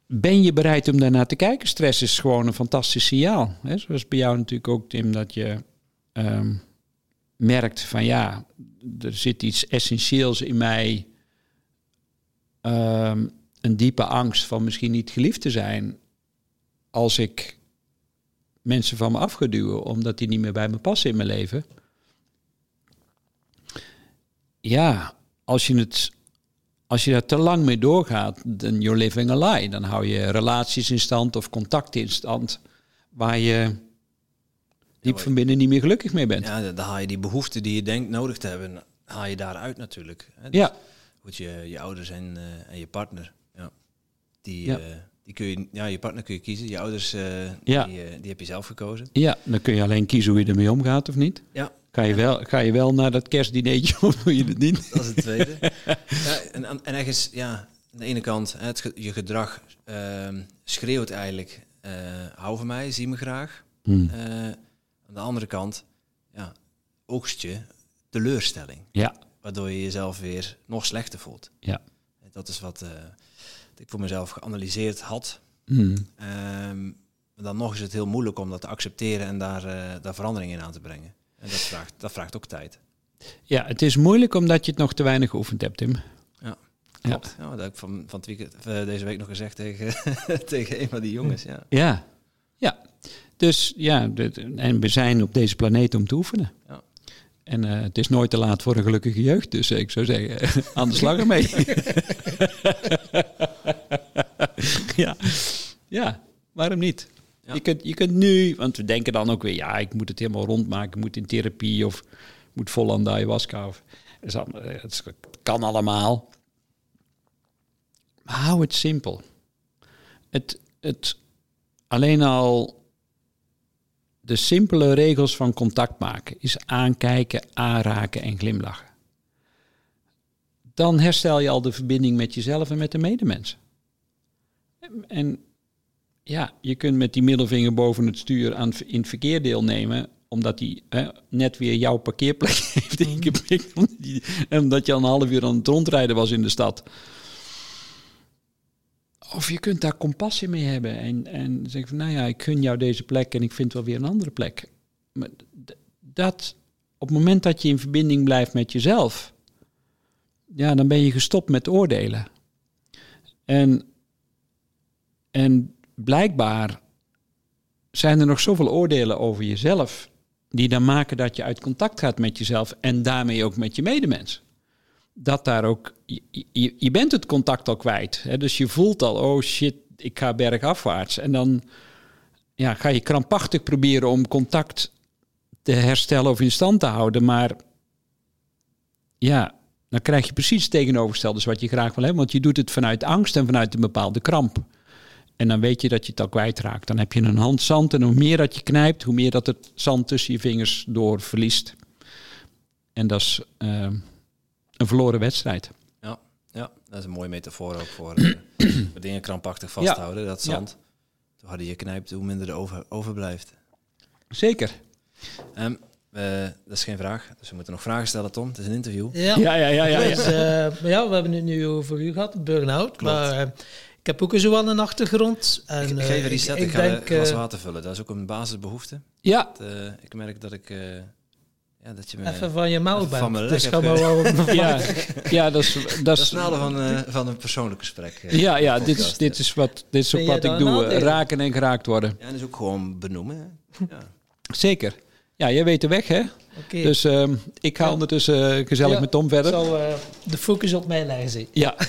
[SPEAKER 1] ben je bereid om daarnaar te kijken? Stress is gewoon een fantastisch signaal. Hè? Zoals bij jou natuurlijk ook, Tim, dat je ehm, merkt van ja, er zit iets essentieels in mij. Ehm, een diepe angst van misschien niet geliefd te zijn als ik mensen van me af duwen, omdat die niet meer bij me passen in mijn leven. Ja, als je, het, als je daar te lang mee doorgaat, dan you're living a lie. Dan hou je relaties in stand of contacten in stand waar je diep van binnen niet meer gelukkig mee bent.
[SPEAKER 2] Ja, dan haal je die behoeften die je denkt nodig te hebben, haal je daaruit natuurlijk. Hè?
[SPEAKER 1] Dus ja.
[SPEAKER 2] Goed, je, je ouders en, uh, en je partner, ja. die... Ja. Uh, die kun je, ja, je partner kun je kiezen. Je ouders, uh, ja. die, uh, die heb je zelf gekozen.
[SPEAKER 1] Ja, dan kun je alleen kiezen hoe je ermee omgaat of niet.
[SPEAKER 2] Ja.
[SPEAKER 1] Ga je, wel, ga je wel naar dat kerstdineetje [laughs] of doe je het niet?
[SPEAKER 2] Dat is het tweede. ja, en, en ergens, ja, aan de ene kant, het, je gedrag uh, schreeuwt eigenlijk, uh, hou van mij, zie me graag. Hmm. aan de andere kant, ja, oogst je teleurstelling.
[SPEAKER 1] Ja.
[SPEAKER 2] Waardoor je jezelf weer nog slechter voelt.
[SPEAKER 1] Ja.
[SPEAKER 2] Dat is wat ik voor mezelf geanalyseerd had.
[SPEAKER 1] Mm.
[SPEAKER 2] Um, dan nog is het heel moeilijk om dat te accepteren en daar, uh, daar verandering in aan te brengen. En dat vraagt, dat vraagt ook tijd.
[SPEAKER 1] Ja, het is moeilijk omdat je het nog te weinig geoefend hebt, Tim.
[SPEAKER 2] Ja. klopt. Ja. dat heb ik van, van weekend, uh, deze week nog gezegd tegen, [laughs] tegen een van die jongens. Ja,
[SPEAKER 1] ja. ja. Dus ja, en we zijn op deze planeet om te oefenen. Ja. En uh, het is nooit te laat voor een gelukkige jeugd. Dus ik zou zeggen, [laughs] aan de slag ermee. [laughs] ja. ja, waarom niet? Je, kunt, je kunt nu, want we denken dan ook weer, ja, ik moet het helemaal rondmaken, ik moet in therapie of moet vol aan de ayahuasca. Of, het kan allemaal. Maar hou het simpel. Het, het, alleen al de simpele regels van contact maken is aankijken, aanraken en glimlachen. Dan herstel je al de verbinding met jezelf en met de medemensen. En ja, je kunt met die middelvinger boven het stuur aan, in het verkeer deelnemen, omdat hij net weer jouw parkeerplek [laughs] heeft ingepikt. Omdat je al een half uur aan het rondrijden was in de stad. Of je kunt daar compassie mee hebben en, en zeggen van, nou ja, ik gun jou deze plek en ik vind wel weer een andere plek. Maar dat, op het moment dat je in verbinding blijft met jezelf, ja, dan ben je gestopt met oordelen. En, en blijkbaar zijn er nog zoveel oordelen over jezelf, die dan maken dat je uit contact gaat met jezelf en daarmee ook met je medemens dat daar ook, je, je bent het contact al kwijt. Hè? Dus je voelt al, oh shit, ik ga bergafwaarts. En dan ja, ga je krampachtig proberen om contact te herstellen of in stand te houden. Maar ja, dan krijg je precies het tegenovergestelde wat je graag wil hebben. Want je doet het vanuit angst en vanuit een bepaalde kramp. En dan weet je dat je het al kwijtraakt. Dan heb je een hand zand en hoe meer dat je knijpt, hoe meer dat het zand tussen je vingers door verliest. En dat is... Uh, een verloren wedstrijd.
[SPEAKER 2] Ja, ja, dat is een mooie metafoor ook voor, [clears throat] uh, dingen krampachtig vasthouden. Dat zand, ja. hoe harder je knijpt, hoe minder er over, overblijft.
[SPEAKER 1] Zeker.
[SPEAKER 2] Um, uh, dat is geen vraag, dus we moeten nog vragen stellen, Tom. Het is een interview.
[SPEAKER 1] Ja, ja, ja. ja, ja,
[SPEAKER 3] dus, uh, ja we hebben het nu over u gehad, burn-out. Maar ik heb ook zo aan een achtergrond. En,
[SPEAKER 2] ik, ik ga even reset, ik, ik ga denk, glas water vullen. Dat is ook een basisbehoefte.
[SPEAKER 1] Ja.
[SPEAKER 2] Dat, ik merk dat ik ja, dat je
[SPEAKER 3] me, even van je mouw bent.
[SPEAKER 2] Van me
[SPEAKER 3] dus [laughs]
[SPEAKER 1] ja, ja, dat is... Dat is
[SPEAKER 2] het van, uh, van een persoonlijk gesprek.
[SPEAKER 1] Uh, ja, ja dit, is, dit is wat, dit is ook wat ik doe. raken en geraakt worden.
[SPEAKER 2] Ja, en dus ook gewoon benoemen. Ja.
[SPEAKER 1] Zeker. Ja, jij weet de weg, hè? Okay. Dus uh, ik ga ja. ondertussen uh, gezellig ja, met Tom verder.
[SPEAKER 3] Ik zal de focus op mij leggen.
[SPEAKER 1] Ja. [laughs]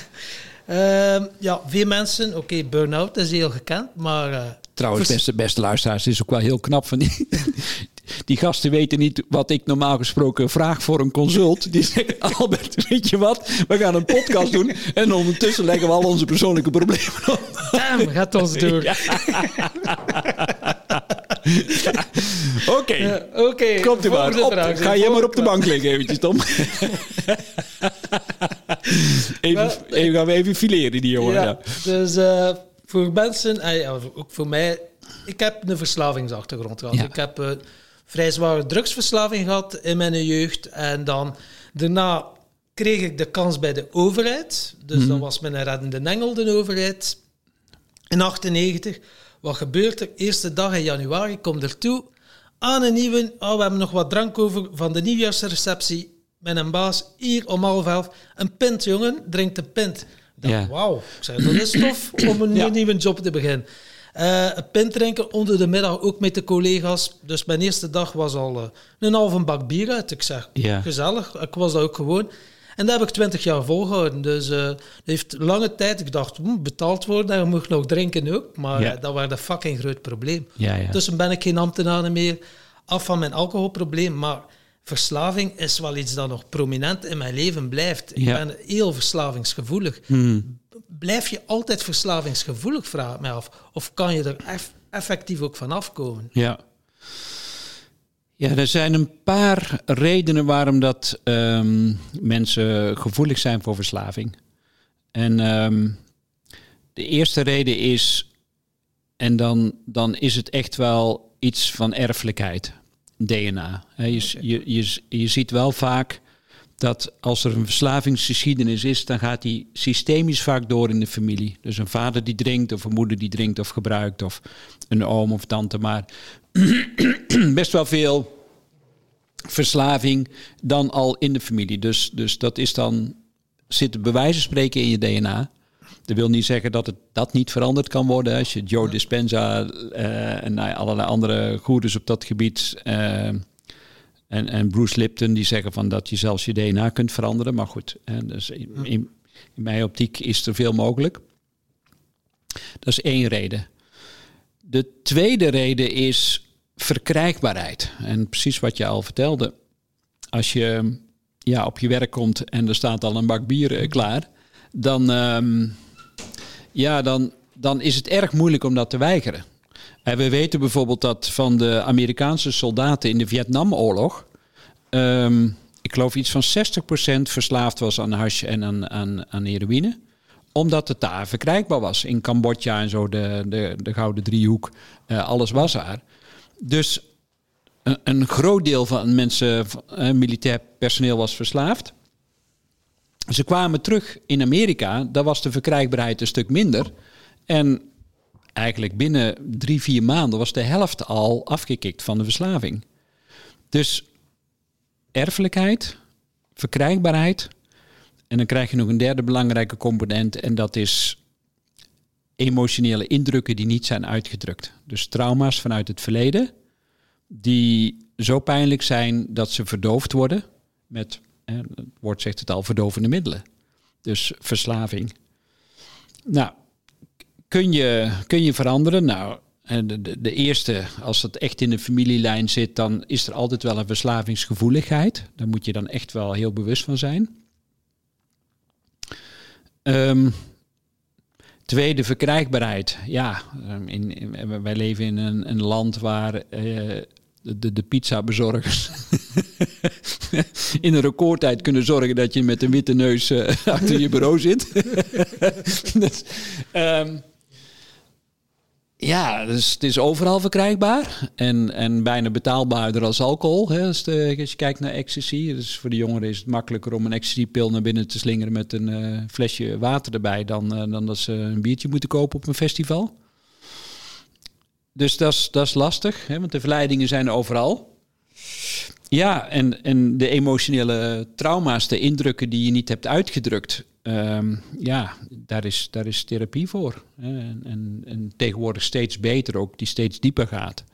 [SPEAKER 3] Ehm, ja, veel mensen... Oké, okay, burn-out is heel gekend, maar...
[SPEAKER 1] Trouwens, beste, beste luisteraars, het is ook wel heel knap van die, die gasten weten niet wat ik normaal gesproken vraag voor een consult. Die zeggen, [laughs] Albert, weet je wat? We gaan een podcast doen en ondertussen leggen we al onze persoonlijke problemen op.
[SPEAKER 3] Damn, gaat ons [laughs] door.
[SPEAKER 1] Oké,
[SPEAKER 3] okay. okay.
[SPEAKER 1] komt u maar. Op, ga jij maar op de bank liggen eventjes, Tom. [laughs] even, even, gaan we even fileren, die jongen. Ja.
[SPEAKER 3] Dus uh, voor mensen, uh, ook voor mij, ik heb een verslavingsachtergrond gehad. Ik heb uh, vrij zware drugsverslaving gehad in mijn jeugd. En dan daarna kreeg ik de kans bij de overheid. Dus mm dat was mijn reddende engel, de overheid. In 98. Wat gebeurt er? Eerste dag in januari komt er toe aan een nieuwe... Oh, we hebben nog wat drank over van de nieuwjaarsreceptie. Met een baas, hier om half elf. Een pint, jongen, drinkt een pint. Ja. Wauw, ik zei, dat is tof om een [clears throat] ja. nieuwe job te beginnen. Uh, een pint drinken onder de middag ook met de collega's. Dus mijn eerste dag was al uh, een halve bak bier uit. Ik zeg, gezellig. Ik was dat ook gewoon. En dat heb ik twintig jaar volgehouden. Dus uh, heeft lange tijd, ik dacht, hm, betaald worden, dan moet ik nog drinken ook. Maar dat was een fucking groot probleem. Dus ben ik geen ambtenaar meer, af van mijn alcoholprobleem. Maar verslaving is wel iets dat nog prominent in mijn leven blijft. Ik ben heel verslavingsgevoelig. Hmm blijf je altijd verslavingsgevoelig, vraag ik mij af. Of kan je er eff effectief ook van afkomen?
[SPEAKER 1] Ja. Ja, er zijn een paar redenen waarom dat um, mensen gevoelig zijn voor verslaving. En um, de eerste reden is, en dan, dan is het echt wel iets van erfelijkheid, DNA. Je, je, je, je ziet wel vaak dat als er een verslavingsgeschiedenis is, dan gaat die systemisch vaak door in de familie. Dus een vader die drinkt, of een moeder die drinkt of gebruikt, of een oom of tante. Maar [clears throat] best wel veel verslaving dan al in de familie. Dus, dus dat is dan zit bij wijze van spreken in je DNA. Dat wil niet zeggen dat het dat niet veranderd kan worden. Als je Joe Dispenza uh, en nou allerlei andere goeders op dat gebied. Uh, en, en Bruce Lipton die zeggen van dat je zelfs je DNA kunt veranderen. Maar goed, dus in, in, mijn optiek is er veel mogelijk. Dat is één reden. De tweede reden is verkrijgbaarheid. En precies wat je al vertelde. Als je ja, op je werk komt en er staat al een bak bier eh, klaar, dan, ehm, ja, dan, dan is het erg moeilijk om dat te weigeren. We weten bijvoorbeeld dat van de Amerikaanse soldaten in de Vietnamoorlog, um, ik geloof iets van 60% verslaafd was aan hash en aan, aan, aan heroïne omdat het daar verkrijgbaar was. In Cambodja en zo, de, de, de Gouden Driehoek, uh, alles was daar. Dus een, een groot deel van mensen, uh, militair personeel was verslaafd. Ze kwamen terug in Amerika, daar was de verkrijgbaarheid een stuk minder. En eigenlijk binnen drie, vier maanden was de helft al afgekikt van de verslaving. Dus erfelijkheid, verkrijgbaarheid. En dan krijg je nog een derde belangrijke component en dat is emotionele indrukken die niet zijn uitgedrukt. Dus trauma's vanuit het verleden die zo pijnlijk zijn dat ze verdoofd worden met, het woord zegt het al, verdovende middelen. Dus verslaving. Nou, kun je, kun je veranderen? Nou, de, de, de, eerste, als het echt in de familielijn zit, dan is er altijd wel een verslavingsgevoeligheid. Daar moet je dan echt wel heel bewust van zijn. Um, tweede, verkrijgbaarheid. Ja, ehm, in, wij leven in een, een land waar uh, de, de pizzabezorgers [laughs] in een recordtijd kunnen zorgen dat je met een witte neus uh, [laughs] achter je bureau zit. [laughs] dus, um, ja, dus het is overal verkrijgbaar en, en bijna betaalbaarder als alcohol. Hè, als, je kijkt naar ecstasy. Dus voor de jongeren is het makkelijker om een ecstasy-pil naar binnen te slingeren met een uh, flesje water erbij dan, uh, dan dat ze een biertje moeten kopen op een festival. Dus dat is, dat is lastig, hè, want de verleidingen zijn overal. Ja, en, en de emotionele trauma's, de indrukken die je niet hebt uitgedrukt, um, ja, daar is, daar is therapie voor. En, en, en, tegenwoordig steeds beter ook, die steeds dieper gaat.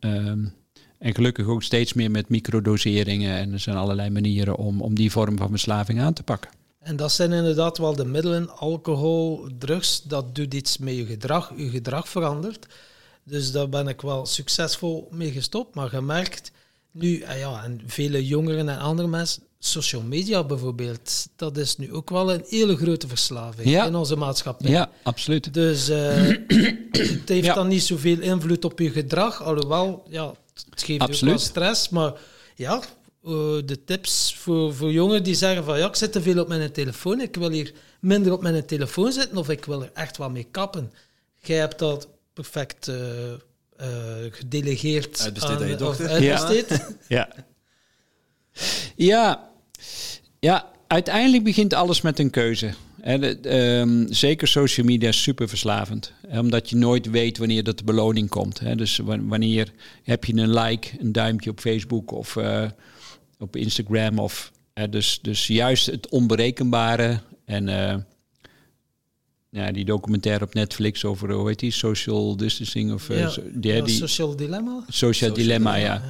[SPEAKER 1] Um, en gelukkig ook steeds meer met microdoseringen. En er zijn allerlei manieren om, om die vorm van verslaving aan te pakken.
[SPEAKER 3] En dat zijn inderdaad wel de middelen, alcohol, drugs, dat doet iets met je gedrag. Je gedrag verandert. Dus daar ben ik wel succesvol mee gestopt. Maar gemerkt, nu, ah ja, en vele jongeren en andere mensen, social media bijvoorbeeld, dat is nu ook wel een hele grote verslaving in onze maatschappij.
[SPEAKER 1] Ja, absoluut.
[SPEAKER 3] Dus uh, [clears throat] het heeft dan niet zoveel invloed op je gedrag, alhoewel, ja, het geeft absoluut. ook wel stress, maar ja, uh, de tips voor, voor jongeren die zeggen van ja, ik zit te veel op mijn telefoon, ik wil hier minder op mijn telefoon zitten of ik wil er echt wel mee kappen. Jij hebt dat perfect uh, gedelegeerd
[SPEAKER 2] uitbesteed aan je dochter.
[SPEAKER 3] Uitbesteed.
[SPEAKER 1] Ja. [laughs] ja. Ja, ja, uiteindelijk begint alles met een keuze. Ehm, zeker social media is super verslavend. Omdat je nooit weet wanneer dat de beloning komt. Dus wanneer heb je een like, een duimpje op Facebook of uh, op Instagram. Of, dus, dus juist het onberekenbare. En uh, ja, die documentaire op Netflix over, hoe heet die, social distancing? Of,
[SPEAKER 3] ja, die, social dilemma?
[SPEAKER 1] Social, dilemma, ja. ja.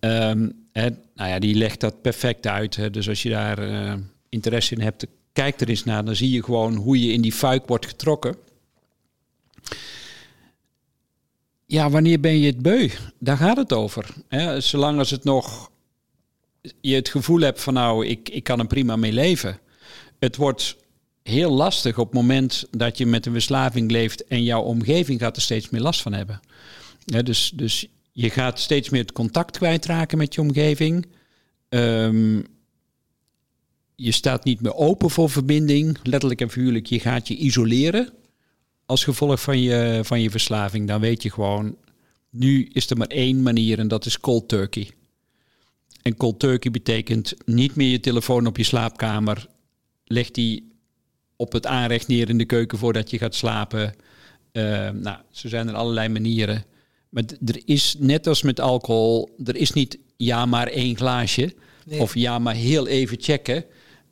[SPEAKER 1] Hè, nou ja, die legt dat perfect uit. Hè. Dus als je daar uh, interesse in hebt, kijk er eens naar. Dan zie je gewoon hoe je in die fuik wordt getrokken. Ja, wanneer ben je het beu? Daar gaat het over. Hè. Zolang als het nog je het gevoel hebt van nou, ik, ik kan er prima mee leven. Het wordt heel lastig op het moment dat je met een verslaving leeft en jouw omgeving gaat er steeds meer last van hebben. Dus, dus je gaat steeds meer het contact kwijtraken met je omgeving. Um, je staat niet meer open voor verbinding, letterlijk en figuurlijk. Je gaat je isoleren als gevolg van je, van je verslaving. Dan weet je gewoon, nu is er maar één manier en dat is cold turkey. En cold turkey betekent niet meer je telefoon op je slaapkamer. Leg die op het aanrecht neer in de keuken voordat je gaat slapen. Uh, nou, zo zijn er allerlei manieren. Maar er is, net als met alcohol, er is niet ja maar één glaasje. Of ja maar heel even checken.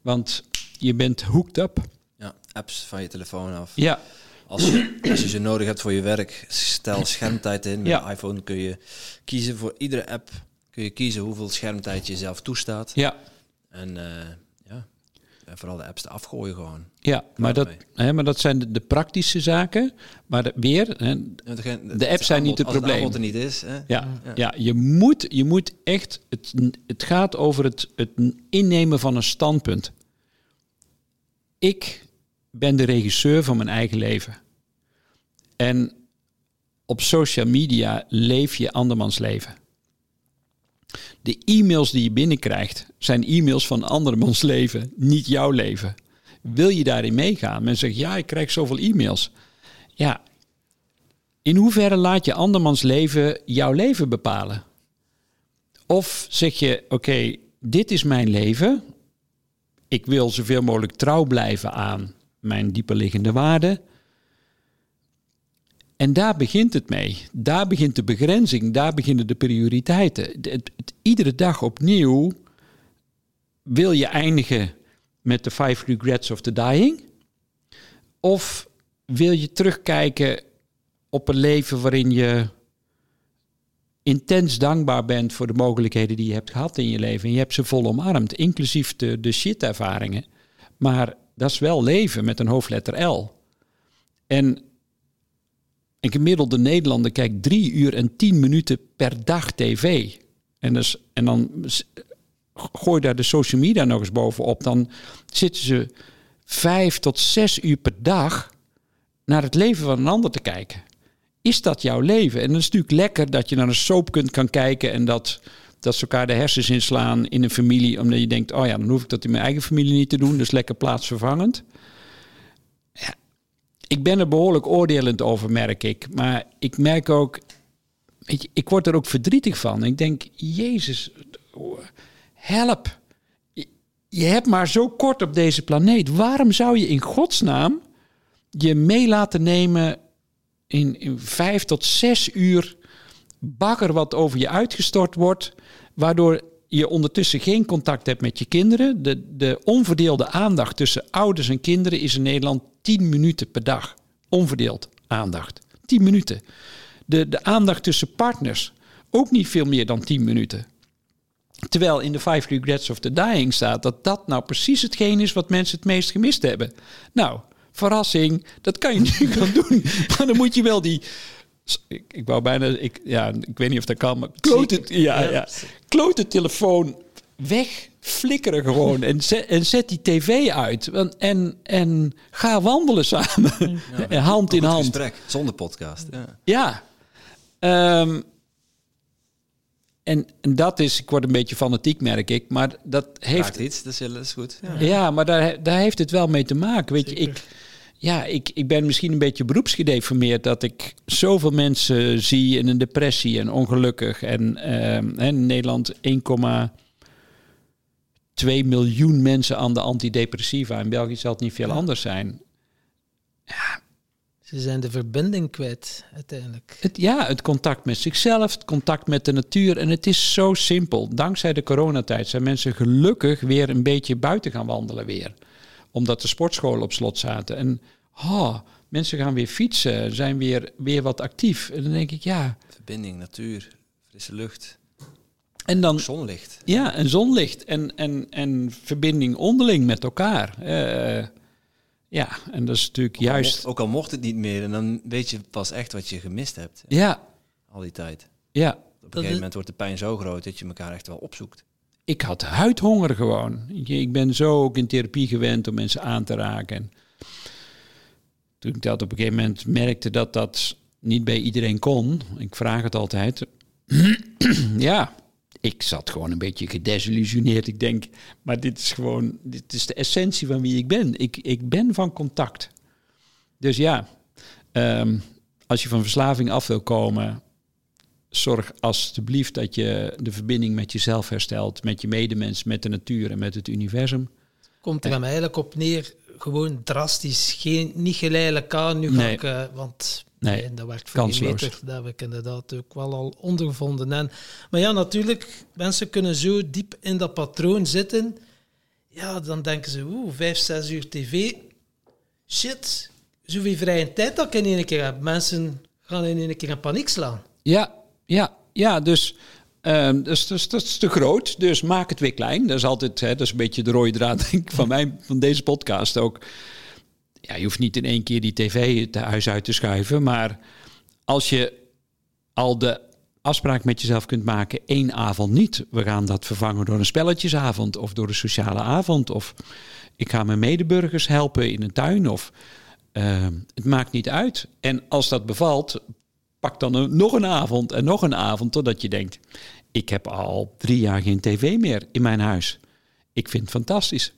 [SPEAKER 1] Want je bent hooked up.
[SPEAKER 2] Ja, apps van je telefoon af.
[SPEAKER 1] Ja.
[SPEAKER 2] Als je, als je ze nodig hebt voor je werk, stel schermtijd in. Met ja. iPhone kun je kiezen voor iedere app. Kun je kiezen hoeveel schermtijd je zelf toestaat.
[SPEAKER 1] Ja.
[SPEAKER 2] En uh, en vooral de apps te afgooien gewoon.
[SPEAKER 1] Ja, maar dat, hè, maar dat zijn de, de praktische zaken. Maar de, weer, hè, de apps zijn niet het probleem.
[SPEAKER 2] Als het er niet is. Hè?
[SPEAKER 1] Ja, ja. ja, je, moet, je moet echt... Het, het gaat over het, het innemen van een standpunt. Ik ben de regisseur van mijn eigen leven. En op social media leef je andermans leven. De e-mails die je binnenkrijgt zijn e-mails van andermans leven, niet jouw leven. Wil je daarin meegaan? Men zegt ja, ik krijg zoveel e-mails. Ja, in hoeverre laat je andermans leven jouw leven bepalen? Of zeg je, oké, dit is mijn leven. Ik wil zoveel mogelijk trouw blijven aan mijn dieperliggende waarden. En daar begint het mee. Daar begint de begrenzing, daar beginnen de prioriteiten. Iedere dag opnieuw wil je eindigen met de Five Regrets of the Dying? Of wil je terugkijken op een leven waarin je intens dankbaar bent voor de mogelijkheden die je hebt gehad in je leven. En je hebt ze vol omarmd, inclusief de, de shit-ervaringen. Maar dat is wel leven met een hoofdletter L. En een gemiddelde Nederlander kijkt drie uur en tien minuten per dag tv. En, dus, en dan gooi daar de social media nog eens bovenop. Dan zitten ze vijf tot zes uur per dag naar het leven van een ander te kijken. Is dat jouw leven? En dan is natuurlijk lekker dat je naar een soap kunt gaan kijken en dat, dat ze elkaar de hersens inslaan in een familie, omdat je denkt, oh ja, dan hoef ik dat in mijn eigen familie niet te doen, dus lekker plaatsvervangend. Ik ben er behoorlijk oordelend over, merk ik. Maar ik merk ook, je, ik word er ook verdrietig van. Ik denk, Jezus, help. Je hebt maar zo kort op deze planeet. Waarom zou je in godsnaam je mee laten nemen in, in vijf tot zes uur bagger wat over je uitgestort wordt, waardoor je ondertussen geen contact hebt met je kinderen. De, de onverdeelde aandacht tussen ouders en kinderen is in Nederland 10 minuten per dag. Onverdeeld aandacht. 10 minuten. De, de aandacht tussen partners ook niet veel meer dan 10 minuten. Terwijl in de Five Regrets of the Dying staat dat dat nou precies hetgeen is wat mensen het meest gemist hebben. Nou, verrassing, dat kan je nu [laughs] gaan doen. Maar dan moet je wel die. Ik, ik wou bijna, ik, ja, ik weet niet of dat kan, maar klote, ja, ja, klote telefoon weg, flikkeren gewoon en zet, en zet die tv uit. En, en ga wandelen samen, ja, [laughs] hand in hand.
[SPEAKER 2] Gesprek, zonder podcast. Ja.
[SPEAKER 1] ja. Um, en, en, dat is, ik word een beetje fanatiek, merk ik, maar dat heeft...
[SPEAKER 2] iets, dat is, goed.
[SPEAKER 1] Ja, ja maar daar, daar heeft het wel mee te maken. Weet je, ik, ja, ik, ik ben misschien een beetje beroepsgedeformeerd dat ik zoveel mensen zie in een depressie en ongelukkig. En uh, in Nederland 1,2 miljoen mensen aan de antidepressiva. In België zal het niet veel anders zijn.
[SPEAKER 3] Ja, ze zijn de verbinding kwijt uiteindelijk.
[SPEAKER 1] Het, ja, het contact met zichzelf, het contact met de natuur. En het is zo simpel. Dankzij de coronatijd zijn mensen gelukkig weer een beetje buiten gaan wandelen weer. Omdat de sportscholen op slot zaten. En oh, mensen gaan weer fietsen, zijn weer, weer wat actief. En dan denk ik, ja...
[SPEAKER 2] Verbinding, natuur, frisse lucht.
[SPEAKER 1] En dan
[SPEAKER 2] zonlicht.
[SPEAKER 1] Ja, en zonlicht. En, en, en verbinding onderling met elkaar. Uh, ja, en dat is natuurlijk juist...
[SPEAKER 2] ook al mocht het niet meer, en dan weet je pas echt wat je gemist hebt.
[SPEAKER 1] Ja.
[SPEAKER 2] Al die tijd.
[SPEAKER 1] Ja.
[SPEAKER 2] Op een gegeven moment wordt de pijn zo groot dat je elkaar echt wel opzoekt.
[SPEAKER 1] Ik had huidhonger gewoon. Ik ben zo ook in therapie gewend om mensen aan te raken. toen ik dat op een gegeven moment merkte dat dat niet bij iedereen kon, ik vraag het altijd. [clears throat] ja, ik zat gewoon een beetje gedesillusioneerd. Ik denk, maar dit is gewoon, dit is de essentie van wie ik ben. Ik, ik ben van contact. Dus ja, ehm, als je van verslaving af wil komen, zorg alsjeblieft dat je de verbinding met jezelf herstelt, met je medemens, met de natuur en met het universum.
[SPEAKER 3] Komt er mij eigenlijk op neer, gewoon drastisch, geen, niet geleidelijk aan. Nu ga ik, uh, want Nee, dat werkt voor geen meter. Dat heb ik inderdaad ook wel al ondervonden. En, maar ja, natuurlijk, mensen kunnen zo diep in dat patroon zitten. ja, dan denken ze, oeh, vijf, zes uur tv. Shit, zoveel vrije tijd dat ik in één keer heb. Mensen gaan in één keer in paniek slaan.
[SPEAKER 1] Ja, ja, ja, dus... Dus, dat is te groot, dus maak het weer klein. Dat is altijd, hè, dat is een beetje de rode draad [laughs] denk ik, van, mij, van deze podcast ook. Ja, je hoeft niet in één keer die tv het huis uit te schuiven, maar als je al de afspraak met jezelf kunt maken, één avond niet. We gaan dat vervangen door een spelletjesavond of door een sociale avond. Of ik ga mijn medeburgers helpen in een tuin. Of uh, het maakt niet uit. En als dat bevalt, pak dan nog een avond en nog een avond. Totdat je denkt, ik heb al drie jaar geen tv meer in mijn huis. Ik vind het fantastisch.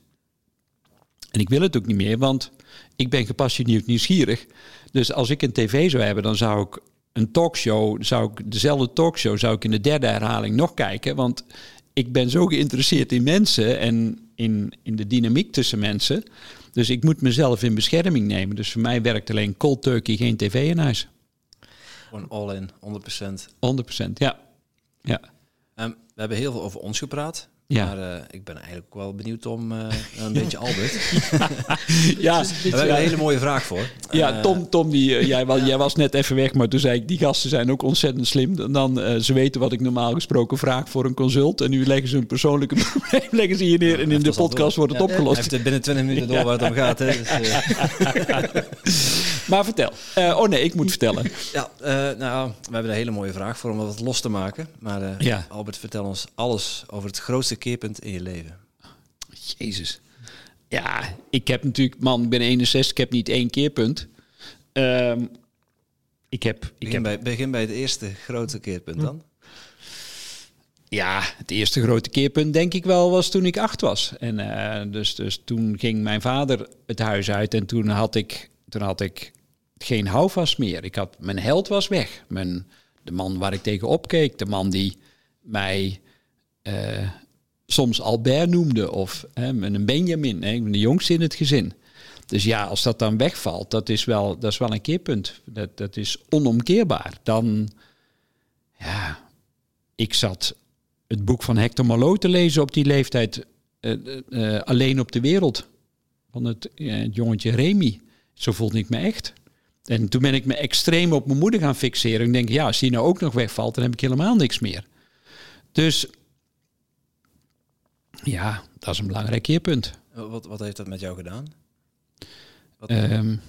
[SPEAKER 1] En ik wil het ook niet meer, want ik ben gepassioneerd nieuwsgierig. Dus als ik een tv zou hebben, dan zou ik een talkshow, zou ik dezelfde talkshow zou ik in de derde herhaling nog kijken. Want ik ben zo geïnteresseerd in mensen en in, in de dynamiek tussen mensen. Dus ik moet mezelf in bescherming nemen. Dus voor mij werkt alleen cold turkey, geen tv in huis.
[SPEAKER 2] Gewoon all in,
[SPEAKER 1] 100%. 100%, ja. ja.
[SPEAKER 2] Um, we hebben heel veel over ons gepraat. Ja. Maar uh, ik ben eigenlijk wel benieuwd om uh, [laughs] een beetje Albert. [laughs] ja, dus we hebben een hele mooie vraag voor.
[SPEAKER 1] Ja, uh, Tom, Tom die, jij, was, [laughs] jij was net even weg, maar toen zei ik, die gasten zijn ook ontzettend slim. Dan, ze weten wat ik normaal gesproken vraag voor een consult. En nu leggen ze een persoonlijke probleem leggen ze hier neer. En in de podcast wordt het opgelost. Hij
[SPEAKER 2] heeft het binnen 20 minuten door waar het om gaat. Hè, dus,
[SPEAKER 1] maar vertel. oh nee, ik moet vertellen.
[SPEAKER 2] Ja, nou, we hebben een hele mooie vraag voor om wat los te maken. Maar Albert, vertel ons alles over het grootste keerpunt in je leven?
[SPEAKER 1] Jezus. Ja, ik heb natuurlijk, man, ik ben 61, ik heb niet één keerpunt. Um, ik heb, ik
[SPEAKER 2] begin,
[SPEAKER 1] heb...
[SPEAKER 2] Bij, begin bij het eerste grote keerpunt dan.
[SPEAKER 1] Ja, het eerste grote keerpunt denk ik wel was toen ik acht was. En uh, dus, dus toen ging mijn vader het huis uit en toen had ik, toen had ik geen houvast meer. Ik had, mijn held was weg. Mijn, de man waar ik tegen opkeek, de man die mij uh, soms Albert noemde of hè, een Benjamin, hè, de jongste in het gezin. Dus ja, als dat dan wegvalt, dat is wel, dat is wel een keerpunt. Dat, dat is onomkeerbaar. Dan, ja, ik zat het boek van Hector Malot te lezen op die leeftijd, uh, uh, alleen op de wereld. Van het, het jongetje Remy. Zo voelde ik me echt. En toen ben ik me extreem op mijn moeder gaan fixeren. Ik denk, ja, als die nou ook nog wegvalt, dan heb ik helemaal niks meer. Dus ja, dat is een belangrijk keerpunt.
[SPEAKER 2] Wat, wat heeft dat met jou gedaan?
[SPEAKER 1] Um,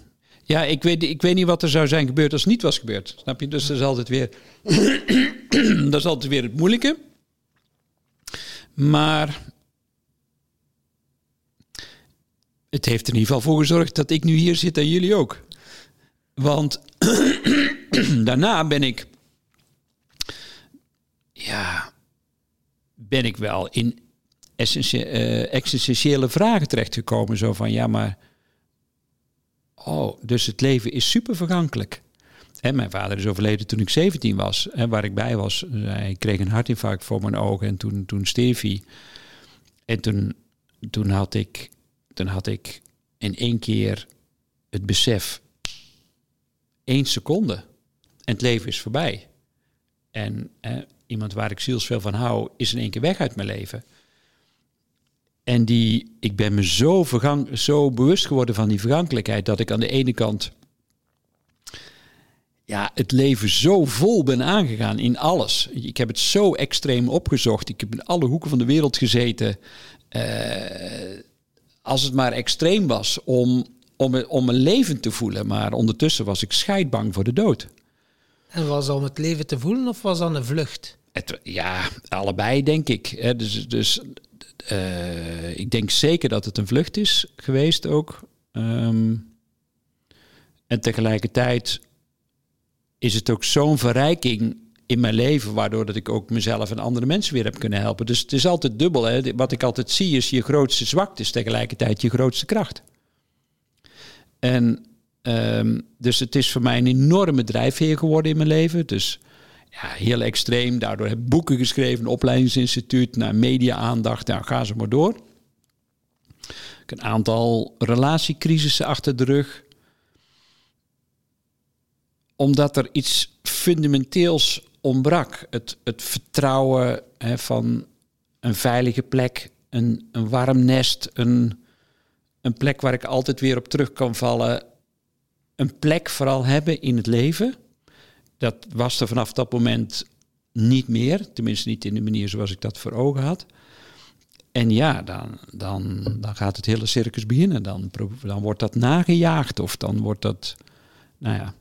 [SPEAKER 1] ja, ik weet, ik weet niet wat er zou zijn gebeurd als het niet was gebeurd. Snap je? Dus dat is altijd weer, [clears throat] dat is altijd weer het moeilijke. Maar het heeft er in ieder geval voor gezorgd dat ik nu hier zit en jullie ook. Want [clears throat] daarna ben ik, ja, ben ik wel in existentiële vragen terechtgekomen. Zo van, ja, maar... Oh, dus het leven is super vergankelijk. En mijn vader is overleden toen ik 17 was. En waar ik bij was, hij kreeg een hartinfarct voor mijn ogen. En toen, toen Stevie. En toen, toen, had ik, toen had ik in één keer het besef. één seconde. En het leven is voorbij. En iemand waar ik zielsveel van hou, is in één keer weg uit mijn leven. En die, ik ben me zo, vergang, zo bewust geworden van die vergankelijkheid dat ik aan de ene kant ja, het leven zo vol ben aangegaan in alles. Ik heb het zo extreem opgezocht. Ik heb in alle hoeken van de wereld gezeten. Uh, als het maar extreem was om, om, om mijn leven te voelen. Maar ondertussen was ik scheidbang voor de dood.
[SPEAKER 3] En was dat om het leven te voelen of was dat een vlucht?
[SPEAKER 1] Het, ja, allebei denk ik. Dus, dus uh, ik denk zeker dat het een vlucht is geweest ook. Um, en tegelijkertijd is het ook zo'n verrijking in mijn leven, waardoor dat ik ook mezelf en andere mensen weer heb kunnen helpen. Dus het is altijd dubbel. Hè? Wat ik altijd zie is je grootste zwakte is tegelijkertijd je grootste kracht. En um, dus het is voor mij een enorme drijfveer geworden in mijn leven. Dus ja, heel extreem. Daardoor heb ik boeken geschreven, opleidingsinstituut, naar media-aandacht. Nou, ga ze maar door. Ik heb een aantal relatiecrisissen achter de rug. Omdat er iets fundamenteels ontbrak. Het, het vertrouwen hè, van een veilige plek een, een warm nest, een, een plek waar ik altijd weer op terug kan vallen. Een plek vooral hebben in het leven. Dat was er vanaf dat moment niet meer. Tenminste niet in de manier zoals ik dat voor ogen had. En ja, dan, dan, dan gaat het hele circus beginnen. Dan, dan wordt dat nagejaagd of dan wordt dat, nou ja.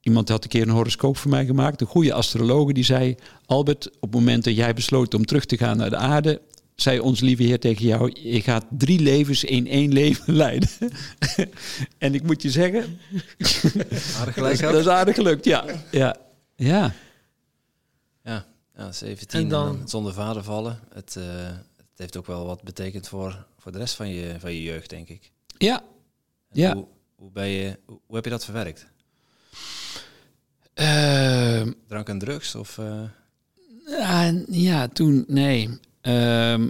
[SPEAKER 1] Iemand had een keer een horoscoop voor mij gemaakt, een goede astrologe, die zei: Albert, op het moment dat jij besloot om terug te gaan naar de aarde, zei ons lieve Heer tegen jou: Je gaat drie levens in één leven [laughs] leiden. en ik moet je zeggen. [laughs]
[SPEAKER 2] Aardig gelijk
[SPEAKER 1] dat, is aardig gelukt, ja. Ja. Ja,
[SPEAKER 2] ja, ja 17 en dan, zonder vader vallen. Het, uh, het heeft ook wel wat betekend voor, voor de rest van je, van je jeugd, denk ik.
[SPEAKER 1] Ja. ja.
[SPEAKER 2] Hoe, hoe, ben je, hoe, heb je dat verwerkt?
[SPEAKER 1] Uh,
[SPEAKER 2] Drank en drugs? Of, uh...
[SPEAKER 1] ja, ja, toen, nee. Uh,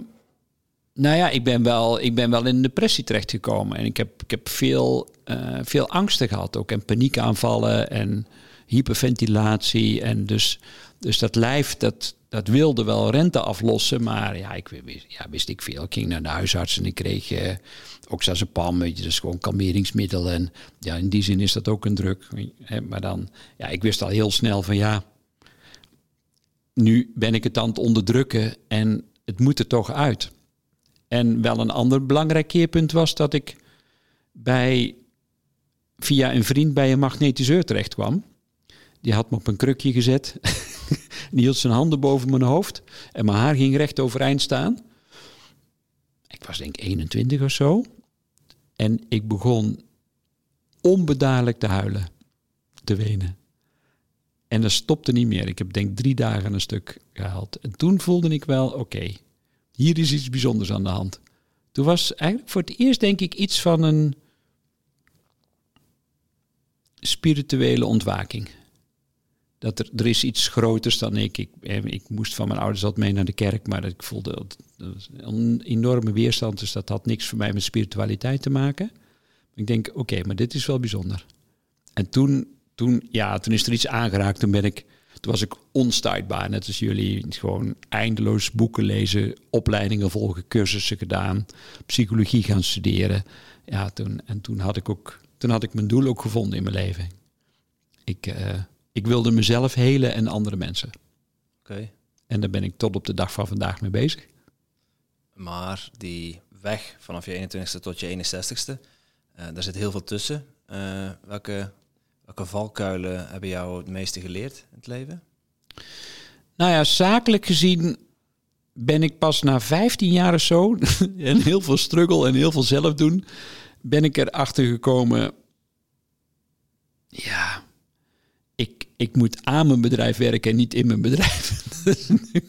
[SPEAKER 1] nou ja, ik ben wel, ik ben wel in depressie terechtgekomen. En ik heb, ik heb veel, uh, veel angsten gehad ook. En paniekaanvallen en hyperventilatie. En dus, dus dat lijf, dat, dat wilde wel rente aflossen, maar ja, ik ja, wist ik veel. Ik ging naar de huisarts en ik kreeg uh, oxazepam, weet je, dus gewoon kalmeringsmiddel. En ja, in die zin is dat ook een druk. Maar dan, ja, ik wist al heel snel van ja, nu ben ik het aan het onderdrukken en het moet er toch uit. En wel een ander belangrijk keerpunt was dat ik bij, via een vriend bij een magnetiseur terecht kwam. Die had me op een krukje gezet. [laughs] die hield zijn handen boven mijn hoofd. En mijn haar ging recht overeind staan. Ik was denk ik 21 of zo. En ik begon onbedaarlijk te huilen. Te wenen. En dat stopte niet meer. Ik heb denk drie dagen een stuk gehaald. En toen voelde ik wel, oké, hier is iets bijzonders aan de hand. Toen was eigenlijk voor het eerst denk ik iets van een spirituele ontwaking dat er, er is iets groters dan ik. ik. Ik moest van mijn ouders altijd mee naar de kerk, maar ik voelde een enorme weerstand. Dus dat had niks voor mij met spiritualiteit te maken. Ik denk, oké, maar dit is wel bijzonder. En toen, toen, ja, toen is er iets aangeraakt. Toen ben ik, toen was ik onstuitbaar, net als jullie. Gewoon eindeloos boeken lezen, opleidingen volgen, cursussen gedaan, psychologie gaan studeren. Ja, toen, en toen had ik ook, toen had ik mijn doel ook gevonden in mijn leven. Ik, uh, ik wilde mezelf helen en andere mensen.
[SPEAKER 2] Oké.
[SPEAKER 1] En daar ben ik tot op de dag van vandaag mee bezig.
[SPEAKER 2] Maar die weg vanaf je 21ste tot je 61ste, uh, daar zit heel veel tussen. Uh, welke, welke valkuilen hebben jou het meeste geleerd in het leven?
[SPEAKER 1] Nou ja, zakelijk gezien ben ik pas na 15 jaar of zo, [laughs] en heel veel struggle en heel veel zelf doen, ben ik erachter gekomen. Ja, ik, ik moet aan mijn bedrijf werken en niet in mijn bedrijf.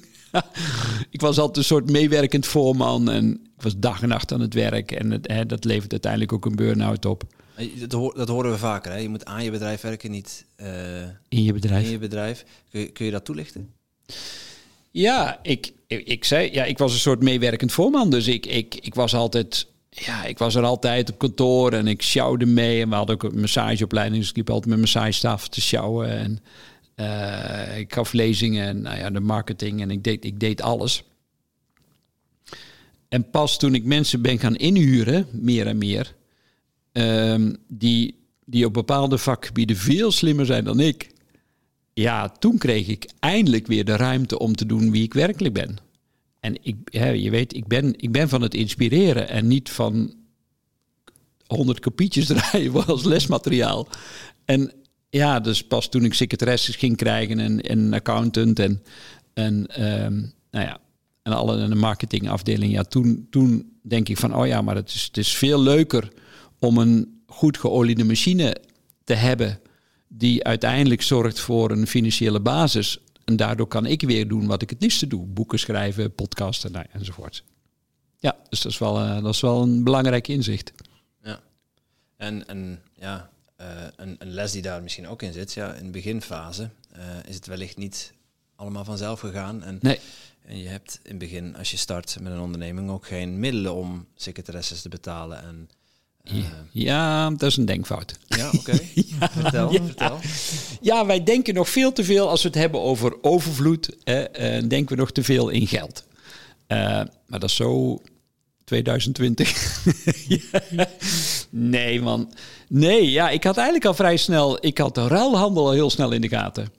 [SPEAKER 1] [laughs] ik was altijd een soort meewerkend voorman en ik was dag en nacht aan het werk. En hè, dat levert uiteindelijk ook een burn-out op.
[SPEAKER 2] Dat, dat horen we vaker. Hè? Je moet aan je bedrijf werken, niet
[SPEAKER 1] uh, in je bedrijf.
[SPEAKER 2] In je bedrijf. Kun, je, kun je dat toelichten?
[SPEAKER 1] Ja, ik, ik, ik, zei, ja, ik was een soort meewerkend voorman. Dus ik, ik, ik was altijd ja, ik was er altijd op kantoor en ik sjouwde mee. En we hadden ook een massageopleiding, dus ik liep altijd met massagestaf te sjouwen. En uh, ik gaf lezingen en nou ja, de marketing en ik deed, ik deed alles. En pas toen ik mensen ben gaan inhuren, meer en meer, um, die, die op bepaalde vakgebieden veel slimmer zijn dan ik. Ja, toen kreeg ik eindelijk weer de ruimte om te doen wie ik werkelijk ben. En ik, je weet, ik ben, ik ben van het inspireren en niet van honderd kopietjes [laughs] draaien als lesmateriaal. En ja, dus pas toen ik secretaresses ging krijgen en, en een accountant en, en um, nou ja, en alle en de marketingafdeling, ja, toen, toen denk ik van, oh ja, maar het is, het is veel leuker om een goed geoliede machine te hebben die uiteindelijk zorgt voor een financiële basis en daardoor kan ik weer doen wat ik het liefste doe. Boeken schrijven, podcasten nou, enzovoort. Ja, dus dat is, wel, uh, dat is wel een belangrijk inzicht.
[SPEAKER 2] Ja, en, en ja, uh, een, een, les die daar misschien ook in zit. Ja, in de beginfase uh, is het wellicht niet allemaal vanzelf gegaan. En,
[SPEAKER 1] nee.
[SPEAKER 2] en je hebt in het begin, als je start met een onderneming, ook geen middelen om secretaresses te betalen en
[SPEAKER 1] ja, dat is een denkfout.
[SPEAKER 2] Ja, oké. [laughs] ja, vertel, ja. vertel.
[SPEAKER 1] Ja, wij denken nog veel te veel als we het hebben over overvloed. Eh, denken we nog te veel in geld. maar dat is zo 2020. [laughs] Nee, man. Nee, ja, ik had eigenlijk al vrij snel... Ik had de ruilhandel al heel snel in de gaten.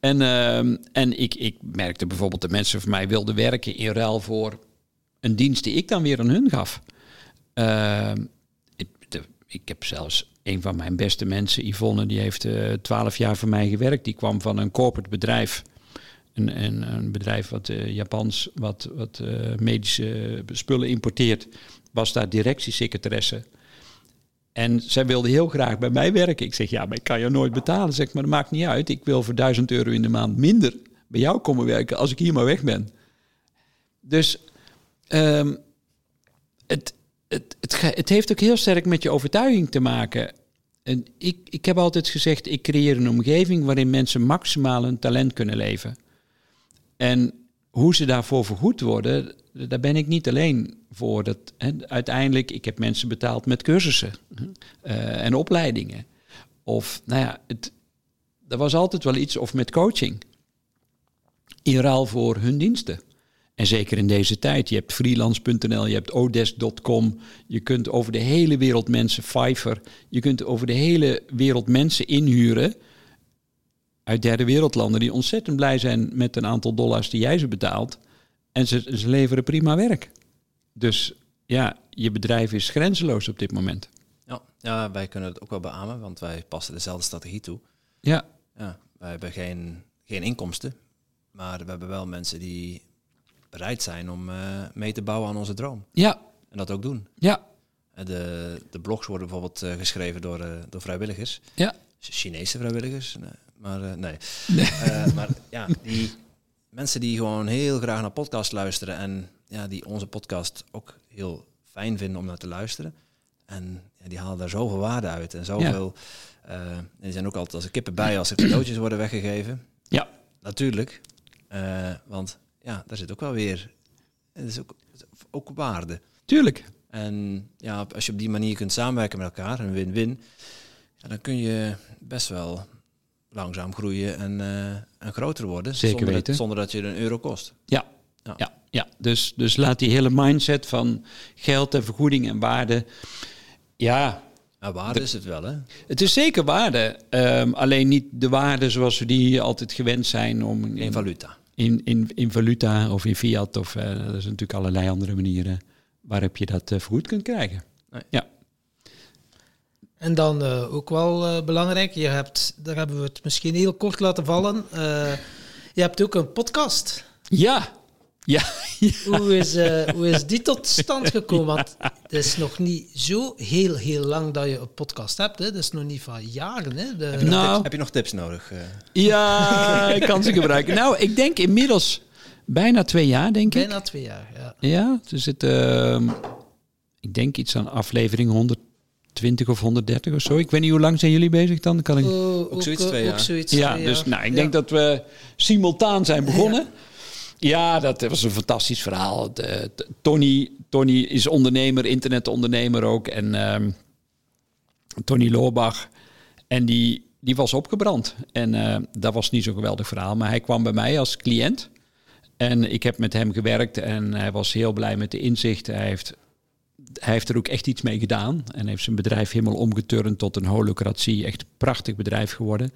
[SPEAKER 1] En, ehm, en ik, ik merkte bijvoorbeeld dat mensen van mij wilden werken in ruil voor een dienst die ik dan weer aan hun gaf. Ik, ik, heb zelfs een van mijn beste mensen, Yvonne, die heeft eh, twaalf jaar voor mij gewerkt. Die kwam van een corporate bedrijf. Een, een, een bedrijf wat uh, Japans, wat, wat uh, medische spullen importeert, was daar directiesecretaresse. En zij wilde heel graag bij mij werken. Ik zeg, ja, maar ik kan je nooit betalen. Zeg, maar dat maakt niet uit. Ik wil voor 1000 euro in de maand minder bij jou komen werken als ik hier maar weg ben. Dus um, het, het, het, heeft ook heel sterk met je overtuiging te maken. En ik, ik heb altijd gezegd, ik creëer een omgeving waarin mensen maximaal hun talent kunnen leven. En hoe ze daarvoor vergoed worden, daar ben ik niet alleen voor. Dat, hè, uiteindelijk, ik heb mensen betaald met cursussen uh, en opleidingen. Of, nou ja, het, er was altijd wel iets, of met coaching. In ruil voor hun diensten. En zeker in deze tijd. Je hebt freelance.nl, je hebt odesk.com. Je kunt over de hele wereld mensen, Fiverr. Je kunt over de hele wereld mensen inhuren uit derde wereldlanden die ontzettend blij zijn met een aantal dollars die jij ze betaalt. En ze, ze leveren prima werk. Dus ja, je bedrijf is grenzeloos op dit moment.
[SPEAKER 2] Ja, ja, wij kunnen het ook wel beamen, want wij passen dezelfde strategie toe.
[SPEAKER 1] Ja.
[SPEAKER 2] ja wij hebben geen, geen inkomsten, maar we hebben wel mensen die bereid zijn om uh, mee te bouwen aan onze droom.
[SPEAKER 1] Ja.
[SPEAKER 2] En dat ook doen.
[SPEAKER 1] Ja.
[SPEAKER 2] De, de blogs worden bijvoorbeeld uh, geschreven door, door vrijwilligers.
[SPEAKER 1] Ja.
[SPEAKER 2] Chinese vrijwilligers. Nee, maar nee. nee. maar ja, die mensen die gewoon heel graag naar podcast luisteren en ja, die onze podcast ook heel fijn vinden om naar te luisteren. En ja, die halen daar zoveel waarde uit en zoveel. Ja. en die zijn ook altijd als kippen bij als er cadeautjes worden weggegeven.
[SPEAKER 1] Ja.
[SPEAKER 2] Natuurlijk. want ja, daar zit ook wel weer. Het is ook, ook waarde.
[SPEAKER 1] Tuurlijk.
[SPEAKER 2] En ja, als je op die manier kunt samenwerken met elkaar, een win-win, ja, dan kun je best wel langzaam groeien en, uh, en groter worden.
[SPEAKER 1] Zeker
[SPEAKER 2] zonder
[SPEAKER 1] weten.
[SPEAKER 2] Dat, zonder dat je een euro kost.
[SPEAKER 1] Ja, ja. ja, ja. Dus, dus laat die hele mindset van geld en vergoeding en waarde. Ja.
[SPEAKER 2] ja waarde is het wel, hè?
[SPEAKER 1] Het is zeker waarde. Um, alleen niet de waarde zoals we die altijd gewend zijn om.
[SPEAKER 2] In valuta
[SPEAKER 1] in, in, in valuta of in fiat. Of uh, er zijn natuurlijk allerlei andere manieren waarop je dat uh, vergoed kunt krijgen. Nee. Ja.
[SPEAKER 3] En dan uh, ook wel belangrijk, je hebt, daar hebben we het misschien heel kort laten vallen. je hebt ook een podcast.
[SPEAKER 1] Ja, ja, ja. [laughs]
[SPEAKER 3] Hoe, is, uh, hoe is die tot stand gekomen? Want het is nog niet zo heel, heel lang dat je een podcast hebt. Hè? Dat is nog niet van jaren. Hè?
[SPEAKER 2] De... Heb, je nou, heb, je nog tips nodig? Uh?
[SPEAKER 1] Ja, ik kan ze gebruiken. Nou, ik denk inmiddels bijna twee jaar, denk
[SPEAKER 3] bijna
[SPEAKER 1] ik.
[SPEAKER 3] Bijna twee jaar, ja.
[SPEAKER 1] Ja, zit, uh, ik denk iets aan aflevering 120 of 130 of zo. Ik weet niet hoe lang zijn jullie bezig dan? Kan ik...
[SPEAKER 2] ook, ook zoiets twee jaar.
[SPEAKER 3] Zoiets
[SPEAKER 1] ja,
[SPEAKER 3] twee
[SPEAKER 1] dus
[SPEAKER 3] jaar.
[SPEAKER 1] nou, ik denk dat we simultaan zijn begonnen. Ja. Ja, dat was een fantastisch verhaal. De, de, Tony, Tony is ondernemer, internetondernemer ook. En um, Tony Loorbach. En die, die was opgebrand. En uh, dat was niet zo'n geweldig verhaal. Maar hij kwam bij mij als cliënt. En ik heb met hem gewerkt. En hij was heel blij met de inzichten. Hij heeft, hij heeft er ook echt iets mee gedaan. En heeft zijn bedrijf helemaal omgeturnd tot een holocratie. Echt een prachtig bedrijf geworden.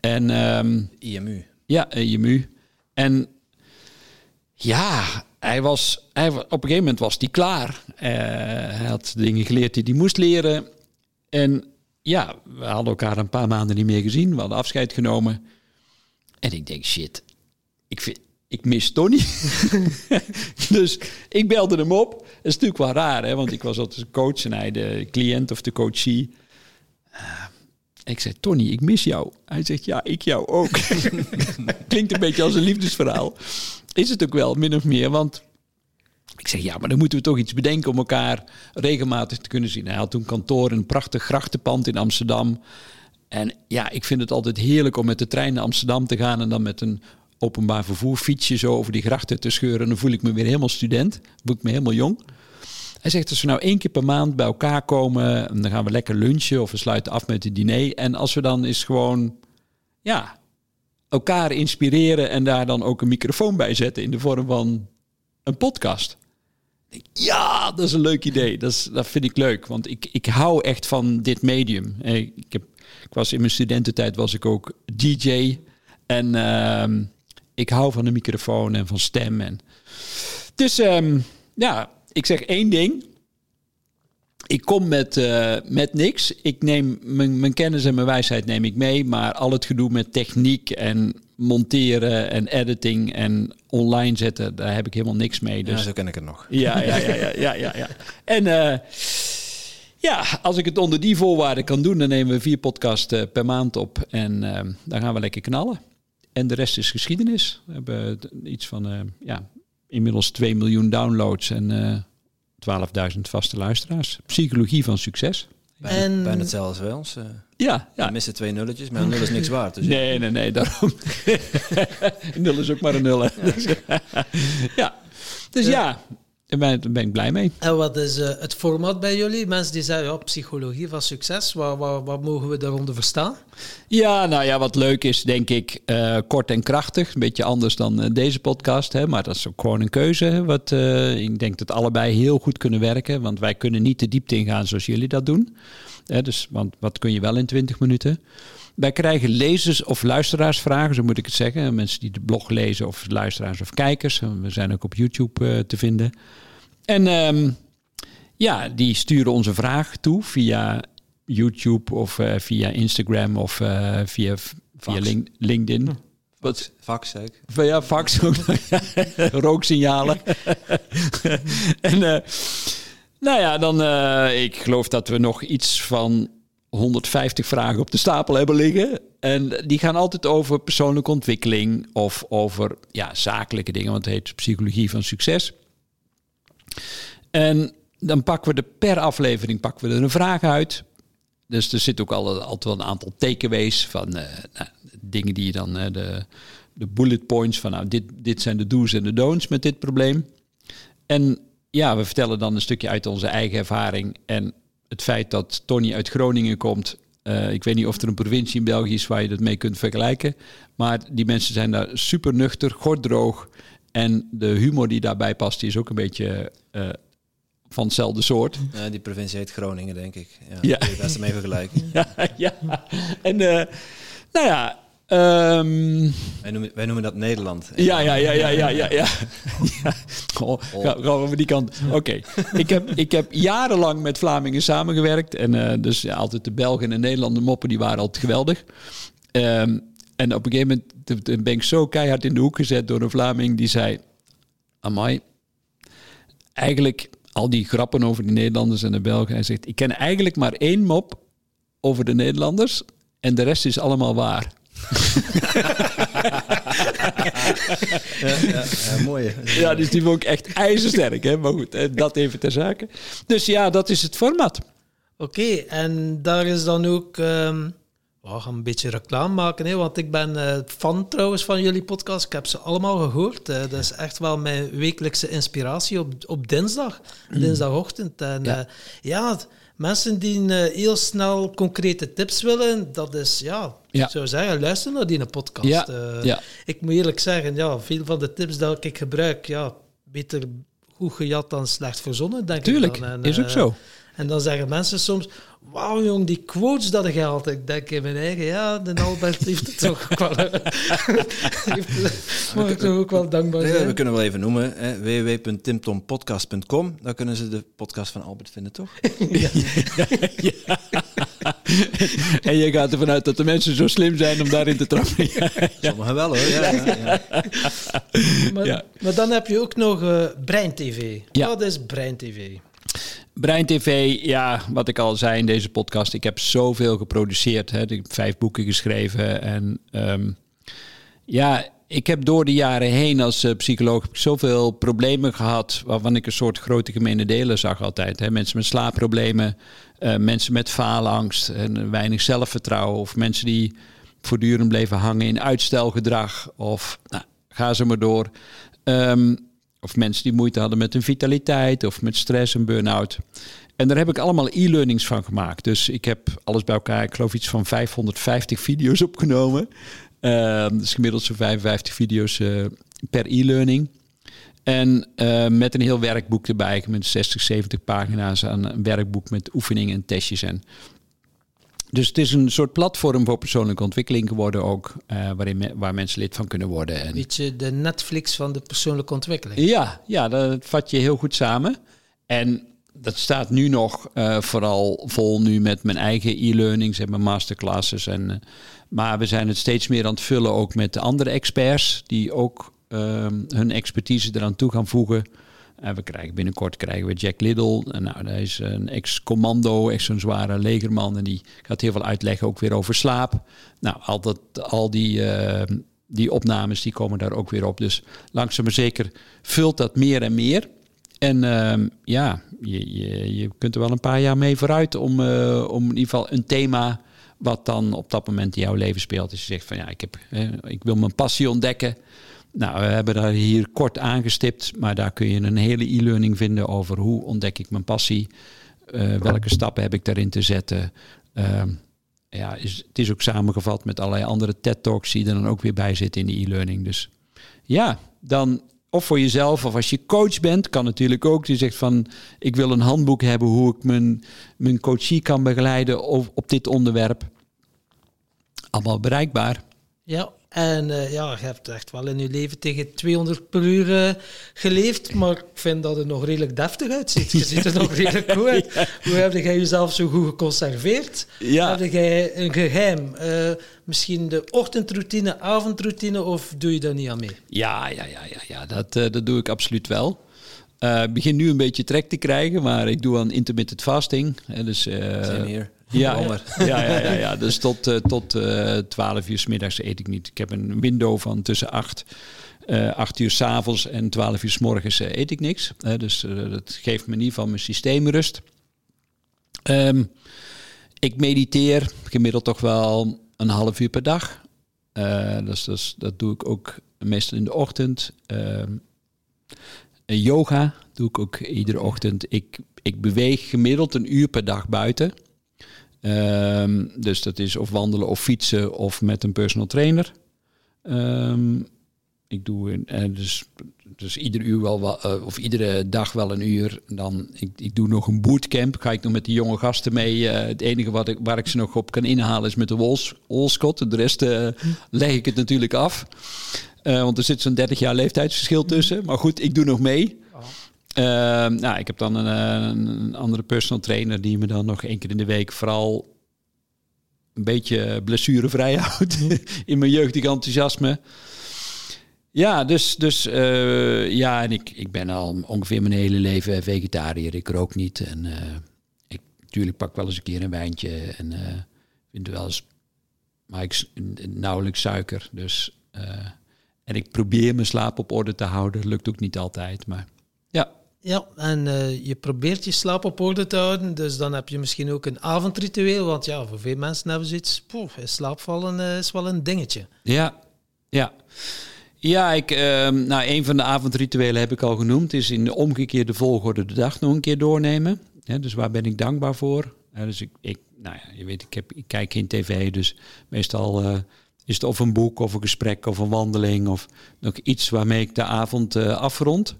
[SPEAKER 1] En, um,
[SPEAKER 2] IMU.
[SPEAKER 1] Ja, IMU. En ja, hij was, hij, op een gegeven moment was hij klaar. Uh, hij had dingen geleerd die hij moest leren. En ja, we hadden elkaar een paar maanden niet meer gezien. We hadden afscheid genomen. En ik denk, shit, ik, vind, ik mis Tony. [laughs] dus ik belde hem op. Dat is natuurlijk wel raar, hè? want ik was altijd coach en hij de cliënt of de coachie. Uh, ik zei, Tony, ik mis jou. Hij zegt, ja, ik jou ook. [laughs] Klinkt een beetje als een liefdesverhaal. Is het ook wel, min of meer. Want ik zeg, ja, maar dan moeten we toch iets bedenken om elkaar regelmatig te kunnen zien. Hij had toen kantoor in een prachtig grachtenpand in Amsterdam. En ja, ik vind het altijd heerlijk om met de trein naar Amsterdam te gaan en dan met een openbaar vervoer fietsje zo over die grachten te scheuren. Dan voel ik me weer helemaal student, voel ik me helemaal jong. Hij zegt, als we nou één keer per maand bij elkaar komen, en dan gaan we lekker lunchen of we sluiten af met een diner. En als we dan eens gewoon, ja, elkaar inspireren en daar dan ook een microfoon bij zetten in de vorm van een podcast. Ja, dat is een leuk idee. Dat, dat vind ik leuk, want ik, ik hou echt van dit medium. Ik, heb, ik was in mijn studententijd was ik ook DJ en ehm, ik hou van de microfoon en van stem. En, dus ehm, ja, ik zeg één ding. Ik kom met, uh, met niks. Ik neem mijn, mijn kennis en mijn wijsheid neem ik mee. Maar al het gedoe met techniek en monteren en editing en online zetten, daar heb ik helemaal niks mee. Dus...
[SPEAKER 2] Ja, zo ken ik het nog.
[SPEAKER 1] Ja, ja, ja, ja, ja, ja. ja. En uh, ja, als ik het onder die voorwaarden kan doen, dan nemen we vier podcasts uh, per maand op. En uh, dan gaan we lekker knallen. En de rest is geschiedenis. We hebben iets van, ja, inmiddels 2 miljoen downloads en 12.000 vaste luisteraars. Psychologie van succes.
[SPEAKER 2] Bijna, en... bijna hetzelfde als bij ons. Uh,
[SPEAKER 1] ja, ja.
[SPEAKER 2] We missen twee nulletjes, maar een nul is niks waard. Dus
[SPEAKER 1] nee, nee, nee, daarom. [laughs] nul is ook maar een nul. [laughs] Ja. Dus, ja. dus ja, daar ben, ben, ik blij mee.
[SPEAKER 3] En wat is uh, het format bij jullie? Mensen die zeggen, ja, psychologie van succes, wat, wat, wat mogen we daaronder verstaan?
[SPEAKER 1] Ja, nou ja, wat leuk is, denk ik, uh, kort en krachtig. Een beetje anders dan uh, deze podcast, hè, maar dat is ook gewoon een keuze. Wat, ik denk dat allebei heel goed kunnen werken, want wij kunnen niet de diepte ingaan zoals jullie dat doen. dus, want wat kun je wel in 20 minuten? Wij krijgen lezers- of luisteraarsvragen, zo moet ik het zeggen. Mensen die de blog lezen of luisteraars of kijkers. We zijn ook op YouTube uh, te vinden. En um, ja, die sturen onze vraag toe via YouTube of uh, via Instagram of uh, via, via link, LinkedIn. Hm.
[SPEAKER 2] Wat? Fax, zeker?
[SPEAKER 1] Ja, fax ook. [laughs] [laughs] Rooksignalen. [laughs] en nou ja, dan, ik geloof dat we nog iets van 150 vragen op de stapel hebben liggen. En die gaan altijd over persoonlijke ontwikkeling of over ja, zakelijke dingen, want het heet psychologie van succes. En dan pakken we er per aflevering pakken we er een vraag uit. Dus er zit ook al, altijd wel een aantal takeaways van uh, nou, dingen die je dan, uh, de, de bullet points van nou, dit, dit zijn de do's en de don'ts met dit probleem. En ja, we vertellen dan een stukje uit onze eigen ervaring. En het feit dat Tony uit Groningen komt. Uh, ik weet niet of er een provincie in België is waar je dat mee kunt vergelijken. Maar die mensen zijn daar super nuchter, gordroog. En de humor die daarbij past, die is ook een beetje uh, van hetzelfde soort.
[SPEAKER 2] Uh, die provincie heet Groningen, denk ik. Ja, ja. Kun je best mee vergelijken. [laughs]
[SPEAKER 1] ja, ja. En uh, nou ja, Um...
[SPEAKER 2] Wij, noemen, wij noemen dat Nederland.
[SPEAKER 1] Ja, ja, ja, ja, ja, ja. ja. [laughs] Oh, gaan we over die kant. Oké. Ik, heb, ik heb jarenlang met Vlamingen samengewerkt. En uh, dus ja, altijd de Belgen en de Nederlander moppen, die waren altijd geweldig. Um, en op een gegeven moment ben ik zo keihard in de hoek gezet door een Vlaming die zei... Amai, eigenlijk al die grappen over die Nederlanders en de Belgen. Hij zegt, ik ken eigenlijk maar één mop over de Nederlanders en de rest is allemaal waar
[SPEAKER 2] ja, ja, ja, mooi.
[SPEAKER 1] Ja, dus die vond ik echt ijzersterk. Hè? Maar goed, dat even ter zake. Dus ja, dat is het format.
[SPEAKER 3] Oké, en daar is dan ook... Um, we gaan een beetje reclame maken, hè, want ik ben uh, fan trouwens van jullie podcast. Ik heb ze allemaal gehoord. Uh, dat is echt wel mijn wekelijkse inspiratie op, op dinsdag, mm. dinsdagochtend. En ja, uh, ja mensen die uh, heel snel concrete tips willen, dat is, ja, ja. ik zou zeggen, luister naar die podcast. Ja. Uh, ja. Ik moet eerlijk zeggen, ja, veel van de tips die ik gebruik, ja, beter goed gejat dan slecht verzonnen, denk
[SPEAKER 1] Tuurlijk,
[SPEAKER 3] ik.
[SPEAKER 1] En, is ook uh, zo.
[SPEAKER 3] En dan zeggen mensen soms, wauw jong, die quotes dat je had. Ik denk in mijn eigen, ja, de Albert heeft het toch wel... [laughs] Mag ik toch ook wel dankbaar zijn.
[SPEAKER 2] we kunnen wel even noemen, www.timtompodcast.com. Daar kunnen ze de podcast van Albert vinden, toch? [laughs] [laughs] ja.
[SPEAKER 1] ja. en je gaat ervan uit dat de mensen zo slim zijn om daarin te trappen.
[SPEAKER 2] Sommigen wel hoor. Ja, ja,
[SPEAKER 3] maar, maar, dan heb je ook nog uh, Brein TV. Wat is Brein TV?
[SPEAKER 1] Brein TV, ja, wat ik al zei in deze podcast, ik heb zoveel geproduceerd. Hè. Ik heb vijf boeken geschreven. En um, ja, ik heb door de jaren heen als uh, psycholoog zoveel problemen gehad, waarvan ik een soort grote gemene delen zag altijd. Hè. Mensen met slaapproblemen, uh, mensen met faalangst en weinig zelfvertrouwen. Of mensen die voortdurend bleven hangen in uitstelgedrag. Of nou, ga ze maar door. Um, of mensen die moeite hadden met hun vitaliteit of met stress en burn-out. En daar heb ik allemaal e-learnings van gemaakt. Dus ik heb alles bij elkaar, ik geloof iets van 550 video's opgenomen. Uh, dus gemiddeld zo'n 55 video's uh, per e-learning. En uh, met een heel werkboek erbij, met 60, 70 pagina's aan een werkboek met oefeningen en testjes. En dus het is een soort platform voor persoonlijke ontwikkeling geworden ook, uh, waarin waar mensen lid van kunnen worden.
[SPEAKER 3] En... Beetje de Netflix van de persoonlijke ontwikkeling.
[SPEAKER 1] Ja, ja, dat vat je heel goed samen. En dat staat nu nog uh, vooral vol nu met mijn eigen e-learnings en mijn masterclasses. En, uh, maar we zijn het steeds meer aan het vullen ook met andere experts die ook Ehm, hun expertise eraan toe gaan voegen. En we krijgen binnenkort krijgen we Jack Liddell. Nou, hij is een ex-commando, echt zo'n zware legerman. En die gaat heel veel uitleggen ook weer over slaap. Nou, al, dat, al die, ehm, die opnames die komen daar ook weer op. Dus langzaam maar zeker vult dat meer en meer. En ehm, ja, je, je, je kunt er wel een paar jaar mee vooruit om, uh, om in ieder geval een thema wat dan op dat moment in jouw leven speelt. Dus je zegt van ja, ik, heb, ik wil mijn passie ontdekken. Nou, we hebben daar hier kort aangestipt, maar daar kun je een hele e-learning vinden over hoe ontdek ik mijn passie, uh, welke stappen heb ik daarin te zetten. Uh, ja, is, het is ook samengevat met allerlei andere TED-talks die er dan ook weer bij zitten in de e-learning. Dus ja, dan of voor jezelf of als je coach bent, kan natuurlijk ook. Je zegt van, ik wil een handboek hebben hoe ik mijn, mijn coachie kan begeleiden op, op dit onderwerp. Allemaal bereikbaar.
[SPEAKER 3] Ja, en uh, ja, je hebt echt wel in je leven tegen 200 per uur uh, geleefd, maar ik vind dat het nog redelijk deftig uitziet. Je ziet er nog [laughs] redelijk goed uit. Hoe heb jij jezelf zo goed geconserveerd? Ja. Heb jij een geheim? Uh, misschien de ochtendroutine, avondroutine, of doe je daar niet aan mee?
[SPEAKER 1] Ja, ja, ja, ja, ja. Dat, dat doe ik absoluut wel. Ik begin nu een beetje trek te krijgen, maar ik doe aan intermittent fasting. dus,
[SPEAKER 2] hier.
[SPEAKER 1] Ja, ja, ja, ja, ja, Dus tot, uh, tot uh, eh, 12 uur s middags eet ik niet. Ik heb een window van tussen 8, uh, 8 uur s avonds en 12 uur s morgens uh, eet ik niks. dus dat geeft me in ieder geval mijn systeem rust. Um, ik mediteer gemiddeld toch wel een half uur per dag. dus, dus dat doe ik ook meestal in de ochtend. Ehm, yoga doe ik ook iedere ochtend. Ik, ik beweeg gemiddeld een uur per dag buiten. Um, dus dat is of wandelen of fietsen of met een personal trainer. Um, ik doe uh, dus, dus ieder uur wel, uh, of iedere dag wel een uur. Dan, ik, ik doe nog een bootcamp. Ga ik nog met die jonge gasten mee. Uh, het enige wat ik, waar ik ze nog op kan inhalen is met de Wols, Wolscott. De rest leg ik het natuurlijk af. want er zit zo'n 30 jaar leeftijdsverschil tussen. Maar goed, ik doe nog mee. Uh, nou, ik heb dan een, een, andere personal trainer die me dan nog één keer in de week vooral een beetje blessurevrij [laughs] houdt in mijn jeugdig enthousiasme. Ja, dus, dus uh, ja, en ik, ik ben al ongeveer mijn hele leven vegetariër. Ik rook niet en uh, ik natuurlijk pak wel eens een keer een wijntje en vind wel eens, maar ik nauwelijks suiker. Dus en ik probeer mijn slaap op orde te houden. Lukt ook niet altijd, maar ja.
[SPEAKER 3] En uh, je probeert je slaap op orde te houden. Dus dan heb je misschien ook een avondritueel. Want ja, voor veel mensen hebben ze iets... Slaapvallen uh, is wel een dingetje.
[SPEAKER 1] Ja, ja. Ja, ik, uh, nou, een van de avondrituelen heb ik al genoemd. Is in de omgekeerde volgorde de dag nog een keer doornemen. Dus waar ben ik dankbaar voor? dus ik, ik, nou ja, je weet, ik, heb, ik kijk geen tv. Dus meestal eh, is het of een boek of een gesprek of een wandeling. Of nog iets waarmee ik de avond afrond.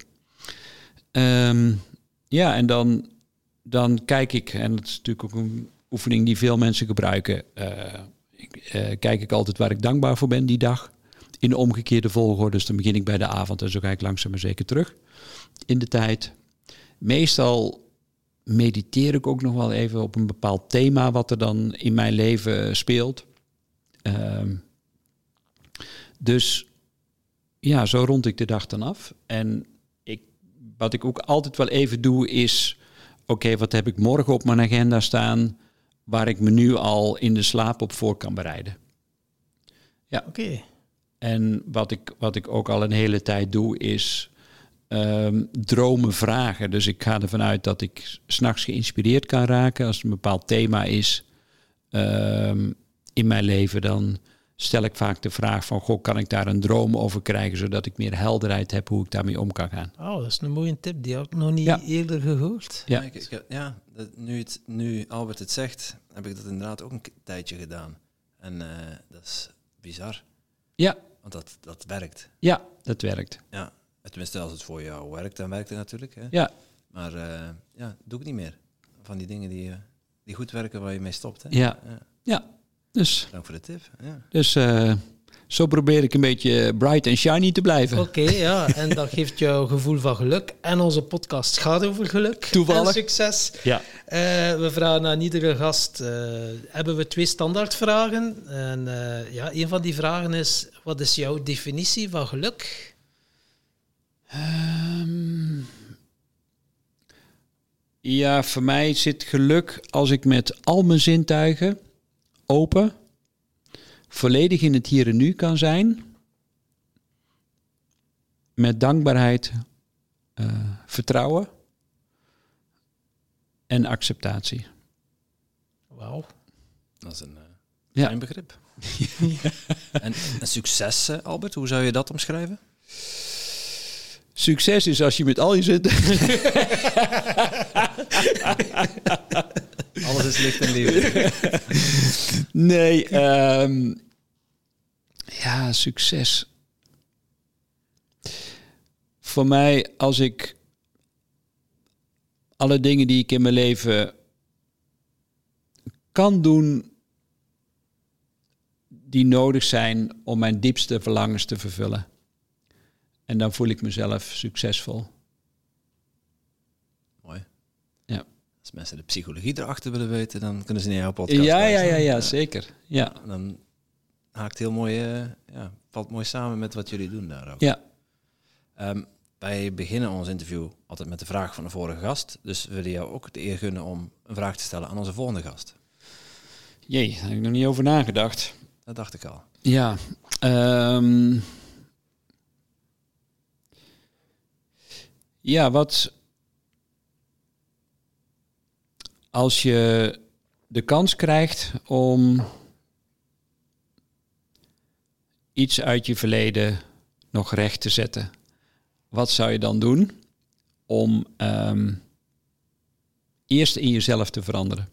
[SPEAKER 1] Um, ja, en dan, dan kijk ik, en dat is natuurlijk ook een oefening die veel mensen gebruiken. Uh, ik, uh, kijk ik altijd waar ik dankbaar voor ben die dag. In de omgekeerde volgorde. Dus dan begin ik bij de avond en zo ga ik langzaam maar zeker terug in de tijd. Meestal mediteer ik ook nog wel even op een bepaald thema wat er dan in mijn leven speelt. Um, dus ja, zo rond ik de dag dan af. En wat ik ook altijd wel even doe is, oké, wat heb ik morgen op mijn agenda staan waar ik me nu al in de slaap op voor kan bereiden. Ja.
[SPEAKER 3] Oké.
[SPEAKER 1] En wat ik, wat ik ook al een hele tijd doe is um, dromen vragen. Dus ik ga ervan uit dat ik s'nachts geïnspireerd kan raken als een bepaald thema is um, in mijn leven. Dan stel ik vaak de vraag van, goh, kan ik daar een droom over krijgen, zodat ik meer helderheid heb hoe ik daarmee om kan gaan.
[SPEAKER 3] Oh, dat is een mooie tip, die heb ik nog niet eerder gehoord.
[SPEAKER 2] Ja, ja nu, het, nu Albert het zegt, heb ik dat inderdaad ook een tijdje gedaan. En uh, dat is bizar.
[SPEAKER 1] Ja.
[SPEAKER 2] Want dat, dat werkt.
[SPEAKER 1] Ja, dat werkt.
[SPEAKER 2] Ja, Tenminste, als het voor jou werkt, dan werkt het natuurlijk. Hè?
[SPEAKER 1] Ja.
[SPEAKER 2] Maar uh, ja, doe ik niet meer. Van die dingen die, die goed werken waar je mee stopt. Hè?
[SPEAKER 1] Ja. ja. ja. Dus.
[SPEAKER 2] Dank voor de tip. Ja.
[SPEAKER 1] Dus zo probeer ik een beetje bright en shiny te blijven.
[SPEAKER 3] Oké, ja. En dat [laughs] geeft jou gevoel van geluk. En onze podcast gaat over geluk.
[SPEAKER 1] Toevallig.
[SPEAKER 3] En succes.
[SPEAKER 1] Ja.
[SPEAKER 3] Uh, we vragen aan iedere gast, uh, hebben we twee standaardvragen. En uh, ja, een van die vragen is, wat is jouw definitie van geluk? Um,
[SPEAKER 1] ja, voor mij zit geluk als ik met al mijn zintuigen open volledig in het hier en nu kan zijn. Met dankbaarheid, uh, vertrouwen en acceptatie.
[SPEAKER 3] Wauw.
[SPEAKER 2] Dat is een uh, ja. begrip. [laughs] en, en, succes, uh, Albert, hoe zou je dat omschrijven?
[SPEAKER 1] Succes is als je met al je zit. [laughs]
[SPEAKER 2] Alles is licht en liefde. [laughs]
[SPEAKER 1] nee, um, ja, succes. Voor mij, als ik alle dingen die ik in mijn leven kan doen, die nodig zijn om mijn diepste verlangens te vervullen. En dan voel ik mezelf succesvol.
[SPEAKER 2] Als mensen de psychologie erachter willen weten, dan kunnen ze naar jouw podcast
[SPEAKER 1] Ja, ja, ja, ja, zeker. Ja.
[SPEAKER 2] Dan haakt heel mooi, uh, ja, valt mooi samen met wat jullie doen daar ook.
[SPEAKER 1] Ja.
[SPEAKER 2] Um, wij beginnen ons interview altijd met de vraag van de vorige gast. Dus we willen jou ook de eer gunnen om een vraag te stellen aan onze volgende gast.
[SPEAKER 1] Jee, daar heb ik nog niet over nagedacht.
[SPEAKER 2] Dat dacht ik al.
[SPEAKER 1] Ja. Um, ja, wat als je de kans krijgt om iets uit je verleden nog recht te zetten, wat zou je dan doen om um, eerst in jezelf te veranderen?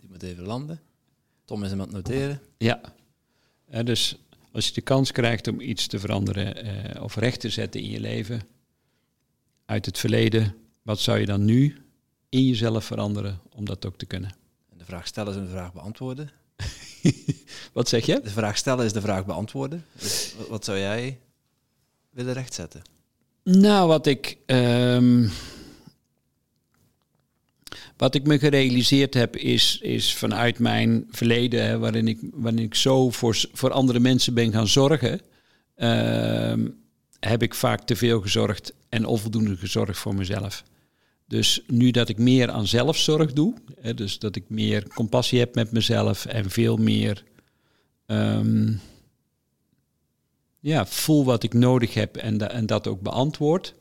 [SPEAKER 2] Die moet even landen. Tom is hem aan het noteren.
[SPEAKER 1] Ja, dus als je de kans krijgt om iets te veranderen uh, of recht te zetten in je leven, uit het verleden, wat zou je dan nu in jezelf veranderen om dat ook te kunnen?
[SPEAKER 2] De vraag stellen is een vraag beantwoorden. [laughs]
[SPEAKER 1] wat zeg je?
[SPEAKER 2] De vraag stellen is de vraag beantwoorden. Dus wat zou jij willen rechtzetten?
[SPEAKER 1] Nou, wat ik, um, wat ik me gerealiseerd heb, is, is vanuit mijn verleden, hè, waarin, ik, waarin ik zo voor, voor andere mensen ben gaan zorgen, uh, heb ik vaak te veel gezorgd en onvoldoende gezorgd voor mezelf. Dus nu dat ik meer aan zelfzorg doe, hè, dus dat ik meer compassie heb met mezelf en veel meer um, ja, voel wat ik nodig heb en, en dat ook beantwoord,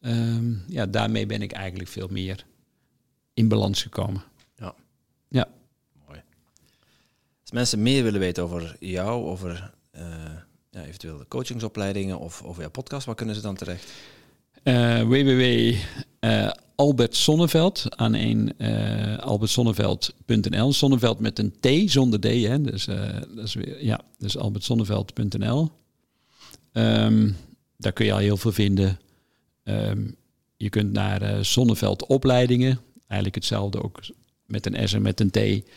[SPEAKER 1] um, ja, daarmee ben ik eigenlijk veel meer in balans gekomen.
[SPEAKER 2] Ja.
[SPEAKER 1] Ja.
[SPEAKER 2] Mooi. Als mensen meer willen weten over jou, over uh, ja, eventueel de coachingsopleidingen of over jouw podcast, waar kunnen ze dan terecht?
[SPEAKER 1] Uh, www. Uh, Albert Sonneveld aan een uh, albertsonneveld.nl. Sonneveld met een T zonder D, hè? Dus, dat is weer, ja, dus albertsonneveld.nl. Um, ehm, daar kun je al heel veel vinden. Um, je kunt naar uh, opleidingen, eigenlijk hetzelfde ook met een S en met een T.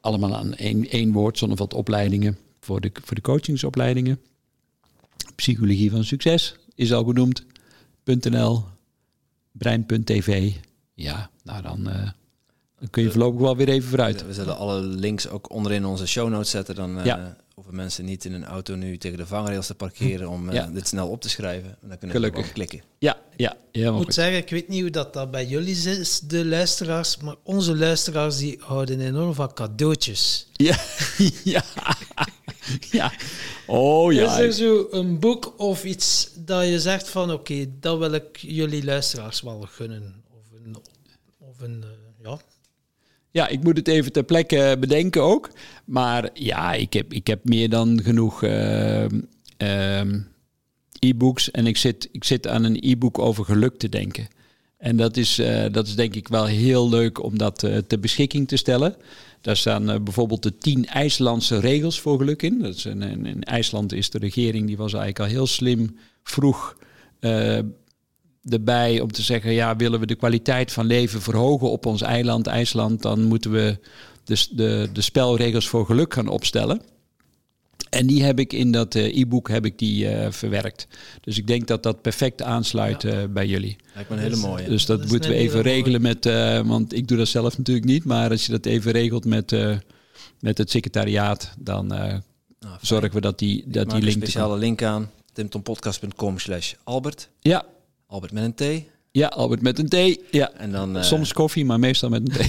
[SPEAKER 1] Allemaal aan één, één woord, Sonneveld opleidingen voor de, voor de coachingsopleidingen. Psychologie van succes is al genoemd. .nl, brein.tv. Ja, nou dan, uh, dan kun je voorlopig wel weer even vooruit.
[SPEAKER 2] We zullen alle links ook onderin onze show notes zetten. Dan uh, ja. hoeven mensen niet in een auto nu tegen de vangrails te parkeren om uh, ja. dit snel op te schrijven. En dan kunnen Gelukkig. klikken.
[SPEAKER 1] Ja, ja.
[SPEAKER 3] Ik moet zeggen, ik weet niet hoe dat, dat bij jullie is, de luisteraars, maar onze luisteraars die houden enorm van cadeautjes.
[SPEAKER 1] Ja, [laughs] ja. [laughs] ja. Oh ja.
[SPEAKER 3] Is er zo een boek of iets dat je zegt van oké, okay, dat wil ik jullie luisteraars wel gunnen? Of een, of een uh, ja.
[SPEAKER 1] Ja, ik moet het even ter plekke bedenken ook. Maar ja, ik heb, ik heb meer dan genoeg uh, uh, e-books. En ik zit, ik zit aan een e-book over geluk te denken. En dat is, dat is denk ik wel heel leuk om dat ter beschikking te stellen. Daar staan bijvoorbeeld de tien IJslandse regels voor geluk in. Dat is een, in IJsland is de regering, die was eigenlijk al heel slim vroeg erbij om te zeggen, ja, willen we de kwaliteit van leven verhogen op ons eiland, IJsland, dan moeten we de, de, de spelregels voor geluk gaan opstellen. En die heb ik in dat uh, e-book heb ik die uh, verwerkt. Dus ik denk dat dat perfect aansluit ja. uh, bij jullie.
[SPEAKER 2] Lijkt me een hele mooie.
[SPEAKER 1] Dus dat, dat moeten we even regelen met, want ik doe dat zelf natuurlijk niet, maar als je dat even regelt met, met het secretariaat, dan nou, zorgen we dat die, dat die link.
[SPEAKER 2] Een speciale link aan timtompodcast.com slash Albert.
[SPEAKER 1] Ja,
[SPEAKER 2] Albert met een T.
[SPEAKER 1] Ja, Albert met een T. Ja.
[SPEAKER 2] En dan, uh...
[SPEAKER 1] Soms koffie, maar meestal met een T. [laughs]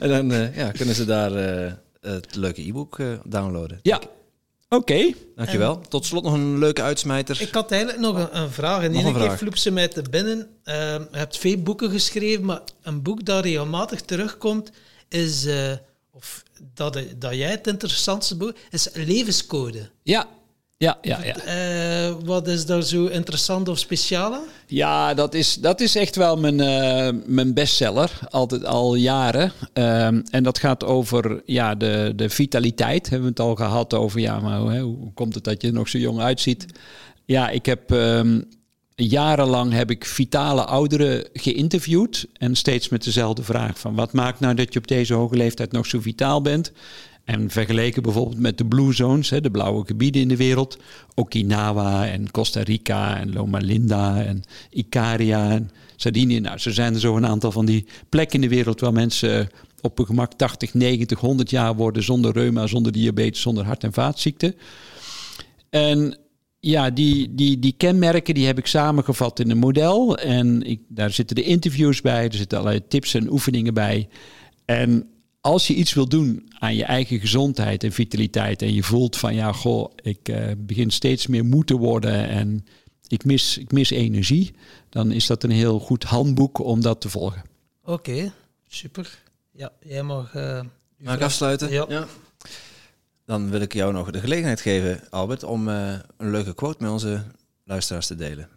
[SPEAKER 2] En dan uh, ja, kunnen ze daar uh, het leuke e-book downloaden.
[SPEAKER 1] Ja. Oké. Okay.
[SPEAKER 2] Dankjewel. En Tot slot nog een leuke uitsmijter.
[SPEAKER 3] Ik had eigenlijk nog een, een vraag. En één keer vloep ze mij te binnen. je hebt veel boeken geschreven, maar een boek dat regelmatig terugkomt is... of dat, dat jij het interessantste boek is Levenscode.
[SPEAKER 1] Ja, ja, ja, ja.
[SPEAKER 3] Uh, wat is daar zo interessant of speciaal aan?
[SPEAKER 1] Ja, dat is, dat is echt wel mijn, uh, mijn bestseller, altijd al jaren. Uh, en dat gaat over ja, de, de vitaliteit. Hebben we het al gehad over, ja, maar hoe, hoe komt het dat je er nog zo jong uitziet? Ja, ik heb ehm, jarenlang heb ik vitale ouderen geïnterviewd. En steeds met dezelfde vraag van wat maakt nou dat je op deze hoge leeftijd nog zo vitaal bent? En vergeleken bijvoorbeeld met de Blue Zones, de blauwe gebieden in de wereld, Okinawa en Costa Rica en Loma Linda en Icaria en Sardinië. Nou, zo zijn er zo een aantal van die plekken in de wereld waar mensen op een gemak 80, 90, 100 jaar worden zonder reuma, zonder diabetes, zonder hart- en vaatziekten. En ja, die, die, die kenmerken die heb ik samengevat in een model. En ik, daar zitten de interviews bij, er zitten allerlei tips en oefeningen bij. En als je iets wil doen aan je eigen gezondheid en vitaliteit en je voelt van ja, goh, ik uh, begin steeds meer moe te worden en ik mis, ik mis energie, dan is dat een heel goed handboek om dat te volgen.
[SPEAKER 3] Oké, super. Ja, jij mag. Uh,
[SPEAKER 2] mag ik afsluiten?
[SPEAKER 3] Ja. ja.
[SPEAKER 2] Dan wil ik jou nog de gelegenheid geven, Albert, om uh, een leuke quote met onze luisteraars te delen.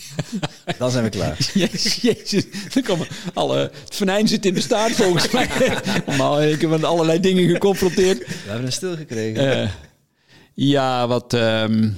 [SPEAKER 2] [laughs] Dan zijn we klaar. [laughs]
[SPEAKER 1] Jezus, jezus. Dan alle, het venijn zit in de staart volgens mij. [laughs] Maar ik heb met allerlei dingen geconfronteerd. We
[SPEAKER 2] hebben een stil gekregen. Uh,
[SPEAKER 1] ja, wat, um,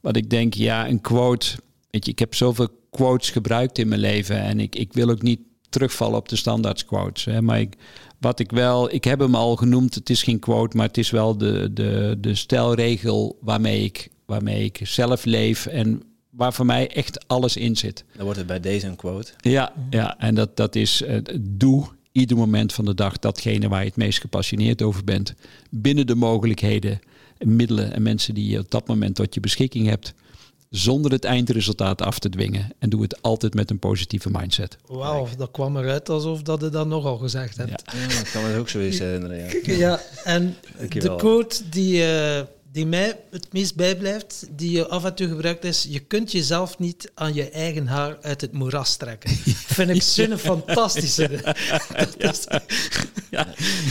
[SPEAKER 1] wat ik denk, ja, een quote. Weet je, ik heb zoveel quotes gebruikt in mijn leven. En ik, ik wil ook niet terugvallen op de standaard quotes. Hè, maar ik, wat ik wel, ik heb hem al genoemd, het is geen quote, maar het is wel de, de, de stelregel waarmee ik, waarmee ik zelf leef en waar voor mij echt alles in zit.
[SPEAKER 2] Dan wordt het bij deze een quote.
[SPEAKER 1] Ja, ja en dat, dat is uh, doe ieder moment van de dag datgene waar je het meest gepassioneerd over bent. Binnen de mogelijkheden, middelen en mensen die je op dat moment tot je beschikking hebt. Zonder het eindresultaat af te dwingen. En doe het altijd met een positieve mindset.
[SPEAKER 3] Wauw, dat kwam eruit alsof dat je dat nogal gezegd hebt.
[SPEAKER 2] Ja, ja dat kan me ook zo eens herinneren.
[SPEAKER 3] Ja, ja en de quote die... Uh, die mij het meest bijblijft, die je af en toe gebruikt, is: je kunt jezelf niet aan je eigen haar uit het moeras trekken. [laughs] Vind ik zo'n fantastische.
[SPEAKER 2] ja. ja.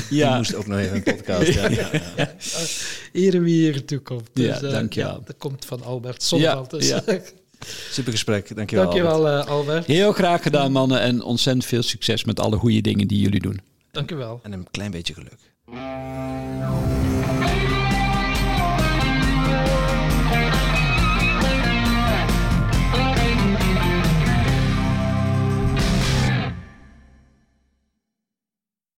[SPEAKER 2] ja. moest ook nog even een podcast. Ja, ja, ja.
[SPEAKER 3] Hier wie hier toe komt.
[SPEAKER 1] Dus, ja, uh, dankjewel.
[SPEAKER 3] Ja, dat komt van Albert Zonneveld. Dus. Ja, [laughs]
[SPEAKER 2] Super gesprek. Dankjewel,
[SPEAKER 3] dankjewel Albert. Uh, Albert.
[SPEAKER 1] Heel graag gedaan, mannen. En ontzettend veel succes met alle goede dingen die jullie doen.
[SPEAKER 3] Dankjewel.
[SPEAKER 2] En een klein beetje geluk.